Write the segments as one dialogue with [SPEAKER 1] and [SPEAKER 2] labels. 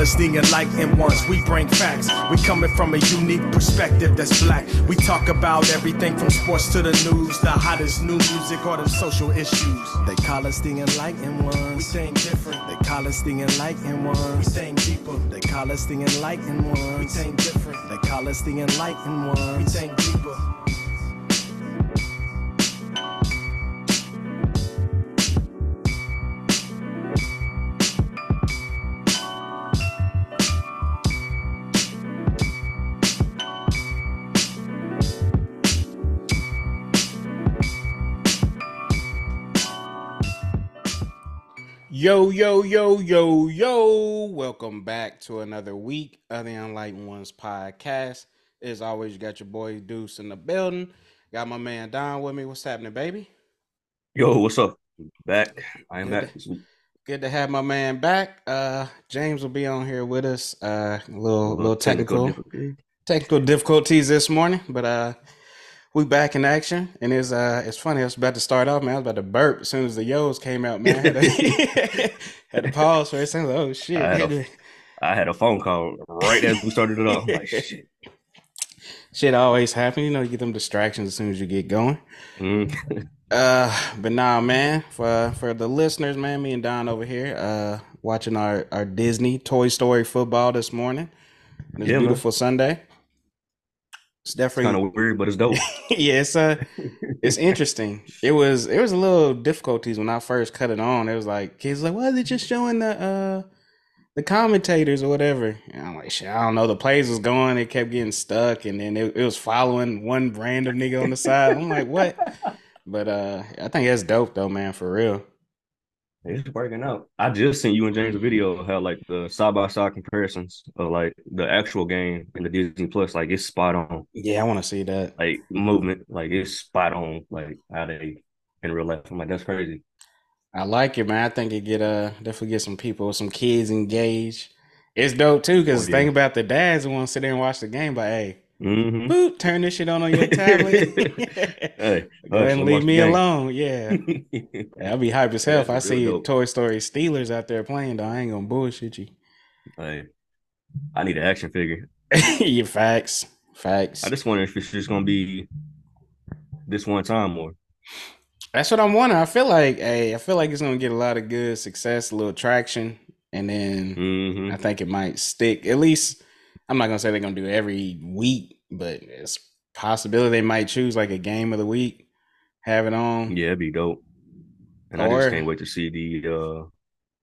[SPEAKER 1] us the enlightened ones. We bring facts. We coming from a unique perspective that's black. We talk about everything from sports to the news, the hottest new music or the social issues. They call us the enlightened ones. We think different. They call us the enlightened ones. We think deeper. They call us the enlightened ones. We think different. They call us the enlightened ones. We think deeper.
[SPEAKER 2] Yo, yo, yo, yo, yo. Welcome back to another week of the Enlightened Ones podcast. As always, you got your boy Deuce in the building. Got my man Don with me. What's happening, baby?
[SPEAKER 3] Yo, what's up? Back. I am
[SPEAKER 2] Good
[SPEAKER 3] back.
[SPEAKER 2] Good to have my man back. Uh James will be on here with us. Uh a little
[SPEAKER 3] A
[SPEAKER 2] little technical
[SPEAKER 3] difficulty.
[SPEAKER 2] technical difficulties this morning, but uh we back in action and it's uh it's funny. I was about to start off, man. I was about to burp as soon as the yos came out, man. I had to, had to pause for a second. Like, oh shit.
[SPEAKER 3] I had a- had a phone call right as we started it off. Like, shit.
[SPEAKER 2] Shit always happen. You know, you get them distractions as soon as you get going.
[SPEAKER 3] Mm.
[SPEAKER 2] Uh, but nah, man. For for the listeners, man, me and Don over here, uh, watching our our Disney Toy Story football this morning. This
[SPEAKER 3] Yeah, man.
[SPEAKER 2] beautiful Sunday. It's definitely
[SPEAKER 3] kind of weird, but it's dope.
[SPEAKER 2] yeah. It's uh, it's interesting. It was it was a little difficulties when I first cut it on. It was like kids like, why is it just showing the uh the commentators or whatever? And I'm like, shit, I don't know. The plays was going, it kept getting stuck, and then it, it was following one random nigga on the side. I'm like, what? But uh, I think that's dope though, man, for real.
[SPEAKER 3] It's working out. I just sent you and James a video of how like the side by side comparisons of like the actual game and the Disney Plus. Like it's spot on.
[SPEAKER 2] Yeah, I want to see that.
[SPEAKER 3] Like movement, like it's spot on. Like how they in real life. I'm like, that's crazy.
[SPEAKER 2] I like it, man. I think it get uh definitely get some people, some kids engaged. It's dope too, because
[SPEAKER 3] Oh, yeah.
[SPEAKER 2] thing about the dads who want to sit there and watch the game, but hey,
[SPEAKER 3] hmm
[SPEAKER 2] boop, turn this shit on on your tablet.
[SPEAKER 3] Hey,
[SPEAKER 2] Go ahead and leave me alone. Yeah. I'll be hype as hell if I see
[SPEAKER 3] dope.
[SPEAKER 2] Toy Story Steelers out there playing, though. I ain't gonna bullshit you.
[SPEAKER 3] Hey, I need an action figure.
[SPEAKER 2] Your facts. Facts.
[SPEAKER 3] I just wonder if it's just gonna be this one time or
[SPEAKER 2] That's what I'm wondering. I feel like, hey, I feel like it's gonna get a lot of good success, a little traction, and then
[SPEAKER 3] Mhm.
[SPEAKER 2] I think it might stick. At least I'm not gonna say they're gonna do it every week, but it's possibility they might choose like a game of the week, have it on.
[SPEAKER 3] yeah, it'd be dope. And I just can't wait to see the uh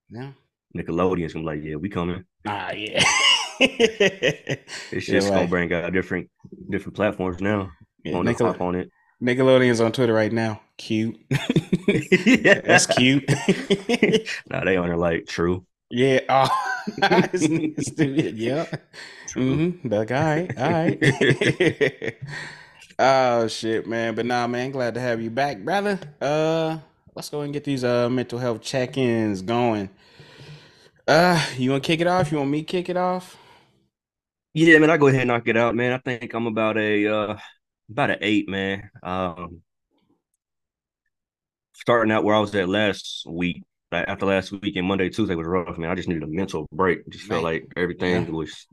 [SPEAKER 2] Yeah.
[SPEAKER 3] Nickelodeon's gonna be like, yeah, we coming.
[SPEAKER 2] Ah, yeah.
[SPEAKER 3] It's just gonna bring out different different platforms now.
[SPEAKER 2] Yeah,
[SPEAKER 3] on
[SPEAKER 2] Nickel-
[SPEAKER 3] on it.
[SPEAKER 2] Nickelodeon's on Twitter right now. Cute. That's cute.
[SPEAKER 3] nah, they on there like true.
[SPEAKER 2] Yeah. Oh. Yeah. Mm-hmm. Like, all right, all right. oh shit, man. But nah, man, glad to have you back, brother. Uh let's go and get these uh mental health check-ins going. Uh, you wanna kick it off? You want me to kick it off?
[SPEAKER 3] Yeah, man, I go ahead and knock it out, man. I think I'm about a uh about an eight, man. Um starting out where I was at last week, like after last weekend, Monday, Tuesday was rough, man. I just needed a mental break. Just felt like everything
[SPEAKER 2] Yeah.
[SPEAKER 3] was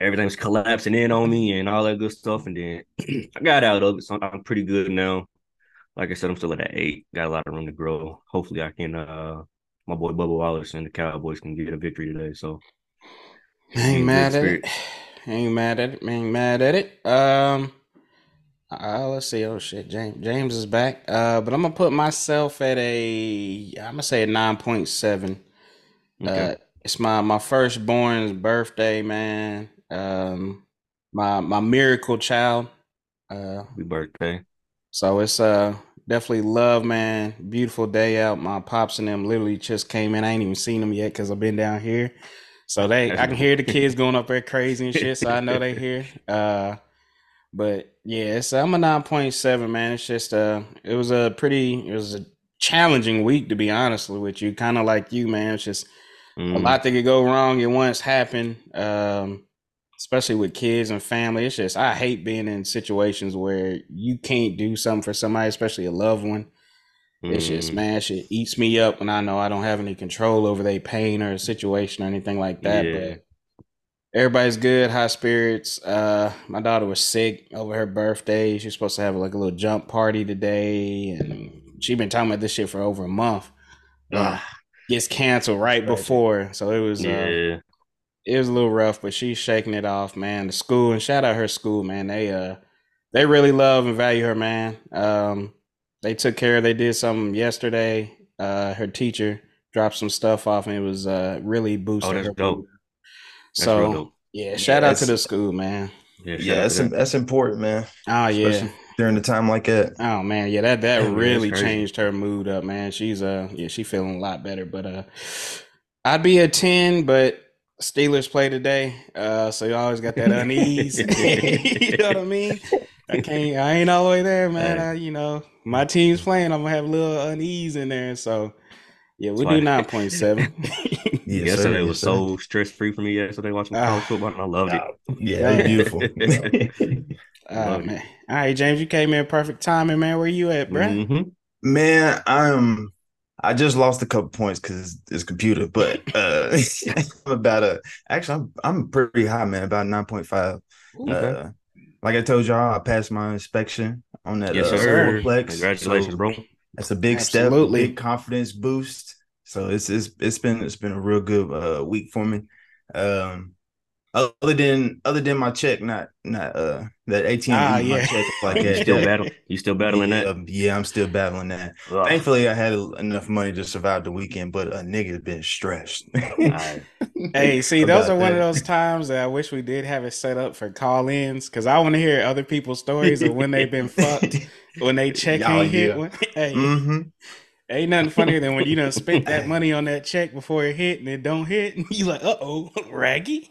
[SPEAKER 3] everything was collapsing in on me and all that good stuff. And then I got out of it, so I'm pretty good now. Like I said, I'm still at an eight. Got a lot of room to grow. Hopefully, I can. uh My boy Bubba Wallace and the Cowboys can get a victory today. So
[SPEAKER 2] ain't mad at it. Ain't mad at it. Ain't mad at it. Um, uh, let's see. Oh shit, James James is back. Uh, but I'm gonna put myself at a. I'm gonna say a nine point seven.
[SPEAKER 3] okay,
[SPEAKER 2] Uh, it's my my firstborn's birthday, man. Um, my my miracle child. Uh,
[SPEAKER 3] happy birthday.
[SPEAKER 2] so it's uh definitely love, man. Beautiful day out. My pops and them literally just came in. I ain't even seen them yet because I've been down here. So they, I can hear the kids going up there crazy and shit. So I know they here. Uh, but yeah, it's I'm a nine point seven, man. It's just uh, it was a pretty, it was a challenging week to be honest with you. Kind of like you, man. It's just a
[SPEAKER 3] Mm,
[SPEAKER 2] lot that could go wrong It once happened. Um, especially with kids and family. It's just I hate being in situations where you can't do something for somebody, especially a loved one. It's just
[SPEAKER 3] Mm,
[SPEAKER 2] man, shit eats me up when I know I don't have any control over their pain or situation or anything like that.
[SPEAKER 3] Yeah.
[SPEAKER 2] But everybody's good, high spirits. Uh, my daughter was sick over her birthday. She's supposed to have like a little jump party today, and she been talking about this shit for over a month. Uh, gets canceled right before, so it was uh,
[SPEAKER 3] yeah.
[SPEAKER 2] it was a little rough, but she's shaking it off, man. The school and shout out her school, man. They uh they really love and value her, man. Um they took care, they did something yesterday. Uh her teacher dropped some stuff off and it was uh really boosted.
[SPEAKER 3] Oh, that's
[SPEAKER 2] her.
[SPEAKER 3] dope.
[SPEAKER 2] mood.
[SPEAKER 3] That's
[SPEAKER 2] so
[SPEAKER 3] real dope.
[SPEAKER 2] yeah, shout out to the school, man.
[SPEAKER 3] Yeah,
[SPEAKER 4] Yeah, that's
[SPEAKER 3] to
[SPEAKER 4] that's important, man.
[SPEAKER 2] Oh yeah.
[SPEAKER 4] Especially during the time like that.
[SPEAKER 2] Oh man, yeah, that that
[SPEAKER 3] Yeah,
[SPEAKER 2] really changed her mood up, man. She's uh yeah, she feeling a lot better. But uh I'd be a 10, but Steelers play today. Uh so you always got that unease. you know what I mean? I can't I ain't all the way there, man.
[SPEAKER 3] Hey.
[SPEAKER 2] I, you know, my team's playing, I'm gonna have a little unease in there. So yeah, we
[SPEAKER 3] That's
[SPEAKER 2] do
[SPEAKER 3] why-
[SPEAKER 2] nine point seven.
[SPEAKER 4] Yes,
[SPEAKER 3] yesterday
[SPEAKER 4] sir,
[SPEAKER 3] was
[SPEAKER 4] yes,
[SPEAKER 3] so stress free for me yesterday watching
[SPEAKER 2] Ah.
[SPEAKER 3] college football and I loved it.
[SPEAKER 4] Yeah, it was beautiful.
[SPEAKER 2] Oh
[SPEAKER 3] Love it.
[SPEAKER 2] man. All right, James, you came in perfect timing, man. Where are you at, bruh?
[SPEAKER 3] Mhm.
[SPEAKER 4] Man, I'm I just lost a couple points because it's computer, but uh I'm about a actually I'm I'm pretty high, man, about 9.5.
[SPEAKER 3] Okay.
[SPEAKER 4] Uh like I told y'all, I passed my inspection on that
[SPEAKER 3] Yes,
[SPEAKER 4] uh,
[SPEAKER 3] sir.
[SPEAKER 4] fourplex.
[SPEAKER 3] Congratulations,
[SPEAKER 4] So
[SPEAKER 3] bro.
[SPEAKER 4] That's a big step, a
[SPEAKER 2] Absolutely.
[SPEAKER 4] big confidence boost. So it's it's it's been it's been a real good uh week for me. Um other than other than my check, not not uh that ATM
[SPEAKER 2] Ah,
[SPEAKER 4] eating my
[SPEAKER 2] yeah.
[SPEAKER 4] check like
[SPEAKER 3] You
[SPEAKER 4] that.
[SPEAKER 3] still
[SPEAKER 4] that-
[SPEAKER 3] battle? You still battling
[SPEAKER 4] yeah,
[SPEAKER 3] that?
[SPEAKER 4] um, yeah, I'm still battling that.
[SPEAKER 3] Ugh.
[SPEAKER 4] Thankfully, I had enough money to survive the weekend, but a nigga has been stressed.
[SPEAKER 3] Alright.
[SPEAKER 2] Hey, see, those
[SPEAKER 4] About
[SPEAKER 2] are one of those times that I wish we did have it set up for call-ins because I want to hear other people's stories of when they've been fucked, when they check
[SPEAKER 4] Y'all,
[SPEAKER 2] ain't hit.
[SPEAKER 4] yeah.
[SPEAKER 2] When, hey,
[SPEAKER 4] hmm
[SPEAKER 2] ain't nothing funnier than when you don't spend that money on that check before it hit and it don't hit, and you like, uh oh, raggy.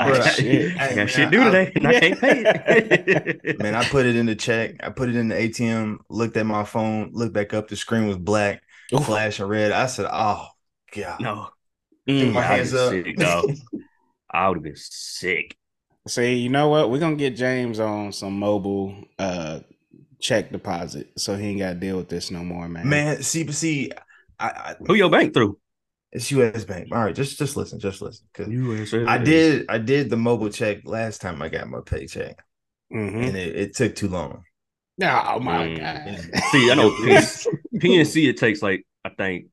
[SPEAKER 4] Bruh,
[SPEAKER 2] shit.
[SPEAKER 3] I
[SPEAKER 4] Hey,
[SPEAKER 3] got shit
[SPEAKER 4] man,
[SPEAKER 3] to do
[SPEAKER 4] I-
[SPEAKER 3] today, and I can't pay it.
[SPEAKER 4] Man, I put it in the check. I put it in the ATM. Looked at my phone. Looked back up. The screen was black,
[SPEAKER 2] Oof.
[SPEAKER 4] flashing red. I said, "Oh God."
[SPEAKER 3] no,
[SPEAKER 2] Mm.
[SPEAKER 4] my
[SPEAKER 3] I
[SPEAKER 4] hands
[SPEAKER 3] would
[SPEAKER 4] up.
[SPEAKER 3] sick, dog. I would have been sick.
[SPEAKER 2] See, you know what? We're gonna get James on some mobile uh check deposit, so he ain't got to deal with this no more, man.
[SPEAKER 4] Man, see, see, I, I
[SPEAKER 3] Who your bank through?
[SPEAKER 4] it's U.S. Bank. All right, just just listen, just listen. 'cause
[SPEAKER 3] USA.
[SPEAKER 4] I did I did the mobile check last time I got my paycheck,
[SPEAKER 2] Mhm.
[SPEAKER 4] and it, it took too long.
[SPEAKER 2] Oh my
[SPEAKER 3] Mm.
[SPEAKER 2] god.
[SPEAKER 3] See, I know PNC. It takes like I think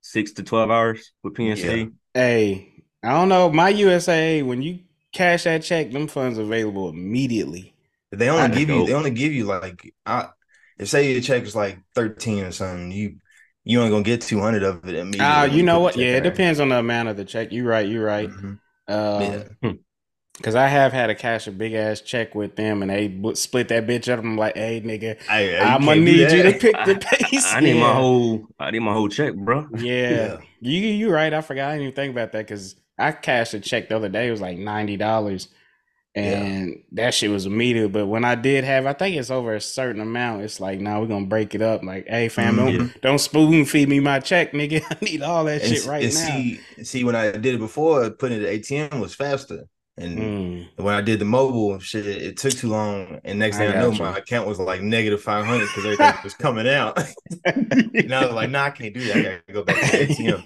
[SPEAKER 3] six to twelve hours with PNC.
[SPEAKER 2] Hey, I don't know. My USA, when you cash that check, them funds available immediately.
[SPEAKER 4] They only
[SPEAKER 3] Kinda
[SPEAKER 4] give you they only give you like I if say your check is like thirteen or something, you you ain't gonna get two hundred of it immediately.
[SPEAKER 2] Ah,
[SPEAKER 4] when
[SPEAKER 2] you know what?
[SPEAKER 4] the check
[SPEAKER 2] Yeah, it depends on the amount of the check. You're right. You're right.
[SPEAKER 4] Mhm.
[SPEAKER 2] Um,
[SPEAKER 4] Yeah.
[SPEAKER 2] Cause I have had to cash a big ass check with them, and they b- split that bitch up. I'm like, hey, nigga,
[SPEAKER 4] Hey,
[SPEAKER 2] I'm gonna need you to pick the
[SPEAKER 3] I,
[SPEAKER 2] pace.
[SPEAKER 3] I need my whole. I need my whole check, bro.
[SPEAKER 2] Yeah,
[SPEAKER 4] Yeah.
[SPEAKER 2] you you right. I forgot. I didn't even think about that because I cashed a check the other day. It was like ninety dollars, and that shit was immediate. But when I did have, I think it's over a certain amount. It's like, nah, we're gonna break it up. Like, hey, fam,
[SPEAKER 4] Mhm.
[SPEAKER 2] don't don't spoon feed me my check, nigga. I need all that
[SPEAKER 4] And,
[SPEAKER 2] shit right
[SPEAKER 4] and
[SPEAKER 2] now.
[SPEAKER 4] see, see, when I did it before, putting it at ATM was faster. And
[SPEAKER 2] Mm.
[SPEAKER 4] when I did the mobile shit, it took too long. And next thing I, know,
[SPEAKER 2] you.
[SPEAKER 4] my account was like negative five hundred because everything was coming out. and I was like, nah, I can't do that. I gotta go back to the ATM.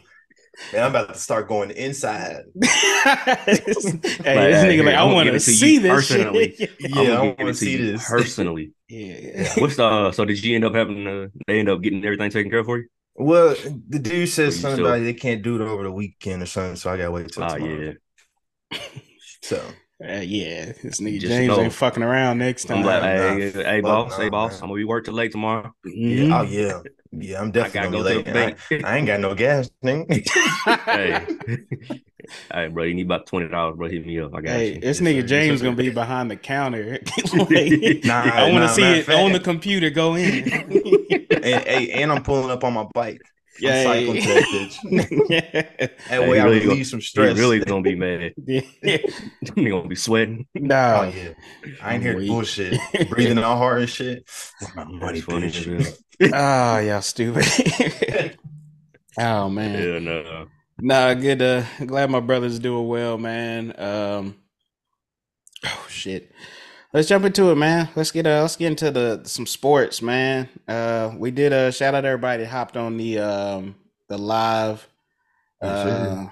[SPEAKER 4] And I'm about to start going inside.
[SPEAKER 2] hey, this nigga,
[SPEAKER 3] hey,
[SPEAKER 2] like, I want to see this
[SPEAKER 3] personally.
[SPEAKER 2] shit.
[SPEAKER 4] Yeah,
[SPEAKER 3] I'm
[SPEAKER 4] I
[SPEAKER 3] gonna
[SPEAKER 4] want to see this.
[SPEAKER 3] personally.
[SPEAKER 2] yeah.
[SPEAKER 3] What's the? Uh, so did you end up having? to they end up getting everything taken care of for you?
[SPEAKER 4] Well, the dude says
[SPEAKER 3] you
[SPEAKER 4] something
[SPEAKER 3] still-
[SPEAKER 4] about they can't do it over the weekend or something, so I gotta wait till
[SPEAKER 3] Ah,
[SPEAKER 4] tomorrow.
[SPEAKER 3] yeah.
[SPEAKER 4] So
[SPEAKER 2] Uh, yeah, this nigga
[SPEAKER 3] Just
[SPEAKER 2] James
[SPEAKER 3] know.
[SPEAKER 2] ain't fucking around next time.
[SPEAKER 3] like,
[SPEAKER 4] Nah,
[SPEAKER 3] hey, hey, boss, hey, boss.
[SPEAKER 4] man.
[SPEAKER 3] I'm gonna be work till late tomorrow.
[SPEAKER 4] yeah,
[SPEAKER 2] Mhm.
[SPEAKER 4] oh yeah, yeah, I'm
[SPEAKER 3] I
[SPEAKER 4] definitely
[SPEAKER 3] gotta
[SPEAKER 4] gonna
[SPEAKER 3] go
[SPEAKER 4] be
[SPEAKER 3] to the
[SPEAKER 4] I,
[SPEAKER 3] bank.
[SPEAKER 4] I ain't got no gas, thing.
[SPEAKER 3] hey, hey, bro, you need about twenty dollars, bro. Hit me up. I got
[SPEAKER 2] Hey,
[SPEAKER 3] you.
[SPEAKER 2] this
[SPEAKER 4] Yes,
[SPEAKER 2] nigga
[SPEAKER 4] sir.
[SPEAKER 2] James
[SPEAKER 4] sir.
[SPEAKER 2] gonna be behind the counter. Like,
[SPEAKER 4] Nah,
[SPEAKER 2] I want to
[SPEAKER 4] nah,
[SPEAKER 2] see it
[SPEAKER 4] of
[SPEAKER 2] on the computer. Go in.
[SPEAKER 4] and, hey, and I'm pulling up on my bike. I'm
[SPEAKER 2] Yeah,
[SPEAKER 4] cycling to that bitch.
[SPEAKER 2] yeah.
[SPEAKER 4] That way
[SPEAKER 3] he
[SPEAKER 4] I
[SPEAKER 3] really
[SPEAKER 4] relieve
[SPEAKER 3] gonna-
[SPEAKER 4] some
[SPEAKER 3] He
[SPEAKER 4] stress.
[SPEAKER 3] really gonna be mad.
[SPEAKER 2] yeah.
[SPEAKER 3] He gonna be sweating.
[SPEAKER 2] No.
[SPEAKER 4] Oh yeah, I ain't here
[SPEAKER 2] Weak.
[SPEAKER 4] bullshit. Breathing all hard and shit. My
[SPEAKER 3] That's
[SPEAKER 4] money,
[SPEAKER 3] funny.
[SPEAKER 4] bitch.
[SPEAKER 2] Oh, y'all stupid. oh man.
[SPEAKER 3] Yeah, no.
[SPEAKER 2] Nah, good. Uh, glad my brother's doing well, man. Um, oh shit. Let's jump into it, man. Let's get uh, let's get into the some sports, man. Uh, we did a uh, shout out to everybody that hopped on the um the live. Uh,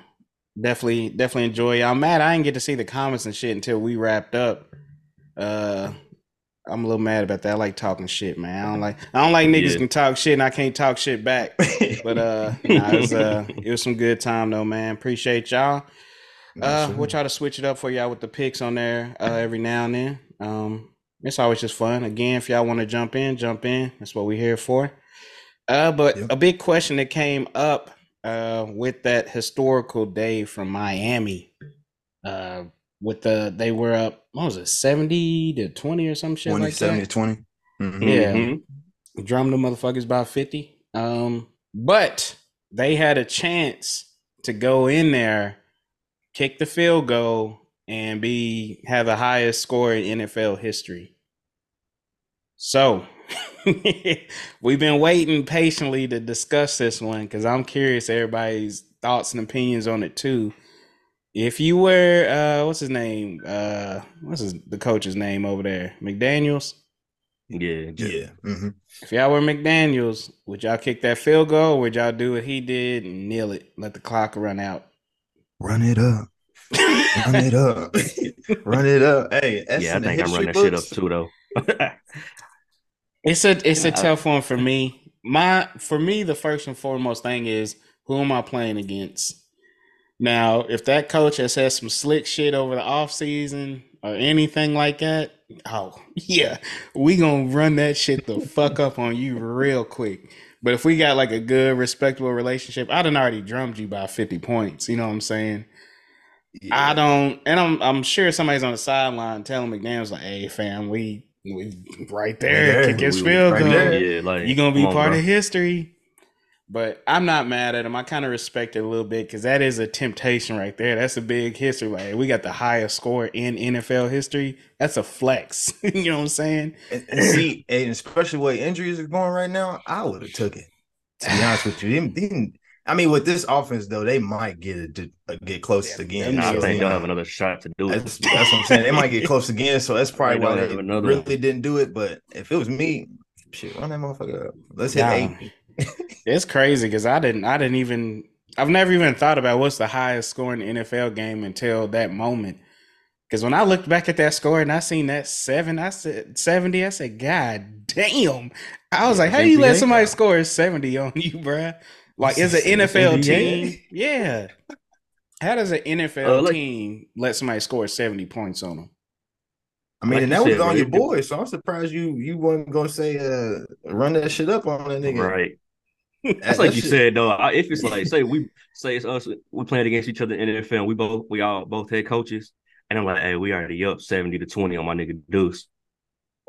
[SPEAKER 2] definitely, definitely enjoy. I'm mad I didn't get to see the comments and shit until we wrapped up. Uh, I'm a little mad about that. I like talking shit, man. I don't like I don't like niggas yeah. can talk shit and I can't talk shit back. But uh, nah, it was uh, it was some good time though, man. Appreciate y'all. Uh, we'll try to switch it up for y'all with the picks on there uh, every now and then. Um, it's always just fun. Again, if y'all want to jump in, jump in. That's what we're here for. Uh, but yep. a big question that came up uh, with that historical day from Miami. Uh, with the they were up, what was it, seventy to twenty or some shit 20, like 70
[SPEAKER 4] that? to 20
[SPEAKER 2] mm-hmm. Yeah, mm-hmm. drum the motherfuckers by fifty. Um, but they had a chance to go in there kick the field goal and be have the highest score in NFL history. So we've been waiting patiently to discuss this one because I'm curious everybody's thoughts and opinions on it too. If you were uh what's his name? Uh what's his the coach's name over there? McDaniels?
[SPEAKER 3] Yeah,
[SPEAKER 4] yeah. Mm-hmm.
[SPEAKER 2] If y'all were McDaniels, would y'all kick that field goal? would y'all do what he did and kneel it, let the clock run out?
[SPEAKER 4] Run it up. Run it up. Run it up. Hey,
[SPEAKER 3] yeah, I think I'm running that shit up too though.
[SPEAKER 2] it's a it's a tough one for me. My for me, the first and foremost thing is who am I playing against? Now, if that coach has had some slick shit over the offseason or anything like that, oh yeah, we gonna run that shit the fuck up on you real quick. But if we got like a good, respectable relationship, I done already drummed you by 50 points. You know what I'm saying? Yeah. I don't, and I'm I'm sure somebody's on the sideline telling McDaniel's like, "Hey, fam, we we right there, yeah, kick his field right goal. Yeah, like, you gonna be part on, of history." But I'm not mad at him. I kind of respect it a little bit because that is a temptation right there. That's a big history. Like we got the highest score in NFL history. That's a flex. you know what I'm saying?
[SPEAKER 4] And, and see, and especially way injuries are going right now, I would have took it. To be honest with you, I mean, with this offense though, they might get it to uh, get close yeah, again.
[SPEAKER 3] I think they'll have another shot to do it.
[SPEAKER 4] That's, that's, what I'm saying. They might get close again, so that's probably why they really didn't do it. But if it was me, shit, run that motherfucker up. Let's hit nah, eight.
[SPEAKER 2] it's crazy because I didn't, I didn't even, I've never even thought about what's the highest scoring NFL game until that moment. Because when I looked back at that score and I seen that seven, I said seventy. I said, God damn! I was like, how do you let somebody score seventy on you, bruh? Like, is an NFL team? Yeah. How does an NFL uh, like, team let somebody score 70 points on them?
[SPEAKER 4] I mean, like and that was on your boy, so I'm surprised you you weren't gonna say uh run that shit up on that nigga.
[SPEAKER 3] Right. That's like you shit. said though. If it's like say we say it's us, we playing against each other in the NFL. We both we all both head coaches, and I'm like, hey, we already up seventy to twenty on my nigga Deuce.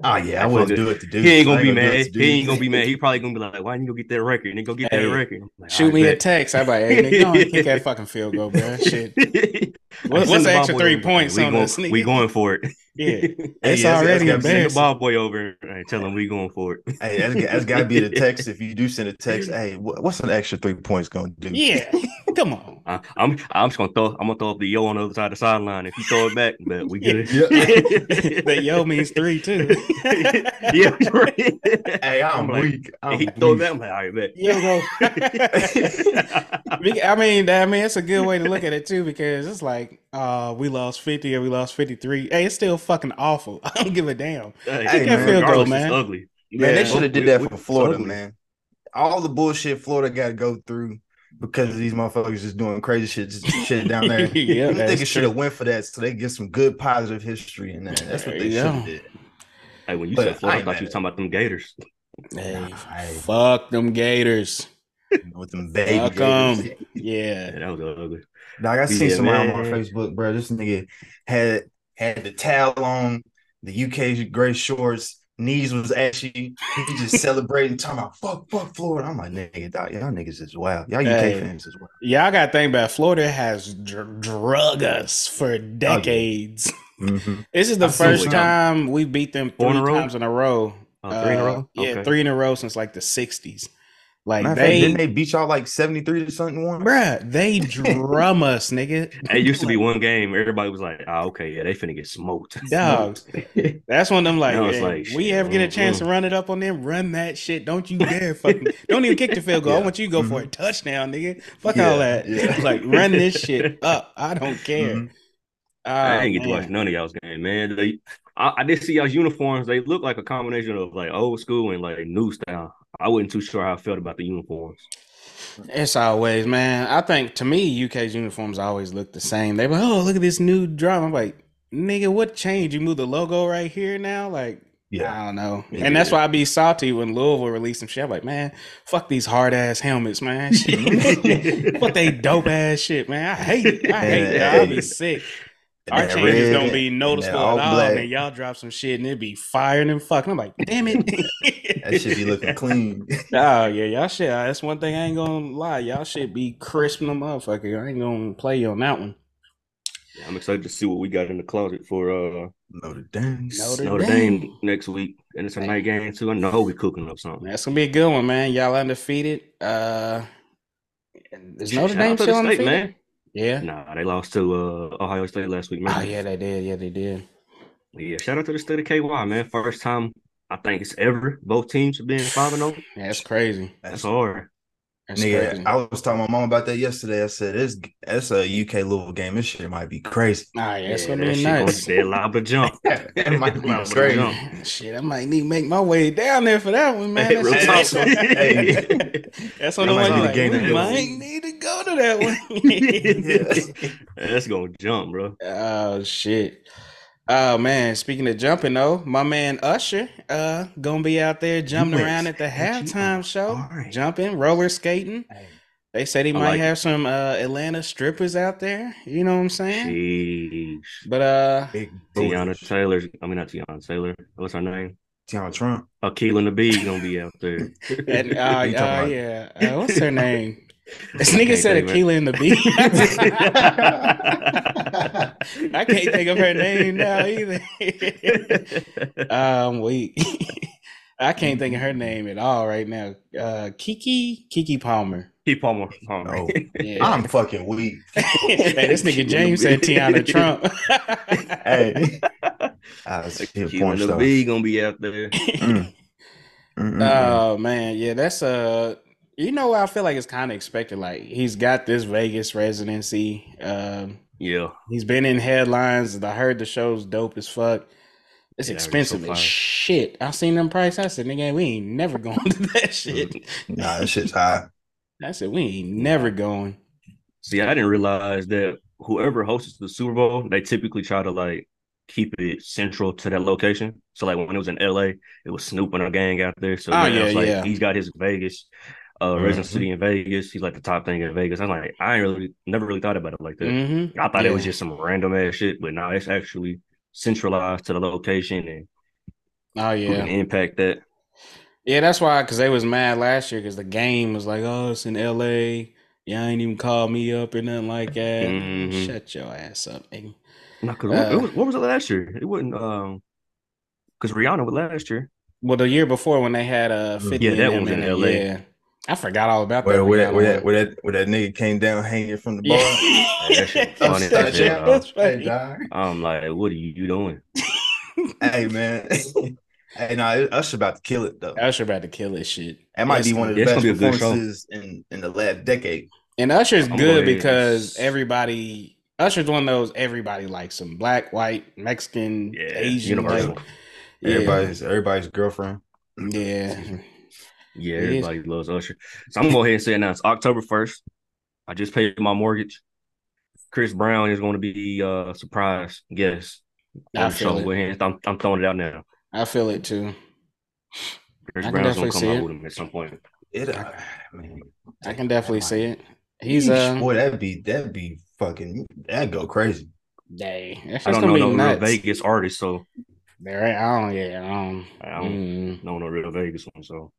[SPEAKER 4] Oh yeah, I, I wouldn't do it to do.
[SPEAKER 3] He ain't gonna be mad. He ain't gonna be mad. He probably gonna be like, "Why didn't you go get that record? And go get hey, that record." Like,
[SPEAKER 2] shoot me bet. a text. I'm like, "Hey, nigga, don't kick that fucking field goal, bro." Shit. What's, what's the extra three points
[SPEAKER 3] we
[SPEAKER 2] on
[SPEAKER 3] going,
[SPEAKER 2] this? Nigga?
[SPEAKER 3] We going for it.
[SPEAKER 2] Yeah, it's hey, already a Send
[SPEAKER 3] the ball boy over. and tell him we going for it.
[SPEAKER 4] Hey, that's, that's got to be the text. If you do send a text, hey, what's an extra three points gonna do?
[SPEAKER 2] Yeah, come on.
[SPEAKER 3] I, am I'm just gonna throw. I'm gonna throw up the yo on the other side of the sideline. If you throw it back, but we get it.
[SPEAKER 2] Yeah. that yo means three too.
[SPEAKER 3] yeah, right.
[SPEAKER 4] Hey, I'm, I'm weak.
[SPEAKER 3] Like, I'm he weak. throw that. I'm like, all right, bet.
[SPEAKER 2] Yo, go. I mean, I mean, it's a good way to look at it too because it's like uh, we lost 50 or we lost 53. Hey, it's still fucking awful. I don't give a damn. Hey, hey man, field goal, man.
[SPEAKER 3] ugly.
[SPEAKER 4] Man, they should have did that for Florida, man. All the bullshit Florida got to go through because of these motherfuckers just doing crazy shit, just shit down there. yeah, I think it should have went for that so they get some good positive history in that. That's what they should have did.
[SPEAKER 3] Hey, when you but said Florida, I, I thought you were talking about them Gators.
[SPEAKER 2] Hey, fuck them Gators.
[SPEAKER 4] With them baby fuck Gators.
[SPEAKER 2] Them. Yeah.
[SPEAKER 3] yeah, that was ugly.
[SPEAKER 4] Dog, I seen yeah, somebody man. on my Facebook, bro. This nigga had had the towel on, the UK gray shorts, knees was ashy. He just celebrating, talking about fuck, fuck Florida. I'm like, nigga, dog, y'all niggas is wild. Y'all UK hey, fans as well.
[SPEAKER 2] Y'all got to think about Florida has dr- drug us for decades. Mm-hmm. this is the I first time we beat them three times in a row.
[SPEAKER 3] Oh, three in a row?
[SPEAKER 2] Uh, yeah, three in a row since like the 60s. Like
[SPEAKER 4] Matter of fact,
[SPEAKER 2] they,
[SPEAKER 4] didn't they beat y'all like 73 to something one?
[SPEAKER 2] bruh, they drum us, nigga.
[SPEAKER 3] It used to be one game. Everybody was like, "Oh, okay, yeah, they finna get smoked."
[SPEAKER 2] Dog.
[SPEAKER 3] Smoked.
[SPEAKER 2] That's one of them like,
[SPEAKER 3] Now it's
[SPEAKER 2] hey,
[SPEAKER 3] like,
[SPEAKER 2] we
[SPEAKER 3] shit,
[SPEAKER 2] ever get a chance
[SPEAKER 3] mm.
[SPEAKER 2] to run it up on them, run that shit. Don't you dare fucking don't even kick the field goal. I want you to go for a
[SPEAKER 3] Mm-hmm.
[SPEAKER 2] touchdown, nigga. Fuck
[SPEAKER 4] Yeah,
[SPEAKER 2] all that.
[SPEAKER 4] yeah.
[SPEAKER 2] like run this shit up. I don't care.
[SPEAKER 4] Mhm.
[SPEAKER 3] I
[SPEAKER 2] Oh,
[SPEAKER 3] didn't get to watch none of y'all's game, man. They, I, I did see y'all's uniforms. They look like a combination of like old school and like new style. I wasn't too sure how I felt about the uniforms.
[SPEAKER 2] It's always, man. I think to me, UK's uniforms always look the same. They like, oh, look at this new drop. I'm like, nigga, what changed? You moved the logo right here now? Like,
[SPEAKER 4] Yeah.
[SPEAKER 2] I don't know.
[SPEAKER 3] Yeah.
[SPEAKER 2] And that's why I be salty when Louisville released some shit. I'm like, man, fuck these hard ass helmets, man. Fuck they dope ass shit, man. I hate it. I hate it. I'll be sick. Our
[SPEAKER 4] And that
[SPEAKER 2] changes
[SPEAKER 4] red
[SPEAKER 2] don't be noticeable
[SPEAKER 4] that all
[SPEAKER 2] at all.
[SPEAKER 4] black.
[SPEAKER 2] And y'all drop some shit and it be firing and fucking. I'm like, damn it.
[SPEAKER 4] That should be looking clean.
[SPEAKER 2] Oh yeah, y'all shit. That's one thing I ain't gonna lie. Y'all should be crisp in the motherfucker. I ain't gonna play you on that one.
[SPEAKER 3] I'm excited to see what we got in the closet for uh
[SPEAKER 4] Notre Dame.
[SPEAKER 2] Notre
[SPEAKER 3] Notre
[SPEAKER 2] Dame.
[SPEAKER 3] Dame next week, and it's a night game too. I know we cooking up something.
[SPEAKER 2] That's gonna be a good one, man. Y'all undefeated. Uh, is Notre
[SPEAKER 3] Shout out
[SPEAKER 2] Dame
[SPEAKER 3] to the
[SPEAKER 2] still
[SPEAKER 3] state,
[SPEAKER 2] undefeated?
[SPEAKER 3] man.
[SPEAKER 2] Yeah.
[SPEAKER 3] Nah, they lost to uh Ohio State last week, man.
[SPEAKER 2] Oh yeah, they did. Yeah, they did.
[SPEAKER 3] Yeah, shout out to the state of KY, man. First time I think it's ever both teams have been five and zero.
[SPEAKER 2] Yeah, that's crazy.
[SPEAKER 3] That's hard.
[SPEAKER 2] That's
[SPEAKER 4] Nigga. I was talking to my mom about that yesterday. I said, "This that's a UK Louisville game. This shit might be crazy.
[SPEAKER 2] Ah, yeah, it's
[SPEAKER 3] Yeah,
[SPEAKER 2] gonna
[SPEAKER 3] that
[SPEAKER 2] be
[SPEAKER 3] shit
[SPEAKER 2] nuts.
[SPEAKER 3] Gonna, they're liable to jump.
[SPEAKER 4] it might be crazy."
[SPEAKER 3] jump.
[SPEAKER 2] Shit, I might need to make my way down there for that one, man.
[SPEAKER 3] Hey,
[SPEAKER 2] That's,
[SPEAKER 3] real
[SPEAKER 2] that's,
[SPEAKER 3] talk.
[SPEAKER 4] Hey.
[SPEAKER 2] that's one
[SPEAKER 4] I
[SPEAKER 2] of the
[SPEAKER 4] might to
[SPEAKER 2] like,
[SPEAKER 4] gain
[SPEAKER 2] we might need to go to that one.
[SPEAKER 3] That's gonna jump, bro.
[SPEAKER 2] Oh shit. Oh man, speaking of jumping though, my man Usher uh gonna be out there jumping
[SPEAKER 4] went
[SPEAKER 2] around at the halftime show,
[SPEAKER 4] Alright.
[SPEAKER 2] jumping, roller skating. They said he
[SPEAKER 3] I
[SPEAKER 2] might
[SPEAKER 3] like
[SPEAKER 2] have some uh Atlanta strippers out there, you know what I'm saying?
[SPEAKER 3] Jeez.
[SPEAKER 2] But uh
[SPEAKER 4] Big Teyana.
[SPEAKER 3] Taylor. I mean, not Teyana Taylor. What's her name?
[SPEAKER 4] Tiana Trump.
[SPEAKER 3] Akila the Bee gonna be out there.
[SPEAKER 2] and, uh,
[SPEAKER 4] You
[SPEAKER 2] uh yeah, uh, what's her name? This
[SPEAKER 3] I
[SPEAKER 2] nigga said
[SPEAKER 3] think of it.
[SPEAKER 2] Aquila and the Bee. I can't think of her name now either. um, wait, I can't think of her name at all right now. Uh, Keke, Keke Palmer.
[SPEAKER 3] Keke Palmer. Palmer.
[SPEAKER 4] No.
[SPEAKER 2] Yeah.
[SPEAKER 4] I'm fucking weak.
[SPEAKER 2] hey, this nigga James said Tiana Trump.
[SPEAKER 4] Hey, I was a
[SPEAKER 3] Akila
[SPEAKER 4] porn
[SPEAKER 3] the
[SPEAKER 4] star.
[SPEAKER 3] Bee gonna be out there.
[SPEAKER 4] Mm.
[SPEAKER 2] Oh man, yeah, that's uh you know I feel like it's kind of expected. Like he's got this Vegas residency. Um,
[SPEAKER 3] Yeah.
[SPEAKER 2] he's been in headlines. I heard the show's dope as fuck. It's
[SPEAKER 3] Yeah, it's so
[SPEAKER 2] expensive as shit. I seen them price. I said, nigga, we ain't never going to that shit.
[SPEAKER 4] Nah, that shit's high.
[SPEAKER 2] I said, we ain't never going.
[SPEAKER 3] See, I didn't realize that whoever hosts the Super Bowl, they typically try to like keep it central to that location. So like when it was in LA, it was Snoop and a gang out there. So
[SPEAKER 2] Oh, yeah,
[SPEAKER 3] it's like
[SPEAKER 2] yeah.
[SPEAKER 3] he's got his Vegas, uh
[SPEAKER 4] Mhm.
[SPEAKER 3] residency in Vegas. He's like the top thing in Vegas. I'm like, I ain't really never really thought about it like that.
[SPEAKER 2] Mm-hmm.
[SPEAKER 3] I thought it was just some random ass shit, but now it's actually centralized to the location and
[SPEAKER 2] Oh yeah,
[SPEAKER 3] impact that.
[SPEAKER 2] yeah. That's why because they was mad last year because the game was like, oh, it's in L.A. Y'all ain't even called me up or nothing like that.
[SPEAKER 3] Mhm.
[SPEAKER 2] Shut your ass up, nigga.
[SPEAKER 3] No, cause
[SPEAKER 2] Uh,
[SPEAKER 3] what, was, what was it last year? It wasn't um because Rihanna was last year.
[SPEAKER 2] Well, the year before when they had uh, 50
[SPEAKER 3] Yeah, that was
[SPEAKER 2] them
[SPEAKER 3] in LA.
[SPEAKER 2] Yeah, I forgot all about that.
[SPEAKER 4] Where, where, that,
[SPEAKER 2] Rihanna
[SPEAKER 4] where, that, where, that, where that nigga came down hanging from the bar.
[SPEAKER 3] Yeah, that shit
[SPEAKER 2] That's
[SPEAKER 3] funny as
[SPEAKER 2] funny. That's funny.
[SPEAKER 4] dog.
[SPEAKER 3] I'm like, what are you doing?
[SPEAKER 4] hey man. hey, nah, Usher about to kill it though.
[SPEAKER 2] Usher about to kill this shit.
[SPEAKER 4] That might
[SPEAKER 2] Yes,
[SPEAKER 4] be one of the best
[SPEAKER 3] gonna be a good show.
[SPEAKER 4] performances in, in the last decade.
[SPEAKER 2] And Usher's
[SPEAKER 3] I'm
[SPEAKER 2] good
[SPEAKER 3] gonna-
[SPEAKER 2] because everybody Usher's one of those everybody likes him. Black, white, Mexican,
[SPEAKER 3] Yeah,
[SPEAKER 2] Asian.
[SPEAKER 3] universal.
[SPEAKER 2] Like, yeah,
[SPEAKER 4] Everybody's everybody's girlfriend.
[SPEAKER 2] yeah.
[SPEAKER 3] Yeah,
[SPEAKER 2] It is.
[SPEAKER 3] everybody loves Usher. So I'm gonna go ahead and say it now. It's October 1st. I just paid my mortgage. Chris Brown is going to be uh surprise guest.
[SPEAKER 2] I
[SPEAKER 3] on the show.
[SPEAKER 2] feel
[SPEAKER 3] Go
[SPEAKER 2] it.
[SPEAKER 3] ahead. I'm, I'm throwing it out now.
[SPEAKER 2] I feel it too.
[SPEAKER 3] Chris
[SPEAKER 2] I can
[SPEAKER 3] Brown's gonna
[SPEAKER 2] definitely
[SPEAKER 3] come
[SPEAKER 2] see
[SPEAKER 3] out
[SPEAKER 2] it.
[SPEAKER 3] with him at some point.
[SPEAKER 4] It uh, man.
[SPEAKER 2] I can definitely see it. He's
[SPEAKER 4] Yeesh,
[SPEAKER 2] uh,
[SPEAKER 4] boy, that'd be that'd be fucking that'd go crazy.
[SPEAKER 2] dang, that's
[SPEAKER 3] I don't
[SPEAKER 2] gonna
[SPEAKER 3] know
[SPEAKER 2] be
[SPEAKER 3] no real. Vegas artist, so
[SPEAKER 2] There, I don't, yeah, I don't.
[SPEAKER 3] I don't
[SPEAKER 2] mm.
[SPEAKER 3] know no real Vegas one. So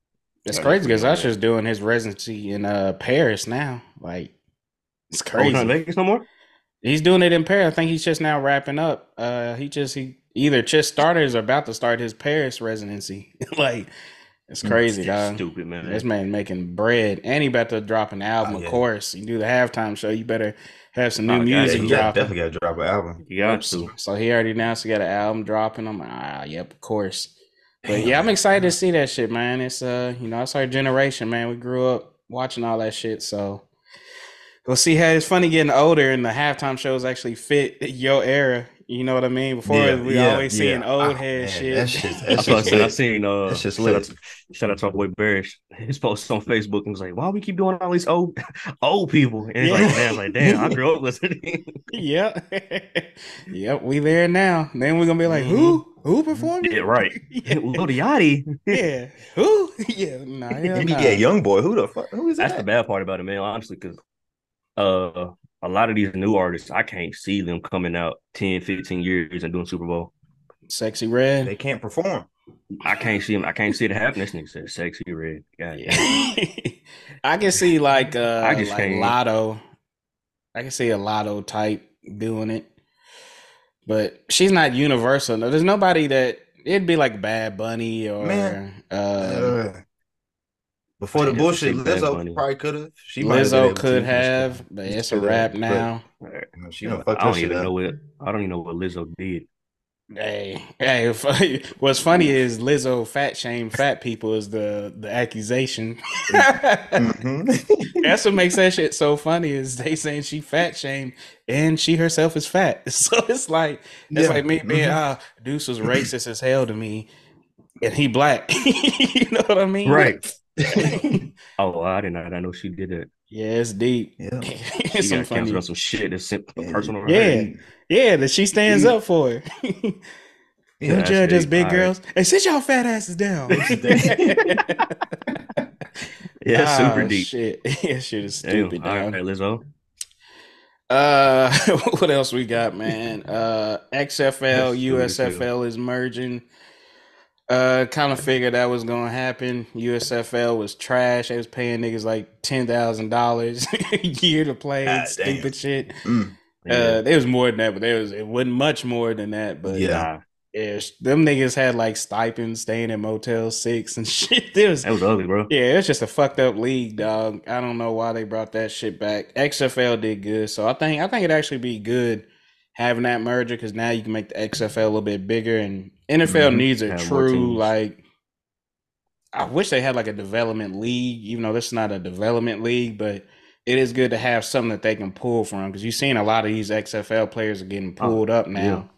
[SPEAKER 2] It's crazy because Usher's doing his residency in uh Paris now. Like, it's
[SPEAKER 3] oh,
[SPEAKER 2] crazy.
[SPEAKER 3] Vegas no more.
[SPEAKER 2] He's doing it in Paris. I think he's just now wrapping up. Uh, he just he either just started or is about to start his Paris residency. like, It's crazy,
[SPEAKER 3] It's
[SPEAKER 2] dog.
[SPEAKER 3] stupid, man.
[SPEAKER 2] This man making bread, and he about to drop an album.
[SPEAKER 4] Oh, yeah.
[SPEAKER 2] Of course, you do the halftime show. You better have some new
[SPEAKER 3] Oh,
[SPEAKER 4] Yeah,
[SPEAKER 2] music
[SPEAKER 4] got,
[SPEAKER 2] dropping.
[SPEAKER 4] definitely got to drop an album.
[SPEAKER 3] You got to.
[SPEAKER 2] So he already announced he got an album dropping. I'm like, ah, yep, of course. But yeah, I'm excited to see that shit, man. It's uh, you know, it's our generation, man. We grew up watching all that shit, so we'll see how it's funny getting older and the halftime shows actually fit your era. You know what I mean? Before
[SPEAKER 4] Yeah,
[SPEAKER 2] we
[SPEAKER 4] yeah,
[SPEAKER 2] always seeing
[SPEAKER 4] yeah.
[SPEAKER 2] old
[SPEAKER 4] Ah,
[SPEAKER 2] head
[SPEAKER 4] man,
[SPEAKER 2] shit.
[SPEAKER 4] that shit's-
[SPEAKER 3] That's
[SPEAKER 4] that
[SPEAKER 3] what I
[SPEAKER 4] shit's
[SPEAKER 3] said. I
[SPEAKER 4] lit.
[SPEAKER 3] seen uh
[SPEAKER 4] That shit's
[SPEAKER 3] shout out,
[SPEAKER 4] lit.
[SPEAKER 3] to, shout out to our boy Barish. His post on Facebook and was like, Why we keep doing all these old old people? And he's
[SPEAKER 2] Yeah.
[SPEAKER 3] like, man, like, damn, I grew up listening.
[SPEAKER 2] yep, yep, we there now. Then we're gonna be like, who, who performed? it?
[SPEAKER 3] yeah, right.
[SPEAKER 2] yeah,
[SPEAKER 3] Lil Yachty.
[SPEAKER 2] yeah, who? Yeah, nah, hell
[SPEAKER 4] Maybe
[SPEAKER 2] nah.
[SPEAKER 4] yeah, young boy. Who the fuck? Who is
[SPEAKER 3] That's
[SPEAKER 4] that?
[SPEAKER 3] the bad part about it, man, honestly, because uh a lot of these new artists, I can't see them coming out 10, 15 years and doing Super Bowl.
[SPEAKER 2] Sexy red.
[SPEAKER 4] They can't perform.
[SPEAKER 3] I can't see him. I can't see it happening. This nigga said sexy red. God,
[SPEAKER 2] Yeah. I can see like uh
[SPEAKER 3] I just
[SPEAKER 2] like
[SPEAKER 3] can't-
[SPEAKER 2] Latto. I can see a Latto type doing it. But she's not universal. No, There's nobody that it'd be like Bad Bunny or
[SPEAKER 4] Man.
[SPEAKER 2] uh
[SPEAKER 4] Uh, before the bullshit,
[SPEAKER 3] definitely think Bad
[SPEAKER 4] Lizzo
[SPEAKER 3] Bunny.
[SPEAKER 4] probably could have. She might have been
[SPEAKER 2] Lizzo could have, but it's a
[SPEAKER 4] Could have,
[SPEAKER 2] rap
[SPEAKER 4] but-
[SPEAKER 2] now.
[SPEAKER 3] Right.
[SPEAKER 4] You She
[SPEAKER 3] I
[SPEAKER 4] done fucked
[SPEAKER 3] don't even
[SPEAKER 4] up.
[SPEAKER 3] know what I don't even know what Lizzo did.
[SPEAKER 2] Hey, hey, what's funny is Lizzo fat shame fat people is the the accusation.
[SPEAKER 4] Mhm.
[SPEAKER 2] That's what makes that shit so funny is they saying she fat shamed and she herself is fat. So it's like it's
[SPEAKER 4] Yeah.
[SPEAKER 2] like me being
[SPEAKER 4] Mhm.
[SPEAKER 2] ah Deuce was racist as hell to me, and he black. you know what I mean? Right.
[SPEAKER 3] oh, I did not. I know she did that.
[SPEAKER 2] Yeah, it's deep.
[SPEAKER 4] Yeah.
[SPEAKER 3] She
[SPEAKER 2] it's some
[SPEAKER 3] got
[SPEAKER 2] funny.
[SPEAKER 3] canceled some shit that's sim-
[SPEAKER 4] Yeah.
[SPEAKER 3] personal.
[SPEAKER 2] Yeah.
[SPEAKER 3] her.
[SPEAKER 2] Yeah, that she stands up for it.
[SPEAKER 4] Yeah,
[SPEAKER 2] Don't judge us
[SPEAKER 3] big.
[SPEAKER 2] big
[SPEAKER 3] All right.
[SPEAKER 2] girls. Hey, sit y'all fat asses down.
[SPEAKER 3] Yeah,
[SPEAKER 2] Ah,
[SPEAKER 3] super deep.
[SPEAKER 2] Shit. yeah, shit is
[SPEAKER 3] Damn.
[SPEAKER 2] stupid.
[SPEAKER 3] All
[SPEAKER 2] dog.
[SPEAKER 3] right, Lizzo.
[SPEAKER 2] Uh, what else we got, man? Uh, XFL,
[SPEAKER 3] That's stupid, too.
[SPEAKER 2] USFL is merging. Uh, kind of figured that was gonna happen. USFL was trash. They was paying niggas like ten thousand dollars a year to play
[SPEAKER 4] God
[SPEAKER 2] stupid
[SPEAKER 4] damn.
[SPEAKER 2] shit.
[SPEAKER 4] Mm.
[SPEAKER 2] Uh, there was more than that, but there was it wasn't much more than that. But
[SPEAKER 4] Yeah.
[SPEAKER 3] Nah,
[SPEAKER 2] yeah, them niggas had like stipends, staying at Motel Six and shit. There was
[SPEAKER 3] that was ugly, bro.
[SPEAKER 2] yeah, it was just a fucked up league, dog. I don't know why they brought that shit back. XFL did good, so I think I think it'd actually be good having that merger because now you can make the XFL a little bit bigger, and NFL
[SPEAKER 4] Mhm.
[SPEAKER 2] needs a true like. I wish they had like a development league, even though this is not a development league, but it is good to have something that they can pull from because you've seen a lot of these XFL players are getting
[SPEAKER 3] Oh,
[SPEAKER 2] pulled up now.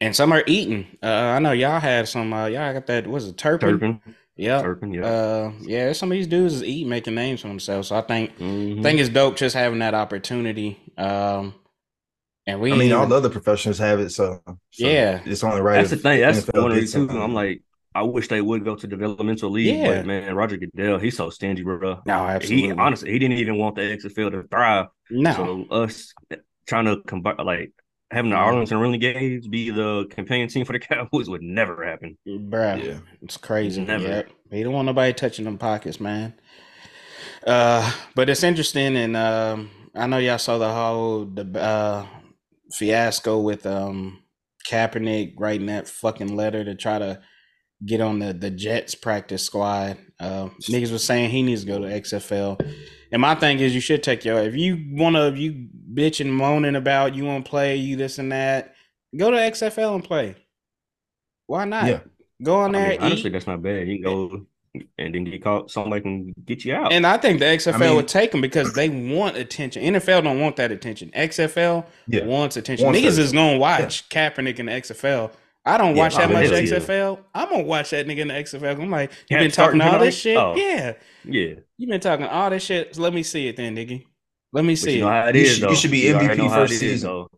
[SPEAKER 2] And some are eating. Uh, I know y'all had some. Uh, y'all got that. Was it Turpin?
[SPEAKER 3] Turpin.
[SPEAKER 2] Yeah.
[SPEAKER 3] Turpin, yeah.
[SPEAKER 2] Uh, yeah, some of these dudes is eating, making names for themselves. So I think
[SPEAKER 3] Mhm.
[SPEAKER 2] Think it's dope just having that opportunity. Um, and we,
[SPEAKER 4] I mean, all the other professionals have it, so, so
[SPEAKER 2] Yeah.
[SPEAKER 4] it's only right.
[SPEAKER 3] That's the thing. That's
[SPEAKER 4] NFL
[SPEAKER 3] one of the two.
[SPEAKER 4] something.
[SPEAKER 3] I'm like, I wish they would go to developmental league,
[SPEAKER 2] Yeah.
[SPEAKER 3] but man, Roger Goodell, he's so stingy, bro.
[SPEAKER 2] no, absolutely,
[SPEAKER 3] He honestly, he didn't even want the XFL to thrive.
[SPEAKER 2] no,
[SPEAKER 3] So us trying to combine, like having the. Arlington Renegades be the companion team for the Cowboys would never happen.
[SPEAKER 2] bro.
[SPEAKER 4] Yeah.
[SPEAKER 2] it's crazy.
[SPEAKER 3] Never.
[SPEAKER 2] Yep. He don't want nobody touching them pockets, man. Uh, but it's interesting, and um, I know y'all saw the whole the uh fiasco with um Kaepernick writing that fucking letter to try to get on the the Jets practice squad. Uh, niggas was saying he needs to go to XFL. And my thing is, you should take your if you want to you bitching moaning about you want to play you this and that, go to XFL and play. Why not?
[SPEAKER 4] Yeah.
[SPEAKER 2] Go on
[SPEAKER 3] I
[SPEAKER 2] there,
[SPEAKER 3] mean, honestly,
[SPEAKER 2] eat.
[SPEAKER 3] that's not bad. You can go and then get caught. Somebody can get you out.
[SPEAKER 2] And I think the XFL
[SPEAKER 4] mean-
[SPEAKER 2] would take them because they want attention. NFL don't want that attention. XFL
[SPEAKER 4] Yeah.
[SPEAKER 2] wants attention.
[SPEAKER 4] Wants
[SPEAKER 2] Niggas
[SPEAKER 4] that
[SPEAKER 2] is gonna watch Kaepernick in the XFL. I don't
[SPEAKER 4] Yeah,
[SPEAKER 2] watch that
[SPEAKER 3] I
[SPEAKER 2] much
[SPEAKER 3] will, yeah.
[SPEAKER 2] XFL. I'm gonna watch that nigga in the XFL. I'm like, you
[SPEAKER 3] Yeah,
[SPEAKER 2] been talking all this shit?
[SPEAKER 3] Oh.
[SPEAKER 2] Yeah,
[SPEAKER 3] yeah,
[SPEAKER 2] you been talking all this shit. So let me see it then, nigga. Let me see
[SPEAKER 3] you know
[SPEAKER 2] it.
[SPEAKER 3] how it
[SPEAKER 4] You
[SPEAKER 3] is.
[SPEAKER 4] should- you should be
[SPEAKER 3] already
[SPEAKER 4] MVP first season.
[SPEAKER 3] though.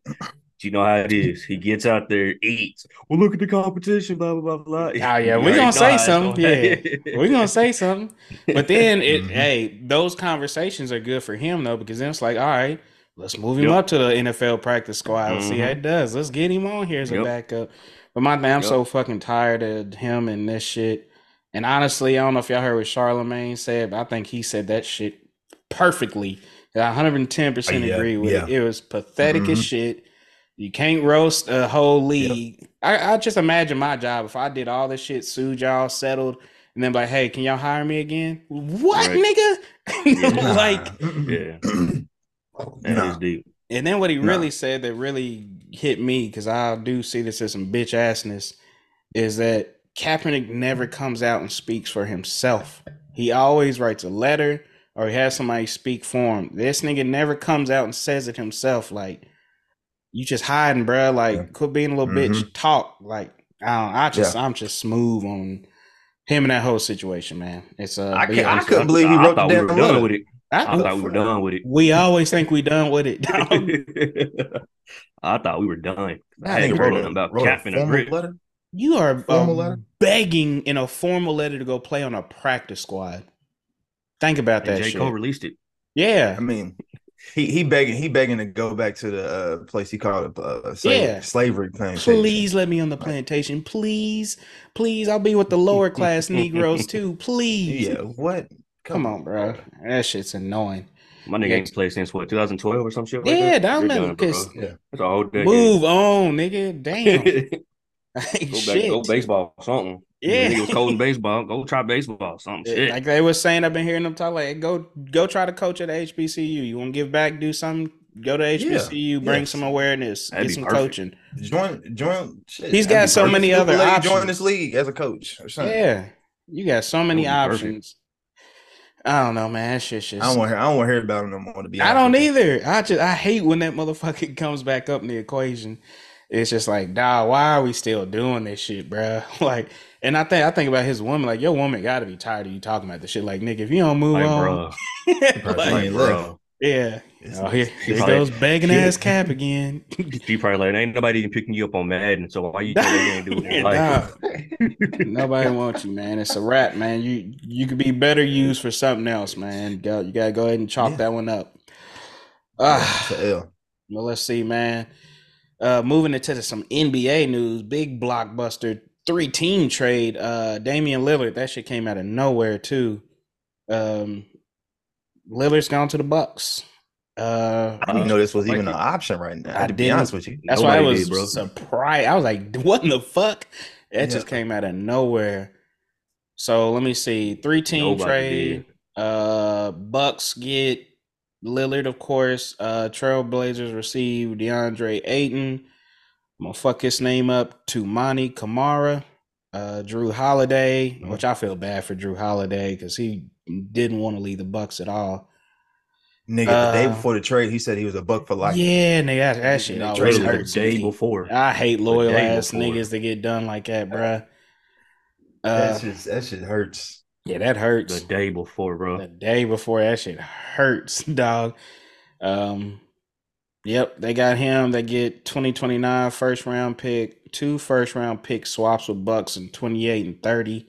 [SPEAKER 3] You know how it is. He gets out there, eats. Well, look at the competition. Blah blah blah blah.
[SPEAKER 2] Oh yeah, we
[SPEAKER 3] already
[SPEAKER 2] gonna say something. Yeah, we're gonna say something. But then it,
[SPEAKER 4] Mhm.
[SPEAKER 2] hey, those conversations are good for him though because then it's like, all right, let's move him
[SPEAKER 3] Yep.
[SPEAKER 2] up to the NFL practice squad. Let's see how
[SPEAKER 3] Mhm.
[SPEAKER 2] it does. Let's get him on here as a
[SPEAKER 3] Yep.
[SPEAKER 2] backup. But my thing, I'm
[SPEAKER 3] Yep.
[SPEAKER 2] so fucking tired of him and this shit. And honestly, I don't know if y'all heard what Charlemagne said, but I think he said that shit perfectly. I 110 percent
[SPEAKER 4] Uh, yeah,
[SPEAKER 2] agree with
[SPEAKER 4] yeah.
[SPEAKER 2] it. It was pathetic as
[SPEAKER 4] Mhm.
[SPEAKER 2] shit. You can't roast a whole league. I, I just imagine my job if I did all this shit, sued y'all, settled, and and then like, hey, can y'all hire me again? What,
[SPEAKER 3] Right.
[SPEAKER 2] nigga?
[SPEAKER 4] Nah.
[SPEAKER 2] like,
[SPEAKER 3] Yeah. That is
[SPEAKER 4] Nah.
[SPEAKER 3] deep.
[SPEAKER 2] and then what he
[SPEAKER 4] Nah.
[SPEAKER 2] really said that really hit me because I do see this as some bitch assness is that Kaepernick never comes out and speaks for himself. He always writes a letter or he has somebody speak for him. This nigga never comes out and says it himself. Like you just hiding, bruh. Like
[SPEAKER 4] Yeah.
[SPEAKER 2] quit being a little bitch. Talk. Like I don't. I just I'm just smooth on him and that whole situation, man. It's uh.
[SPEAKER 4] I can't-
[SPEAKER 2] yeah,
[SPEAKER 4] I couldn't believe he wrote
[SPEAKER 3] thought
[SPEAKER 4] the
[SPEAKER 3] we
[SPEAKER 4] damn
[SPEAKER 3] were done with it.
[SPEAKER 2] I-
[SPEAKER 3] I thought we were done with it.
[SPEAKER 2] we always think we done with it.
[SPEAKER 3] I thought we were done.
[SPEAKER 2] That
[SPEAKER 3] I
[SPEAKER 2] nigga
[SPEAKER 3] ain't
[SPEAKER 2] wrote
[SPEAKER 3] heard nothing about
[SPEAKER 4] wrote a
[SPEAKER 3] Cap and a
[SPEAKER 4] formal
[SPEAKER 3] grit.
[SPEAKER 4] letter.
[SPEAKER 2] You are
[SPEAKER 4] Formal
[SPEAKER 2] uh, begging in a formal letter to go play on a practice squad. Think about
[SPEAKER 3] And
[SPEAKER 2] that
[SPEAKER 3] J.
[SPEAKER 2] shit.
[SPEAKER 3] Cole released it.
[SPEAKER 2] yeah,
[SPEAKER 4] I mean, he he begging he begging to go back to the uh, place he called it uh, slavery,
[SPEAKER 2] Yeah.
[SPEAKER 4] slavery plantation.
[SPEAKER 2] please let me on the plantation, please, please. I'll be with the lower class Negroes too, please.
[SPEAKER 4] Yeah, what?
[SPEAKER 2] Come on, bro. That shit's annoying.
[SPEAKER 3] My nigga
[SPEAKER 2] Yeah.
[SPEAKER 3] ain't played since what 2012 or some shit. Like
[SPEAKER 2] Yeah,
[SPEAKER 3] that?
[SPEAKER 2] that
[SPEAKER 3] You're
[SPEAKER 2] man,
[SPEAKER 3] done, bro.
[SPEAKER 2] because
[SPEAKER 4] Yeah.
[SPEAKER 3] That's a whole decade.
[SPEAKER 2] move on, nigga. Damn.
[SPEAKER 3] go back,
[SPEAKER 2] Shit.
[SPEAKER 3] go baseball, something.
[SPEAKER 2] Yeah.
[SPEAKER 3] nigga was cold in baseball. Go try baseball, something.
[SPEAKER 2] Yeah, Like they was saying, I've been hearing them talk like, go go try to coach at HBCU. You want to give back, do something, go to HBCU, bring
[SPEAKER 4] yes.
[SPEAKER 2] some awareness,
[SPEAKER 3] That'd
[SPEAKER 2] get some
[SPEAKER 3] perfect.
[SPEAKER 2] coaching.
[SPEAKER 4] Join join. Shit,
[SPEAKER 2] He's
[SPEAKER 4] that'd
[SPEAKER 2] got so
[SPEAKER 4] perfect.
[SPEAKER 2] many other
[SPEAKER 4] let
[SPEAKER 2] options.
[SPEAKER 4] Join this league as a coach or something.
[SPEAKER 2] Yeah, you got so many
[SPEAKER 3] That would be perfect.
[SPEAKER 2] options. I don't know, man. That shit's just.
[SPEAKER 4] I don't want to hear. I don't want to hear about him no more. To be
[SPEAKER 2] I don't either. I just I hate when that motherfucker comes back up in the equation. It's just like, dog, why are we still doing this shit, bruh? Like, and I think I think about his woman, like your woman got to be tired of you talking about this shit. Like, nigga, if you don't move
[SPEAKER 3] Like,
[SPEAKER 2] on,
[SPEAKER 3] bro.
[SPEAKER 2] like,
[SPEAKER 3] Like, bro.
[SPEAKER 2] yeah,
[SPEAKER 4] It's-
[SPEAKER 2] oh, here, here
[SPEAKER 3] probably-
[SPEAKER 2] goes begging ass cap again.
[SPEAKER 3] She probably like, ain't nobody even picking you up on Madden, so why you ain't doing it? Like,
[SPEAKER 2] Nah. Nobody wants you, man. It's a wrap, man. You you could be better used for something else, man. Go, you gotta go ahead and chalk
[SPEAKER 4] Yeah.
[SPEAKER 2] that one up. Ah,
[SPEAKER 4] it's
[SPEAKER 2] well, let's see, man. Uh, moving into some NBA news, big blockbuster three team trade. Uh, Damian Lillard, that shit came out of nowhere too. Um, Lillard's gone to the Bucks. Uh,
[SPEAKER 4] I didn't even know this was
[SPEAKER 3] like
[SPEAKER 4] even
[SPEAKER 3] it.
[SPEAKER 4] an option right now.
[SPEAKER 2] I
[SPEAKER 4] to be
[SPEAKER 2] didn't.
[SPEAKER 4] honest with you,
[SPEAKER 2] That's why I was
[SPEAKER 3] did, bro.
[SPEAKER 2] surprised. I was like, "What in the fuck?" That just came out of nowhere. So let me see, three team
[SPEAKER 3] Nobody
[SPEAKER 2] trade. Uh, Bucks get Lillard, of course. Uh, Trailblazers receive DeAndre Ayton. I'm gonna fuck his name up. to Toumani Camara. Uh, Jrue Holiday,
[SPEAKER 3] Mhm.
[SPEAKER 2] which I feel bad for Jrue Holiday because he didn't want to leave the Bucks at all.
[SPEAKER 4] nigga, the day
[SPEAKER 2] Uh,
[SPEAKER 4] before the trade, he said he was a buck for life.
[SPEAKER 2] yeah, nigga, that, that shit always hurts
[SPEAKER 3] the day
[SPEAKER 2] me.
[SPEAKER 3] before.
[SPEAKER 2] I hate loyal ass
[SPEAKER 3] before.
[SPEAKER 2] niggas that get done like that, bruh. Uh,
[SPEAKER 4] That shit, that shit hurts.
[SPEAKER 2] yeah, that hurts.
[SPEAKER 3] The day before, bro.
[SPEAKER 2] The day before that shit hurts, dog. Um, yep, they got him. They get 2029 first round pick, two first round pick swaps with Bucks in 28 and 30.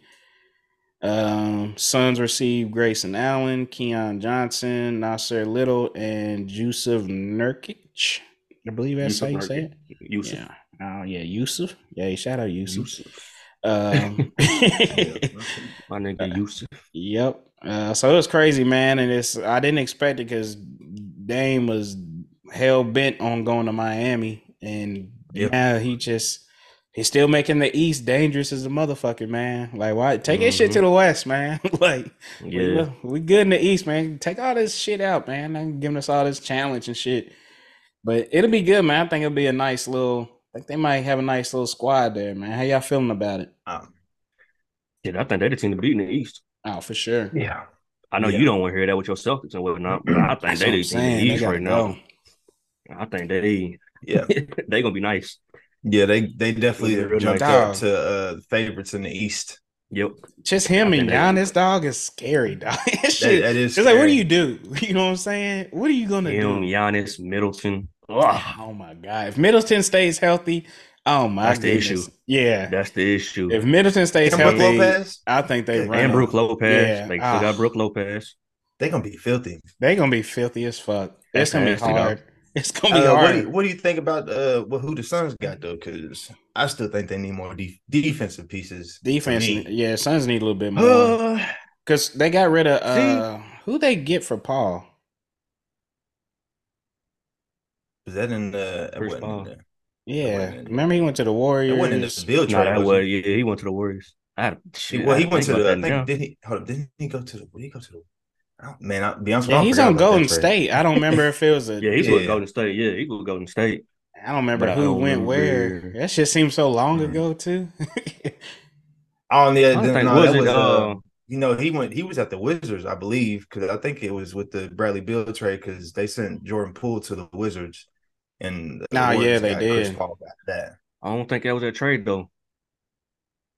[SPEAKER 2] Um, Suns receive Grayson Allen, Keon Johnson, Nassir Little, and Jusuf Nurkic. I believe that's
[SPEAKER 3] Jusuf
[SPEAKER 2] how you say it.
[SPEAKER 3] Jusuf.
[SPEAKER 2] Yeah. Oh yeah, Jusuf. Yeah, shout out Jusuf.
[SPEAKER 3] Jusuf.
[SPEAKER 2] Um,
[SPEAKER 3] My nigga Jusuf.
[SPEAKER 2] Yep. Uh, so it was crazy, man, and it's I didn't expect it because Dame was hell bent on going to Miami, and
[SPEAKER 4] Yep.
[SPEAKER 2] now he just he's still making the East dangerous as a motherfucker, man. Like, why take that shit to the West, man? like, we,
[SPEAKER 3] Yeah.
[SPEAKER 2] we good in the East, man. Take all this shit out, man. They giving us all this challenge and shit. But it'll be good, man. I think it'll be a nice little. I think they might have a nice little squad there, man. How y'all feeling about it?
[SPEAKER 4] Um,
[SPEAKER 3] Shit, I think they're the team to beat in the East.
[SPEAKER 2] Oh, for sure.
[SPEAKER 4] yeah,
[SPEAKER 3] I know
[SPEAKER 4] Yeah.
[SPEAKER 3] you don't want to hear that with your Celtics and whatnot, but I think they the team in the East right
[SPEAKER 2] go.
[SPEAKER 3] Now. I think they
[SPEAKER 4] yeah,
[SPEAKER 3] they gonna be nice.
[SPEAKER 4] yeah. They they definitely
[SPEAKER 3] Real
[SPEAKER 4] jumped
[SPEAKER 2] nice.
[SPEAKER 4] up to uh, favorites in the East.
[SPEAKER 3] Yep.
[SPEAKER 2] Just him
[SPEAKER 3] I
[SPEAKER 2] and
[SPEAKER 3] think they-
[SPEAKER 2] Giannis, dog, is scary, dog. That
[SPEAKER 4] That,
[SPEAKER 2] shit-
[SPEAKER 4] that is
[SPEAKER 2] it's like, what do you do? You know what I'm saying? What are you gonna
[SPEAKER 3] Him,
[SPEAKER 2] do?
[SPEAKER 3] Giannis, Middleton. Ugh,
[SPEAKER 2] Oh my god! If Middleton stays healthy, oh my
[SPEAKER 3] That's the issue.
[SPEAKER 2] Yeah,
[SPEAKER 3] that's the issue.
[SPEAKER 2] if Middleton stays
[SPEAKER 4] And
[SPEAKER 2] healthy,
[SPEAKER 4] Lopez,
[SPEAKER 2] I think they
[SPEAKER 4] And
[SPEAKER 2] run.
[SPEAKER 3] and. Brook Lopez.
[SPEAKER 2] Yeah.
[SPEAKER 3] They still
[SPEAKER 2] Ah.
[SPEAKER 3] got Brook Lopez.
[SPEAKER 4] they gonna be filthy.
[SPEAKER 2] They gonna be filthy as fuck. It's
[SPEAKER 3] That's
[SPEAKER 2] gonna be
[SPEAKER 3] nasty, dog.
[SPEAKER 2] Hard. It's gonna be
[SPEAKER 4] Uh, what,
[SPEAKER 2] hard.
[SPEAKER 4] do you, what do you think about uh what who the Suns got though? Because I still think they need more def- defensive pieces. to
[SPEAKER 2] Defense, yeah, Suns need a little bit more
[SPEAKER 4] Uh,
[SPEAKER 2] because they got rid of uh who they get for Paul.
[SPEAKER 4] was that in the? it
[SPEAKER 3] Chris
[SPEAKER 4] in
[SPEAKER 2] Yeah,
[SPEAKER 4] in-
[SPEAKER 2] remember he went to the
[SPEAKER 4] It wasn't in
[SPEAKER 2] Warriors.
[SPEAKER 4] the bill
[SPEAKER 3] Nah,
[SPEAKER 4] trade.
[SPEAKER 3] that
[SPEAKER 4] was
[SPEAKER 3] was yeah. He went to the Warriors. I, shit,
[SPEAKER 4] well, he
[SPEAKER 3] didn't
[SPEAKER 4] went to the. I
[SPEAKER 3] about
[SPEAKER 4] think did he? Hold up, didn't he go to the? Where did he go to the? I don't- Man, I, be honest, with you,
[SPEAKER 2] Yeah, he's on Golden. State. I don't remember if it was a.
[SPEAKER 3] Yeah, he's with
[SPEAKER 4] Yeah.
[SPEAKER 3] Golden State. Yeah, he with Golden State.
[SPEAKER 2] I don't remember
[SPEAKER 3] But
[SPEAKER 2] who
[SPEAKER 3] don't
[SPEAKER 2] went where. That shit seems so long
[SPEAKER 4] Mhm.
[SPEAKER 2] ago too.
[SPEAKER 4] Oh yeah,
[SPEAKER 3] I don't
[SPEAKER 4] no,
[SPEAKER 3] was
[SPEAKER 4] that
[SPEAKER 3] it.
[SPEAKER 4] was, uh,
[SPEAKER 3] uh,
[SPEAKER 4] you know, he went. He was at the Wizards, I believe, because I think it was with the Bradley Beal trade because they sent Jordan Poole to the Wizards, and the
[SPEAKER 2] Nah, yeah, they
[SPEAKER 4] got Chris
[SPEAKER 2] did.
[SPEAKER 4] Paul that.
[SPEAKER 3] I don't think that was a trade though,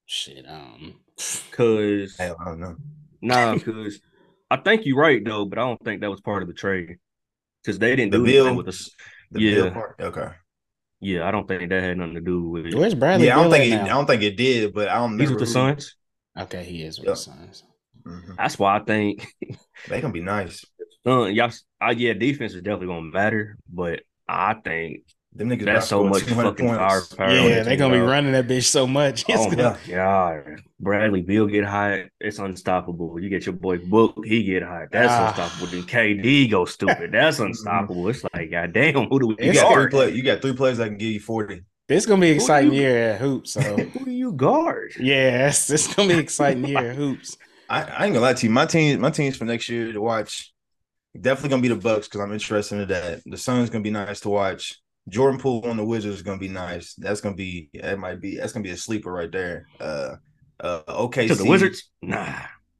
[SPEAKER 2] shit, um,
[SPEAKER 3] cause
[SPEAKER 4] Hell, I don't know.
[SPEAKER 3] nah, cause I think you're right though, but I don't think that was part of the trade, cause they didn't
[SPEAKER 4] The
[SPEAKER 3] do
[SPEAKER 4] Bill-
[SPEAKER 3] anything with us.
[SPEAKER 4] The
[SPEAKER 3] Yeah.
[SPEAKER 4] Beal part? Okay.
[SPEAKER 3] Yeah, I don't think that had nothing to do with it.
[SPEAKER 2] where's Bradley?
[SPEAKER 4] yeah, I don't
[SPEAKER 2] Beal
[SPEAKER 4] think
[SPEAKER 2] at
[SPEAKER 4] it, I don't think it did, but I don't.
[SPEAKER 3] Know.
[SPEAKER 4] He's
[SPEAKER 3] with the
[SPEAKER 4] who-
[SPEAKER 3] Suns.
[SPEAKER 2] Okay, he is with
[SPEAKER 4] Yep.
[SPEAKER 2] the Suns.
[SPEAKER 4] Mhm.
[SPEAKER 3] That's why I think
[SPEAKER 4] They gonna be nice.
[SPEAKER 3] uh, y'all. I, yeah, defense is definitely gonna matter, but I think
[SPEAKER 4] Them niggas
[SPEAKER 3] that's so much
[SPEAKER 4] to score 200
[SPEAKER 3] fucking
[SPEAKER 4] points.
[SPEAKER 3] firepower.
[SPEAKER 2] Yeah, they're gonna be running that bitch so much. It's
[SPEAKER 3] Oh
[SPEAKER 2] gonna-
[SPEAKER 3] my god, Bradley Beal get hot, it's unstoppable. You get your boy Book, he get hot, that's
[SPEAKER 2] Ah.
[SPEAKER 3] unstoppable. Then KD go stupid, that's unstoppable. It's like, goddamn, who do we
[SPEAKER 4] You got three play, You got three players that can give you forty.
[SPEAKER 2] This gonna be an exciting
[SPEAKER 3] you-
[SPEAKER 2] year at hoops. So
[SPEAKER 3] Who do you guard?
[SPEAKER 2] yes, it's gonna be an exciting year at hoops.
[SPEAKER 4] I, I ain't gonna lie to you. My team, my teams for next year to watch, definitely gonna be the Bucks because I'm interested in that. The Suns gonna be nice to watch. Jordan Poole on the Wizards is gonna be nice. That's gonna be that might be that's gonna be a sleeper right there. Uh, uh, okay.
[SPEAKER 3] To the Wizards? Nah.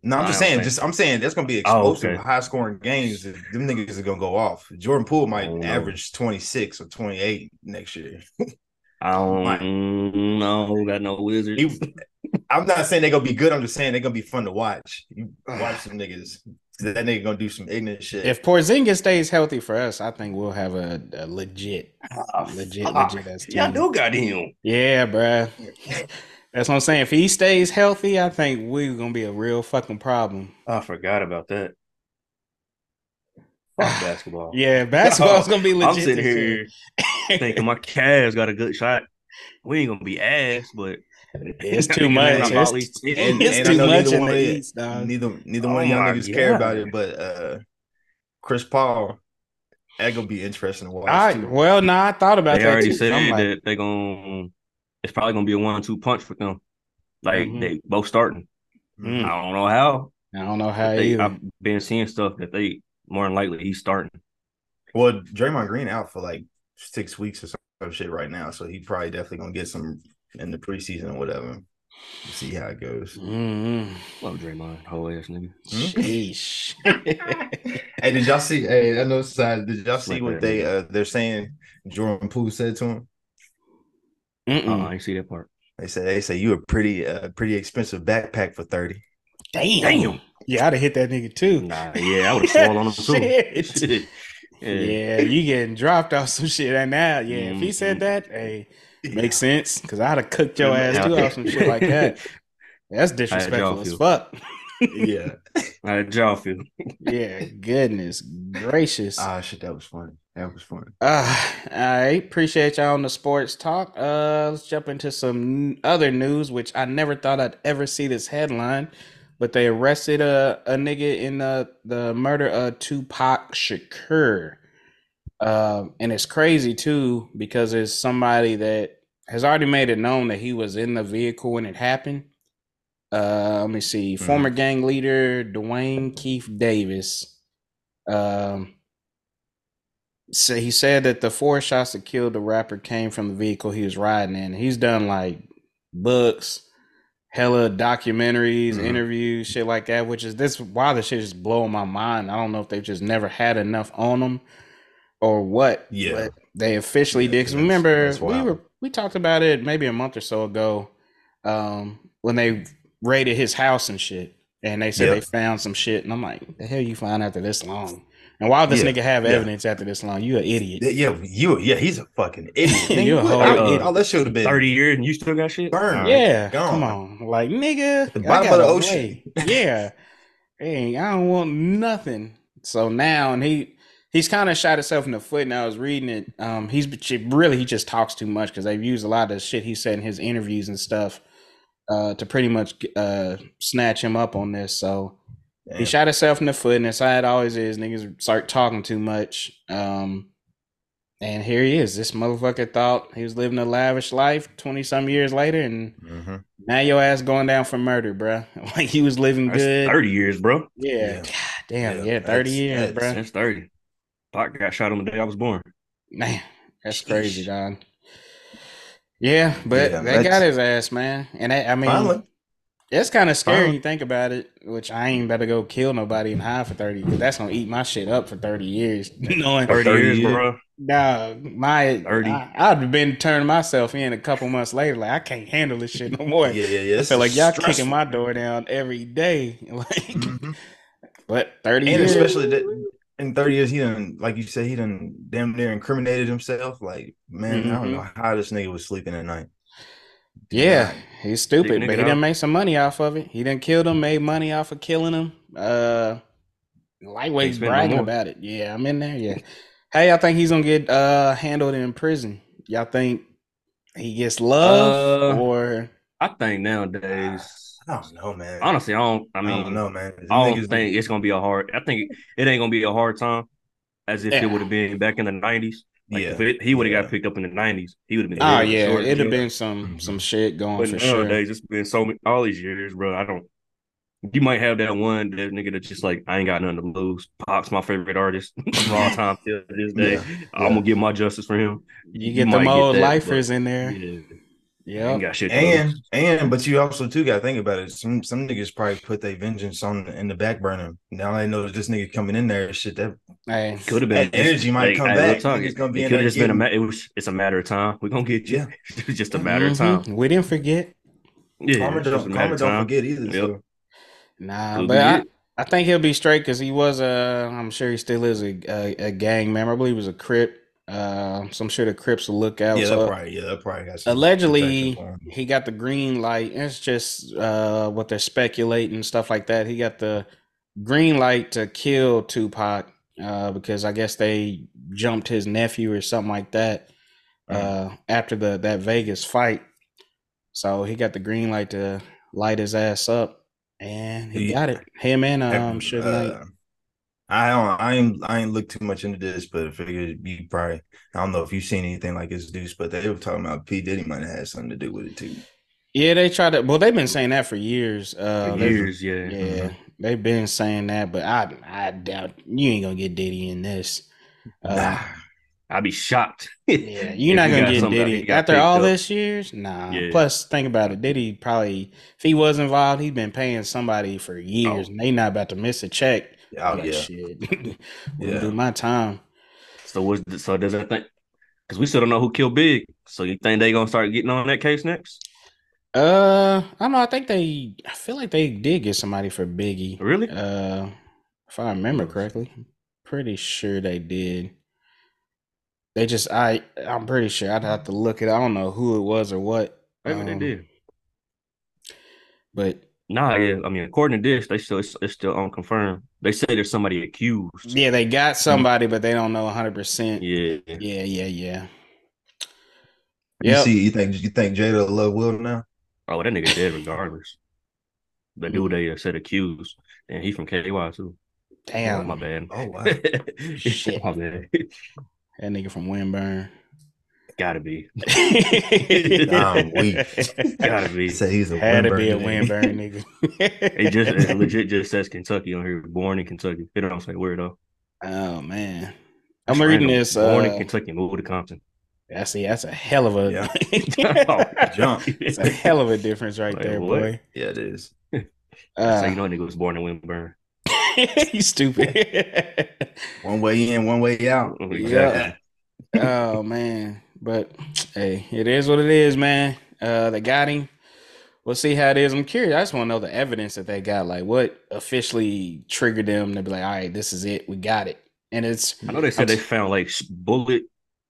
[SPEAKER 4] No, I'm
[SPEAKER 3] I
[SPEAKER 4] just saying.
[SPEAKER 3] think-
[SPEAKER 4] Just I'm saying that's gonna be
[SPEAKER 3] Oh,
[SPEAKER 4] explosive,
[SPEAKER 3] okay.
[SPEAKER 4] high scoring games. Them niggas are gonna go off. Jordan Poole might
[SPEAKER 3] Oh,
[SPEAKER 4] average 26 or 28 next year.
[SPEAKER 3] I don't
[SPEAKER 4] Might.
[SPEAKER 3] know. Got no Wizards.
[SPEAKER 4] You- I'm not saying they're gonna be good. I'm just saying they're gonna be fun to watch. You watch some niggas. That nigga gonna do some ignorant shit.
[SPEAKER 2] If Porzingis stays healthy for us, I think we'll have a, a legit,
[SPEAKER 3] Ah,
[SPEAKER 2] legit,
[SPEAKER 3] fuck.
[SPEAKER 2] legit as
[SPEAKER 3] Y'all do got him.
[SPEAKER 2] Yeah, bruh. That's what I'm saying. If he stays healthy, I think we're gonna be a real fucking problem.
[SPEAKER 3] I forgot about that. Fuck basketball.
[SPEAKER 2] Yeah, basketball's gonna be legit.
[SPEAKER 3] I'm sitting here thinking my Cavs got a good shot. We ain't gonna be ass, but
[SPEAKER 2] It's too much.
[SPEAKER 3] About
[SPEAKER 2] It's,
[SPEAKER 3] at least
[SPEAKER 4] and-
[SPEAKER 2] it's
[SPEAKER 4] and
[SPEAKER 2] too much
[SPEAKER 4] neither
[SPEAKER 2] in
[SPEAKER 4] one
[SPEAKER 2] the
[SPEAKER 4] of you-
[SPEAKER 2] East, dog.
[SPEAKER 4] neither neither
[SPEAKER 3] Oh
[SPEAKER 4] one of y'all
[SPEAKER 3] my
[SPEAKER 4] niggas care about it, but uh Chris Paul, that gonna be interesting to watch.
[SPEAKER 2] I
[SPEAKER 4] too.
[SPEAKER 2] well, no, I thought about
[SPEAKER 3] they
[SPEAKER 2] that
[SPEAKER 3] already
[SPEAKER 2] too.
[SPEAKER 3] said
[SPEAKER 2] I'm like,
[SPEAKER 3] that they gonna. It's probably gonna be a one-two punch for them. Like
[SPEAKER 2] Mhm.
[SPEAKER 3] they both starting.
[SPEAKER 2] Mm.
[SPEAKER 3] I don't know how.
[SPEAKER 2] I don't know how
[SPEAKER 3] they. I've been seeing stuff that they more than likely he's starting.
[SPEAKER 4] Well, Draymond Green out for like six weeks or some shit right now, so he probably definitely gonna get some in the preseason or whatever. See how it goes.
[SPEAKER 2] Mm-hmm.
[SPEAKER 3] Love Draymond, whole ass nigga.
[SPEAKER 2] Sheesh.
[SPEAKER 4] Hey, did y'all see? Hey, I know side. Did y'all see
[SPEAKER 3] Like
[SPEAKER 4] what
[SPEAKER 3] that,
[SPEAKER 4] they uh they're saying? Jordan Poole said to him.
[SPEAKER 2] Mm-mm.
[SPEAKER 3] Oh, I see that part.
[SPEAKER 4] They said they say you a pretty uh pretty expensive backpack for thirty.
[SPEAKER 2] Damn.
[SPEAKER 3] Damn.
[SPEAKER 2] Yeah, I'd have hit that nigga too.
[SPEAKER 3] Nah, yeah, I would have swallowed on him too.
[SPEAKER 2] Shit.
[SPEAKER 3] Shit.
[SPEAKER 2] Yeah. you getting dropped off some shit right now. Yeah, if he said that, hey, makes sense. Cause I'd have cooked your ass too off some shit like that. That's disrespectful as fuck.
[SPEAKER 4] yeah.
[SPEAKER 3] How did y'all feel?
[SPEAKER 2] yeah, goodness gracious.
[SPEAKER 4] Ah, shit, that was funny. That was funny.
[SPEAKER 2] Uh, all right. Appreciate y'all on the sports talk. Uh, let's jump into some other news, which I never thought I'd ever see this headline, but they arrested a, a nigga in the, the murder of Tupac Shakur. Um, and it's crazy too because it's somebody that has already made it known that he was in the vehicle when it happened. Uh, let me see. Former gang leader Dwayne Keith Davis. Um, so he said that the four shots that killed the rapper came from the vehicle he was riding in. He's done like books, hella documentaries,
[SPEAKER 4] Mhm.
[SPEAKER 2] interviews, shit like that. Which is this why the shit is blowing my mind. I don't know if they've just never had enough on them or what.
[SPEAKER 4] Yeah.
[SPEAKER 2] but they officially
[SPEAKER 4] Yeah,
[SPEAKER 2] did. 'Cause
[SPEAKER 4] that's-
[SPEAKER 2] remember we were we talked about it maybe a month or so ago um, when they raided his house and shit, and they said
[SPEAKER 4] Yeah.
[SPEAKER 2] they found some shit, and I'm like, the hell you find after this long? And why would this
[SPEAKER 4] Yeah,
[SPEAKER 2] nigga have
[SPEAKER 4] yeah.
[SPEAKER 2] evidence after this long? You an idiot.
[SPEAKER 4] Yeah, yeah, you, yeah, he's a fucking idiot.
[SPEAKER 2] You a whole
[SPEAKER 4] all-
[SPEAKER 2] idiot.
[SPEAKER 4] all that should have been
[SPEAKER 3] 30 years and you still got shit?
[SPEAKER 4] burned.
[SPEAKER 2] yeah,
[SPEAKER 4] gone.
[SPEAKER 2] come on, like nigga,
[SPEAKER 4] The bottom of the
[SPEAKER 2] gotta
[SPEAKER 4] ocean.
[SPEAKER 2] Yeah, hey, I don't want nothing. So now, and he he's kind of shot himself in the foot. And I was reading it. Um, he's really he just talks too much because they've used a lot of shit he said in his interviews and stuff uh, to pretty much uh snatch him up on this. So he shot himself in the foot, and that's how it always is. Niggas start talking too much. Um, And here he is. This motherfucker thought he was living a lavish life 20 some years later, and
[SPEAKER 4] Mm-hmm.
[SPEAKER 2] now your ass going down for murder, bruh. Like he was living
[SPEAKER 3] That's
[SPEAKER 2] good.
[SPEAKER 3] 30 years, bro.
[SPEAKER 2] Yeah.
[SPEAKER 4] Yeah.
[SPEAKER 2] God damn.
[SPEAKER 4] Yeah,
[SPEAKER 2] Yeah. 30 years, bruh.
[SPEAKER 3] That's 30. Pac got shot on the day I was born.
[SPEAKER 2] Man, that's
[SPEAKER 4] Sheesh.
[SPEAKER 2] crazy, Don. Yeah, but
[SPEAKER 4] Yeah,
[SPEAKER 2] they got his ass, man. And that, I mean,
[SPEAKER 4] Finally.
[SPEAKER 2] it's kind of scary.
[SPEAKER 4] Finally.
[SPEAKER 2] You think about it, which I ain't better go kill nobody and hide for thirty because that's gonna eat my shit up for thirty years. Knowing
[SPEAKER 3] 30,
[SPEAKER 4] 30
[SPEAKER 3] years,
[SPEAKER 4] years.
[SPEAKER 3] bro.
[SPEAKER 2] Nah, my
[SPEAKER 3] 30.
[SPEAKER 2] I, I'd have been turning myself in a couple months later. Like I can't handle this shit no more.
[SPEAKER 4] Yeah, yeah, yeah.
[SPEAKER 2] I feel like y'all
[SPEAKER 4] stressful.
[SPEAKER 2] kicking my door down every day. Like,
[SPEAKER 4] Mhm.
[SPEAKER 2] but thirty
[SPEAKER 4] And
[SPEAKER 2] years,
[SPEAKER 4] especially that in 30 years, he done, like you said, he done damn near incriminated himself. Like, man, I don't know how this nigga was sleeping at night.
[SPEAKER 2] yeah, he's stupid, but he
[SPEAKER 3] out.
[SPEAKER 2] didn't make some money off of it. He didn't kill them, made money off of killing them. Uh, lightweight's
[SPEAKER 3] spend no
[SPEAKER 2] about it. Yeah, I'm in there. Yeah. Hey, I think he's gonna get uh handled in prison. Y'all think he gets love
[SPEAKER 3] Uh,
[SPEAKER 2] or?
[SPEAKER 3] I think nowadays,
[SPEAKER 4] I don't know, man.
[SPEAKER 3] honestly, I don't. I mean,
[SPEAKER 4] I,
[SPEAKER 3] mean,
[SPEAKER 4] don't know, man. These
[SPEAKER 3] I don't
[SPEAKER 4] niggas-
[SPEAKER 3] think it's gonna be a hard. I think it ain't gonna be a hard time, as if
[SPEAKER 2] Yeah.
[SPEAKER 3] it would have been back in the nineties. Like
[SPEAKER 4] yeah.
[SPEAKER 3] if it, he would have
[SPEAKER 4] yeah.
[SPEAKER 3] got picked up in the nineties, he would have been.
[SPEAKER 2] Oh
[SPEAKER 3] dead
[SPEAKER 2] yeah,
[SPEAKER 3] short,
[SPEAKER 2] it'd have been some
[SPEAKER 4] Mhm.
[SPEAKER 2] some shit going
[SPEAKER 3] But
[SPEAKER 2] for sure.
[SPEAKER 3] nowadays, it's been so many all these years, bro. I don't. You might have that one that nigga that's just like I ain't got nothing to lose. Pop's my favorite artist from all time till this day.
[SPEAKER 4] Yeah,
[SPEAKER 3] I'm gonna get my justice for him.
[SPEAKER 2] You
[SPEAKER 3] You
[SPEAKER 2] get
[SPEAKER 3] might
[SPEAKER 2] them
[SPEAKER 3] get
[SPEAKER 2] old
[SPEAKER 3] that,
[SPEAKER 2] lifers
[SPEAKER 3] but-
[SPEAKER 2] in there.
[SPEAKER 3] Yeah,
[SPEAKER 2] Yeah.
[SPEAKER 3] ain't got shit.
[SPEAKER 4] And
[SPEAKER 3] lose.
[SPEAKER 4] and but you also too got to think about it. Some some niggas probably put their vengeance on in the back burner. Now they know that this nigga coming in there, shit. That
[SPEAKER 2] Hey,
[SPEAKER 3] could have been
[SPEAKER 4] That energy might come
[SPEAKER 3] real
[SPEAKER 4] back.
[SPEAKER 3] talk,
[SPEAKER 4] Niggas
[SPEAKER 3] it
[SPEAKER 4] gonna be
[SPEAKER 3] it could have just been a
[SPEAKER 4] getting-
[SPEAKER 3] ma- it was. It's a matter of time. We're gonna get you.
[SPEAKER 4] Yeah.
[SPEAKER 3] it's just a mm-hmm. matter of time.
[SPEAKER 2] We didn't forget.
[SPEAKER 3] Yeah,
[SPEAKER 4] Karma
[SPEAKER 3] it's just a
[SPEAKER 4] don't,
[SPEAKER 3] matter
[SPEAKER 4] karma don't forget either.
[SPEAKER 3] Yep.
[SPEAKER 4] So.
[SPEAKER 2] Nah,
[SPEAKER 3] Could
[SPEAKER 2] but I. I think he'll be straight because he was a. I'm sure he still is a, a, a gang member. I believe he was a Crip. Uh, so I'm sure the Crips will look out.
[SPEAKER 4] Yeah,
[SPEAKER 2] so
[SPEAKER 4] probably yeah, probably got
[SPEAKER 2] allegedly,
[SPEAKER 4] protection for him.
[SPEAKER 2] he got the green light. It's just uh, what they're speculating stuff like that. He got the green light to kill Tupac uh, because I guess they jumped his nephew or something like that uh, after the that Vegas fight. So he got the green light to light his ass up, and he
[SPEAKER 4] He-
[SPEAKER 2] got it. Him and um,
[SPEAKER 4] Uh,
[SPEAKER 2] Suge Knight.
[SPEAKER 4] I don't I ain't I ain't looked too much into this, but I figured you probably I don't know if you've seen anything like this deuce, but they were talking about P. Diddy might have had something to do with it too.
[SPEAKER 2] Yeah, they tried to. Well, they've been saying that for years. Uh,
[SPEAKER 3] For
[SPEAKER 2] they've-
[SPEAKER 3] years, yeah.
[SPEAKER 2] Yeah, they've been saying that, but I I doubt you ain't gonna get Diddy in this. Uh,
[SPEAKER 4] Nah.
[SPEAKER 3] I'd be shocked.
[SPEAKER 2] yeah, you're not gonna get
[SPEAKER 3] something that he
[SPEAKER 2] Diddy after all
[SPEAKER 3] up.
[SPEAKER 2] this years. Nah.
[SPEAKER 3] Yeah.
[SPEAKER 2] Plus, think about it. Diddy probably, if he was involved, he's been paying somebody for years,
[SPEAKER 3] Oh.
[SPEAKER 2] and they not about to miss a check.
[SPEAKER 4] Oh
[SPEAKER 2] Like,
[SPEAKER 4] yeah.
[SPEAKER 2] shit. yeah.
[SPEAKER 4] Yeah.
[SPEAKER 2] do my time.
[SPEAKER 3] So what's the, so does that think? Because we still don't know who killed Big. So you think they gonna start getting on that case next?
[SPEAKER 2] Uh, I don't know. I think they. I feel like they did get somebody for Biggie.
[SPEAKER 3] Really?
[SPEAKER 2] Uh, if I remember correctly, pretty sure they did. They just I I'm pretty sure I'd have to look it. I don't know who it was or what.
[SPEAKER 3] Maybe
[SPEAKER 2] um,
[SPEAKER 3] they did.
[SPEAKER 2] But
[SPEAKER 3] Nah, yeah. I mean, according to this, they still it's, it's still unconfirmed. They say there's somebody accused.
[SPEAKER 2] yeah, they got somebody, but they don't know 100. percent
[SPEAKER 3] Yeah.
[SPEAKER 2] Yeah, yeah, yeah.
[SPEAKER 4] You see, you think you think Jada love Will now?
[SPEAKER 3] Oh, that nigga dead regardless. The dude they uh, said accused, and he from KY too.
[SPEAKER 2] Damn,
[SPEAKER 3] my bad.
[SPEAKER 4] Oh wow.
[SPEAKER 2] Shit.
[SPEAKER 3] my bad.
[SPEAKER 2] that nigga from Winburn.
[SPEAKER 3] Gotta be.
[SPEAKER 4] I'm weak.
[SPEAKER 3] Gotta be.
[SPEAKER 4] Say he's a
[SPEAKER 2] Had to be a
[SPEAKER 4] Winburn
[SPEAKER 2] Winburn
[SPEAKER 4] nigga.
[SPEAKER 2] nigga.
[SPEAKER 3] It just it legit just says Kentucky on here. Born in Kentucky. It don't say where though.
[SPEAKER 2] Oh man, I'm
[SPEAKER 3] That's
[SPEAKER 2] reading this.
[SPEAKER 3] Born in
[SPEAKER 2] Uh,
[SPEAKER 3] Kentucky, moved to Compton.
[SPEAKER 2] I see. That's a hell of a.
[SPEAKER 4] Yeah. Jump.
[SPEAKER 2] it's a hell of a difference right
[SPEAKER 3] Like,
[SPEAKER 2] there,
[SPEAKER 3] what?
[SPEAKER 2] boy.
[SPEAKER 4] Yeah, it is.
[SPEAKER 3] so
[SPEAKER 2] Uh,
[SPEAKER 3] you know, nigga was born in Winburn.
[SPEAKER 2] you stupid.
[SPEAKER 4] One way in, one way out.
[SPEAKER 2] Yeah. oh man, but hey, it is what it is, man. Uh, they got him. We'll see how it is. I'm curious. I just want to know the evidence that they got. Like, what officially triggered them to be like, all right, this is it. We got it. And it's
[SPEAKER 3] I know they said
[SPEAKER 2] I'm
[SPEAKER 3] they found like bullet